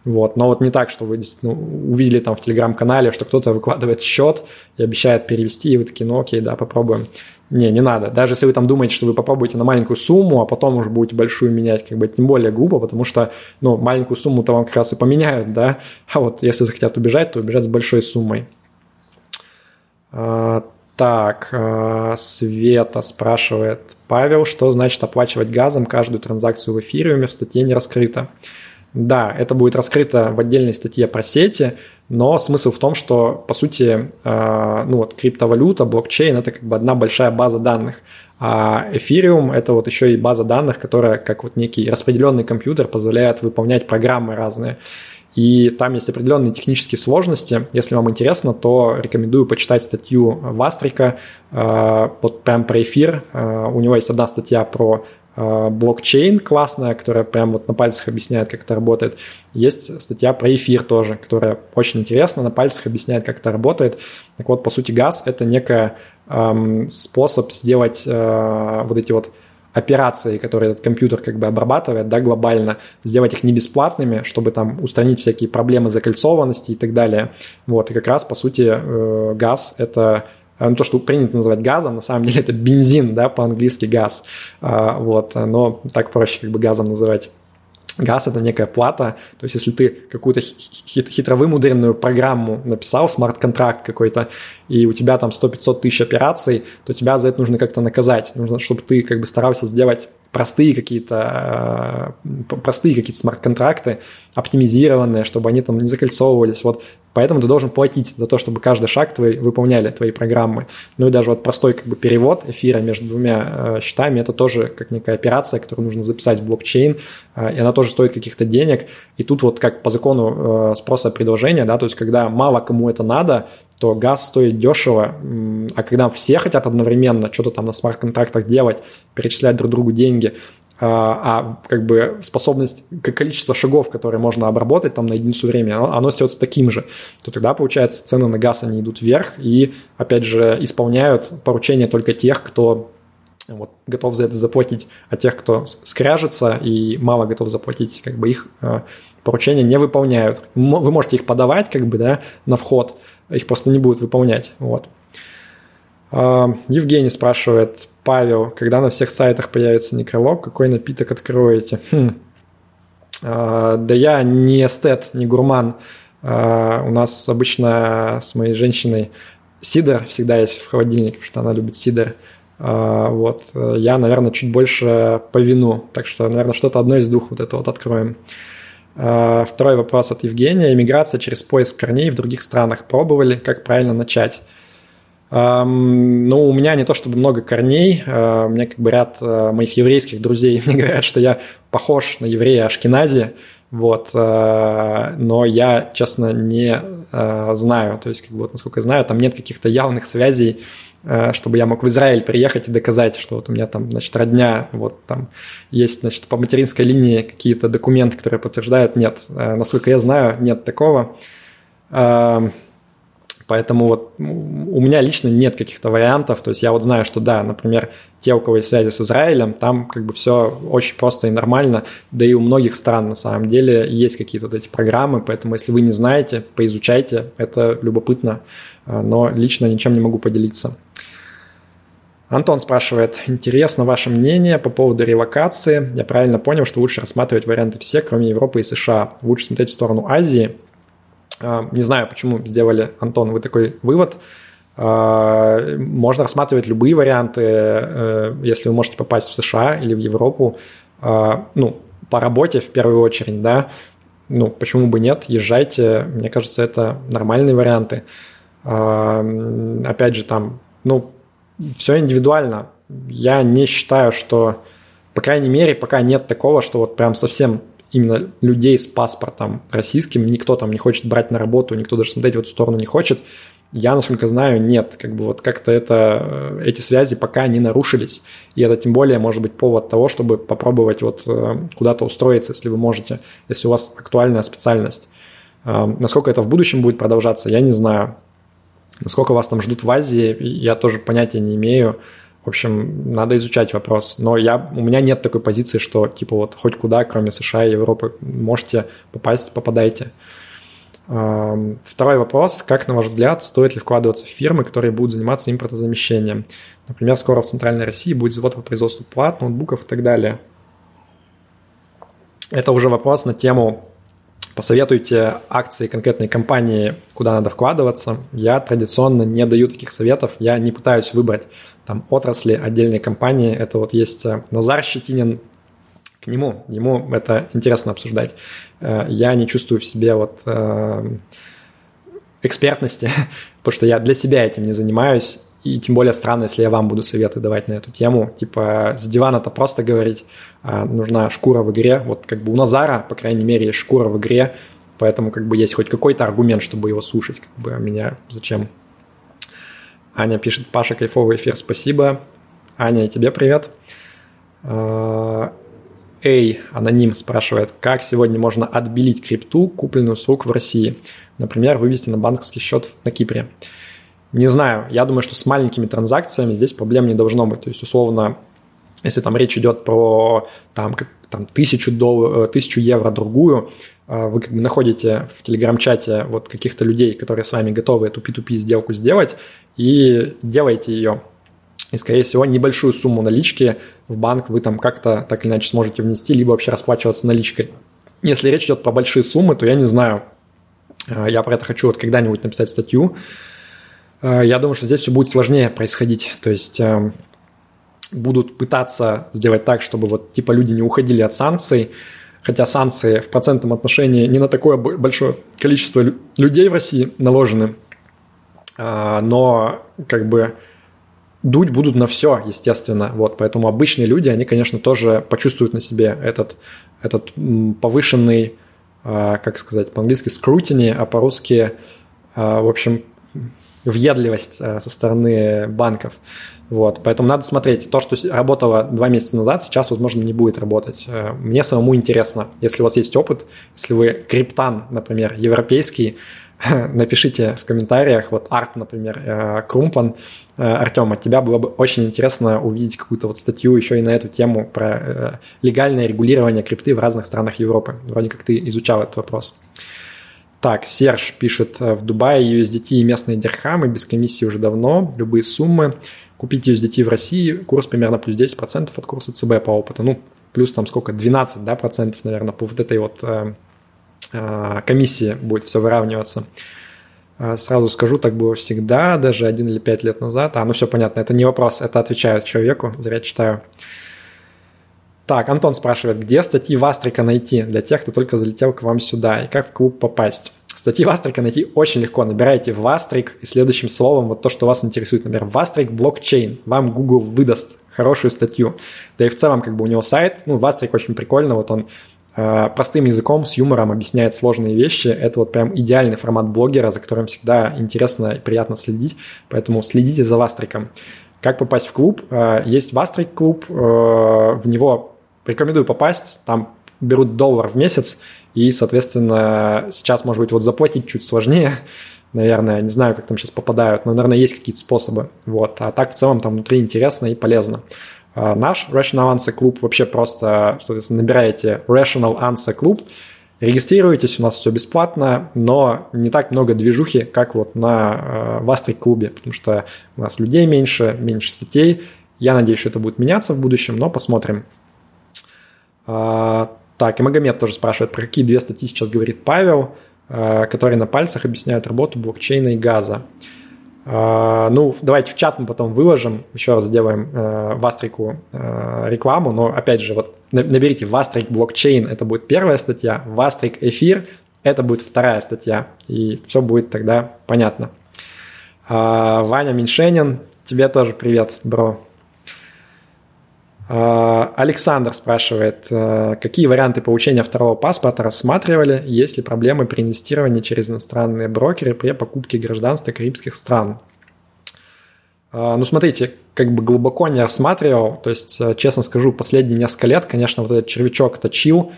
Вот. Но вот не так, что вы ну, увидели там в телеграм-канале, что кто-то выкладывает счет и обещает перевести, и вы такие, ну окей, да, попробуем. Не, не надо. Даже если вы там думаете, что вы попробуете на маленькую сумму, а потом уже будете большую менять, как бы тем более глупо, потому что, ну, маленькую сумму-то вам как раз и поменяют, да, а вот если захотят убежать, то убежать с большой суммой. А, так, а, Света спрашивает, Павел, что значит оплачивать газом каждую транзакцию в эфириуме в статье не раскрыто? Да, это будет раскрыто в отдельной статье про сети, но смысл в том, что, по сути, э, ну вот криптовалюта, блокчейн – это как бы одна большая база данных, а Ethereum – это вот еще и база данных, которая как вот некий распределенный компьютер позволяет выполнять программы разные. И там есть определенные технические сложности. Если вам интересно, то рекомендую почитать статью Вастрика, э, вот прям про эфир. Э, у него есть одна статья про Э, блокчейн классная, которая прям вот на пальцах объясняет, как это работает. Есть статья про эфир тоже, которая очень интересна, на пальцах объясняет, как это работает. Так вот, по сути, газ – это некий эм, способ сделать э, вот эти вот операции, которые этот компьютер как бы обрабатывает, да, глобально, сделать их не бесплатными, чтобы там устранить всякие проблемы закольцованности и так далее. Вот, и как раз, по сути, э, газ – это а, ну, то, что принято называть газом, на самом деле это бензин, да, по-английски газ, а, вот, но так проще как бы газом называть. Газ – это некая плата, то есть если ты какую-то хит хитровымудренную программу написал, смарт-контракт какой-то, и у тебя там 100-500 тысяч операций, то тебя за это нужно как-то наказать. Нужно, чтобы ты как бы старался сделать простые какие-то э, простые какие-то смарт-контракты, оптимизированные, чтобы они там не закольцовывались. Вот поэтому ты должен платить за то, чтобы каждый шаг твой выполняли твои программы. Ну и даже вот простой как бы перевод эфира между двумя э, счетами, это тоже как некая операция, которую нужно записать в блокчейн, э, и она тоже стоит каких-то денег. И тут вот как по закону спроса и предложения, да, то есть когда мало кому это надо, то газ стоит дешево, а когда все хотят одновременно что-то там на смарт-контрактах делать, перечислять друг другу деньги, а, а как бы способность, количество шагов, которые можно обработать там на единицу времени, оно, оно остается таким же, то тогда, получается, цены на газ, они идут вверх и, опять же, исполняют поручения только тех, кто вот, готов за это заплатить, а тех, кто скряжется и мало готов заплатить, как бы их э, поручения не выполняют. Вы можете их подавать, как бы, да, на вход, их просто не будут выполнять. Вот. А, Евгений спрашивает, Павел, когда на всех сайтах появится некролог, какой напиток откроете? Хм. А, да я не эстет, не гурман. А, у нас обычно с моей женщиной сидор всегда есть в холодильнике, потому что она любит сидор. Вот. Я, наверное, чуть больше по вину. Так что, наверное, что-то одно из двух вот это вот откроем. А, второй вопрос от Евгения. Иммиграция через поиск корней в других странах. Пробовали? Как правильно начать? Ну, у меня не то чтобы много корней, а, у меня как бы ряд а, моих еврейских друзей мне говорят, что я похож на еврея Ашкенази, вот, но я, честно, не знаю, то есть, как бы, вот, насколько я знаю, там нет каких-то явных связей Э, чтобы я мог в Израиль приехать и доказать, что вот у меня там, значит, родня, вот там есть, значит, по материнской линии какие-то документы, которые подтверждают. Нет, э, насколько я знаю, нет такого. Поэтому вот у меня лично нет каких-то вариантов. То есть я вот знаю, что да, например, те, у кого есть связи с Израилем, там как бы все очень просто и нормально. Да и у многих стран на самом деле есть какие-то вот эти программы. Поэтому если вы не знаете, поизучайте. Это любопытно. Но лично ничем не могу поделиться. Антон спрашивает, интересно ваше мнение по поводу релокации. Я правильно понял, что лучше рассматривать варианты все, кроме Европы и США. Лучше смотреть в сторону Азии. А, не знаю, почему сделали, Антон, вы такой вывод. А, можно рассматривать любые варианты, э, если вы можете попасть в США или в Европу, а, ну, по работе в первую очередь, да, ну, почему бы нет, езжайте, мне кажется, это нормальные варианты. Опять же, там, ну, все индивидуально. Я не считаю, что, по крайней мере, пока нет такого, что вот прям совсем именно людей с паспортом российским никто там не хочет брать на работу, никто даже смотреть в эту сторону не хочет. Я, насколько знаю, нет. Как бы вот как-то это, э, эти связи пока не нарушились. И это тем более может быть повод того, чтобы попробовать вот э, куда-то устроиться, если вы можете, если у вас актуальная специальность. Э, насколько это в будущем будет продолжаться, я не знаю. Насколько вас там ждут в Азии, я тоже понятия не имею. В общем, надо изучать вопрос. Но я, у меня нет такой позиции, что типа вот хоть куда, кроме США и Европы, можете попасть, попадайте. Второй вопрос. Как, на ваш взгляд, стоит ли вкладываться в фирмы, которые будут заниматься импортозамещением? Например, скоро в Центральной России будет завод по производству плат, ноутбуков и так далее. Это уже вопрос на тему посоветуйте акции конкретной компании, куда надо вкладываться. Я традиционно не даю таких советов, я не пытаюсь выбрать там отрасли, отдельной компании. Это вот есть э, Назар Щетинин, к нему, ему это интересно обсуждать. Э, я не чувствую в себе вот э, экспертности, потому что я для себя этим не занимаюсь, и тем более странно, если я вам буду советы давать на эту тему. Типа с дивана-то просто говорить, а нужна шкура в игре. Вот как бы у Назара, по крайней мере, есть шкура в игре, поэтому как бы есть хоть какой-то аргумент, чтобы его слушать. Как бы, а меня зачем? Аня пишет, Паша, кайфовый эфир, спасибо. Аня, тебе привет. А, Эй, аноним спрашивает, как сегодня можно отбелить крипту, купленную с рук в России? Например, вывести на банковский счет на Кипре. Не знаю, я думаю, что с маленькими транзакциями здесь проблем не должно быть. То есть, условно, если там речь идет про там, там, тысячу, доллар, э, тысячу евро другую, э, вы как бы находите в телеграм-чате вот каких-то людей, которые с вами готовы эту P2P сделку сделать, и делаете ее. И, скорее всего, небольшую сумму налички в банк вы там как-то так или иначе сможете внести, либо вообще расплачиваться наличкой. Если речь идет про большие суммы, то я не знаю. Э, я про это хочу вот когда-нибудь написать статью, Э, я думаю, что здесь все будет сложнее происходить. То есть эм, будут пытаться сделать так, чтобы вот типа люди не уходили от санкций, хотя санкции в процентном отношении не на такое большое количество людей в России наложены, а, но как бы дуть будут на все, естественно. Вот, поэтому обычные люди, они, конечно, тоже почувствуют на себе этот, этот повышенный, а, как сказать, по-английски scrutiny, а по-русски, а, в общем, въедливость э, со стороны банков. Вот, поэтому надо смотреть. То, что работало два месяца назад, сейчас, возможно, не будет работать. Э, мне самому интересно, если у вас есть опыт, если вы криптан, например, европейский, напишите в комментариях, вот арт, например, э, Крумпан, Артем, от тебя было бы очень интересно увидеть какую-то вот статью еще и на эту тему про легальное регулирование крипты в разных странах Европы. Вроде как ты изучал этот вопрос. Так, Серж пишет, э, в Дубае USDT и местные дирхамы, без комиссии уже давно, любые суммы. Купить USDT в России, курс примерно плюс 10% от курса ЦБ по опыту. Ну, плюс там сколько, 12, да, процентов, наверное, по вот этой вот э, э, комиссии будет все выравниваться. Э, сразу скажу, так было всегда, даже один или пять лет назад. А, ну все понятно, это не вопрос, это отвечаю человеку, зря читаю. Так, Антон спрашивает, где статьи Вастрика найти для тех, кто только залетел к вам сюда, и как в клуб попасть? Статьи Вастрика найти очень легко. Набирайте Вастрик и следующим словом вот то, что вас интересует. Например, Вастрик блокчейн. Вам Google выдаст хорошую статью. Да и в целом как бы у него сайт, ну, Вастрик очень прикольно, вот он э, простым языком, с юмором объясняет сложные вещи. Это вот прям идеальный формат блогера, за которым всегда интересно и приятно следить. Поэтому следите за Вастриком. Как попасть в клуб? Э, есть Вастрик клуб, э, в него Рекомендую попасть, там берут доллар в месяц, и, соответственно, сейчас, может быть, вот заплатить чуть сложнее, наверное, не знаю, как там сейчас попадают, но, наверное, есть какие-то способы. Вот. А так в целом там внутри интересно и полезно. А наш Rational Answer Club вообще просто, соответственно, набираете Rational Answer Club, регистрируйтесь, у нас все бесплатно, но не так много движухи, как вот на э, Вастрик клубе, потому что у нас людей меньше, меньше статей. Я надеюсь, что это будет меняться в будущем, но посмотрим. А, так, и Магомед тоже спрашивает, про какие две статьи сейчас говорит Павел, э, которые на пальцах объясняют работу блокчейна и газа. А, ну, давайте в чат мы потом выложим, еще раз сделаем э, рекламу, но опять же, вот наберите Вастрик блокчейн, это будет первая статья, Вастрик эфир, это будет вторая статья, и все будет тогда понятно. А, Ваня Меньшенин, тебе тоже привет, бро. А, Александр спрашивает, э, какие варианты получения второго паспорта рассматривали, есть ли проблемы при инвестировании через иностранные брокеры при покупке гражданства карибских стран? А, ну, смотрите, как бы глубоко не рассматривал, то есть, честно скажу, последние несколько лет, конечно, вот этот червячок точил,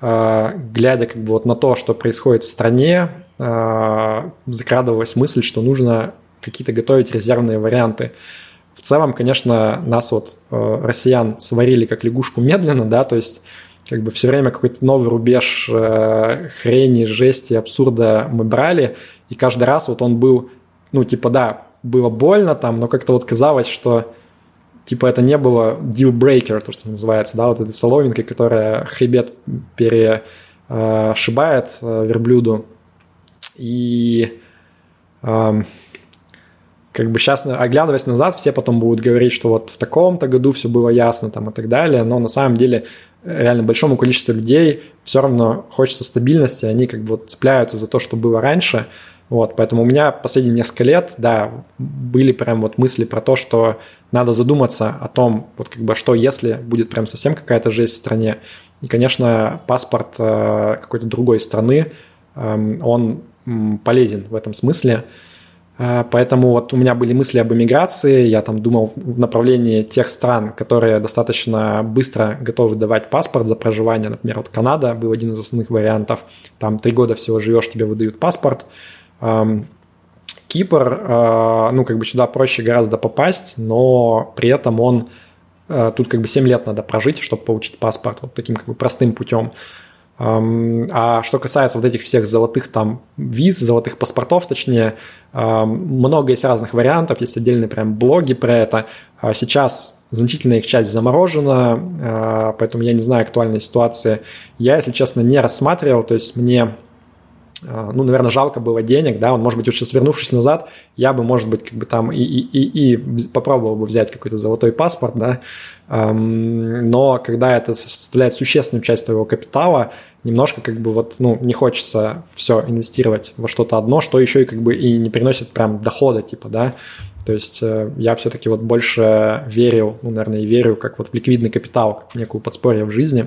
глядя как бы вот на то, что происходит в стране, закрадывалась мысль, что нужно какие-то готовить резервные варианты. В целом, конечно, нас вот, э, россиян, сварили как лягушку медленно, да, то есть как бы все время какой-то новый рубеж э, хрени, жести, абсурда мы брали, и каждый раз вот он был, ну, типа, да, было больно там, но как-то вот казалось, что типа это не было deal breaker, то, что называется, да, вот этой соломинкой, которая хребет перешибает э, верблюду. И э, как бы сейчас, оглядываясь назад, все потом будут говорить, что вот в таком-то году все было ясно там и так далее, но на самом деле реально большому количеству людей все равно хочется стабильности, они как бы вот цепляются за то, что было раньше, вот, поэтому у меня последние несколько лет, да, были прям вот мысли про то, что надо задуматься о том, вот как бы, что если будет прям совсем какая-то жесть в стране. И, конечно, паспорт э, какой-то другой страны, э, он полезен в этом смысле. А, поэтому вот у меня были мысли об эмиграции, я там думал в направлении тех стран, которые достаточно быстро готовы давать паспорт за проживание. Например, вот Канада был один из основных вариантов. Там три года всего живешь, тебе выдают паспорт. Кипр, а, ну, как бы сюда проще гораздо попасть, но при этом он а, тут как бы 7 лет надо прожить, чтобы получить паспорт вот таким как бы простым путем. А что касается вот этих всех золотых там виз, золотых паспортов, точнее, много есть разных вариантов, есть отдельные прям блоги про это. А сейчас значительная их часть заморожена, а, поэтому я не знаю актуальной ситуации. Я, если честно, не рассматривал, то есть мне ну, наверное, жалко было денег, да, он, может быть, вот сейчас вернувшись назад, я бы, может быть, как бы там и, и, и, и попробовал бы взять какой-то золотой паспорт, да, но когда это составляет существенную часть твоего капитала, немножко как бы вот, ну, не хочется все инвестировать во что-то одно, что еще и как бы и не приносит прям дохода, типа, да, то есть э, я все-таки вот больше верил, ну, наверное, и верю как вот в ликвидный капитал, как в некую подспорье в жизни,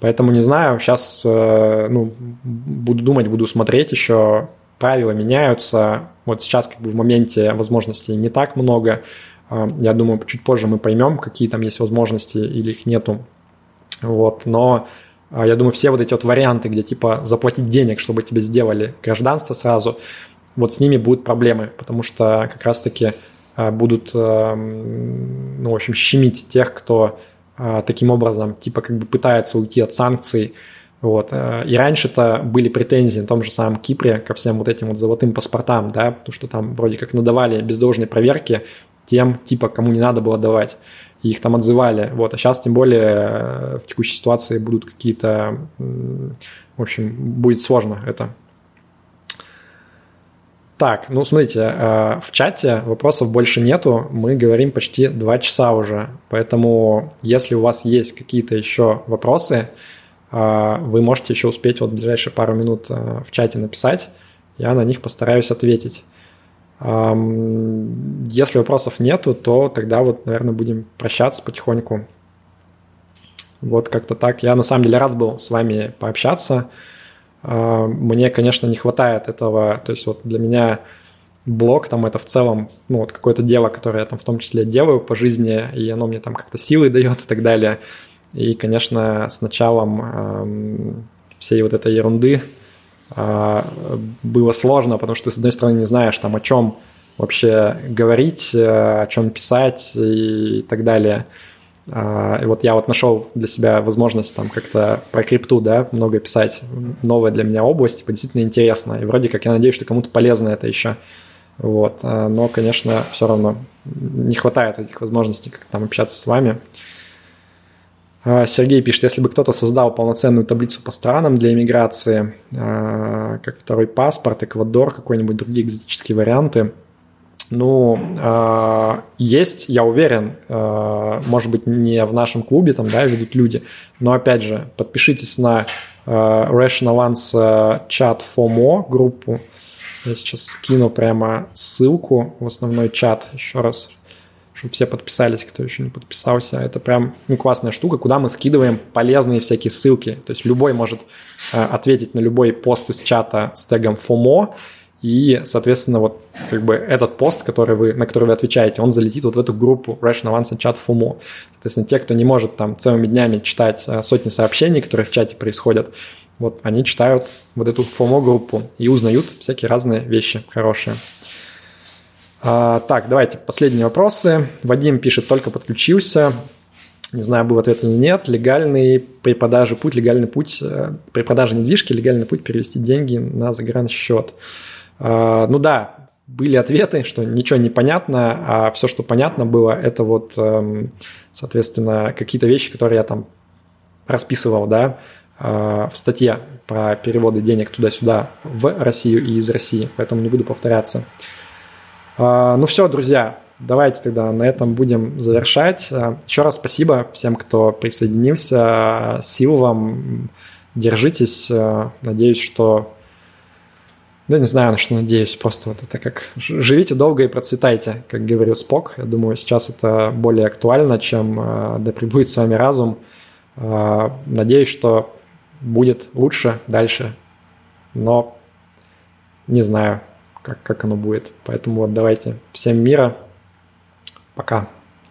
Поэтому не знаю, сейчас э, ну, буду думать, буду смотреть еще. Правила меняются. Вот сейчас как бы в моменте возможностей не так много. Э, я думаю, чуть позже мы поймем, какие там есть возможности или их нету. Вот, но э, я думаю, все вот эти вот варианты, где типа заплатить денег, чтобы тебе сделали гражданство сразу, вот с ними будут проблемы, потому что как раз-таки будут, ну, в общем, щемить тех, кто таким образом, типа как бы пытается уйти от санкций. Вот. Э, и раньше-то были претензии на том же самом Кипре ко всем вот этим вот золотым паспортам, да, потому что там вроде как надавали без должной проверки тем, типа, кому не надо было давать. И их там отзывали. Вот. А сейчас, тем более, э, в текущей ситуации будут какие-то... В общем, будет сложно это так, ну смотрите, э, в чате вопросов больше нету, мы говорим почти два часа уже, поэтому если у вас есть какие-то еще вопросы, э, вы можете еще успеть вот в ближайшие пару минут э, в чате написать, я на них постараюсь ответить. Если вопросов нету, то тогда вот, наверное, будем прощаться потихоньку. Вот как-то так. Я на самом деле рад был с вами пообщаться. А, мне, конечно, не хватает этого. То есть вот для меня блог там это в целом, ну вот какое-то дело, которое я там в том числе делаю по жизни, и оно мне там как-то силы дает и так далее. И, конечно, с началом эм, всей вот этой ерунды было сложно, потому что ты, с одной стороны, не знаешь, там, о чем вообще говорить, о чем писать и так далее. И вот я вот нашел для себя возможность там как-то про крипту, да, много писать. Новая для меня область, типа, действительно интересно. И вроде как я надеюсь, что кому-то полезно это еще. Вот. Но, конечно, все равно не хватает этих возможностей как там общаться с вами. Сергей пишет, если бы кто-то создал полноценную таблицу по странам для иммиграции, как второй паспорт, Эквадор, какой-нибудь другие экзотические варианты – ну, э, есть, я уверен, э, может быть, не в нашем клубе там, да, ведут люди, но опять же, подпишитесь на э, Rational Answer чат FOMO группу. Я сейчас скину прямо ссылку в основной чат еще раз, чтобы все подписались, кто еще не подписался. Это прям ну, классная штука, куда мы скидываем полезные всякие ссылки. То есть любой может э, ответить на любой пост из чата с тегом FOMO, и, соответственно, вот как бы этот пост, который вы, на который вы отвечаете, он залетит вот в эту группу Rational Answer Chat FOMO. Соответственно, те, кто не может там целыми днями читать э, сотни сообщений, которые в чате происходят, вот они читают вот эту FOMO группу и узнают всякие разные вещи хорошие. А, так, давайте последние вопросы. Вадим пишет, только подключился. Не знаю, был ответ или нет. Легальный при продаже путь, легальный путь э, при продаже недвижки, легальный путь перевести деньги на загрансчет. счет ну да, были ответы, что ничего не понятно, а все, что понятно было, это вот, эм, соответственно, какие-то вещи, которые я там расписывал, да, а, в статье про переводы денег туда-сюда в Россию и из России, поэтому не буду повторяться. А, ну все, друзья, давайте тогда на этом будем завершать. Еще раз спасибо всем, кто присоединился. Сил вам, держитесь. Надеюсь, что да не знаю, на что надеюсь, просто вот это как «живите долго и процветайте», как говорил Спок. Я думаю, сейчас это более актуально, чем э, «да пребудет с вами разум». Э, надеюсь, что будет лучше дальше, но не знаю, как, как оно будет. Поэтому вот давайте. Всем мира. Пока.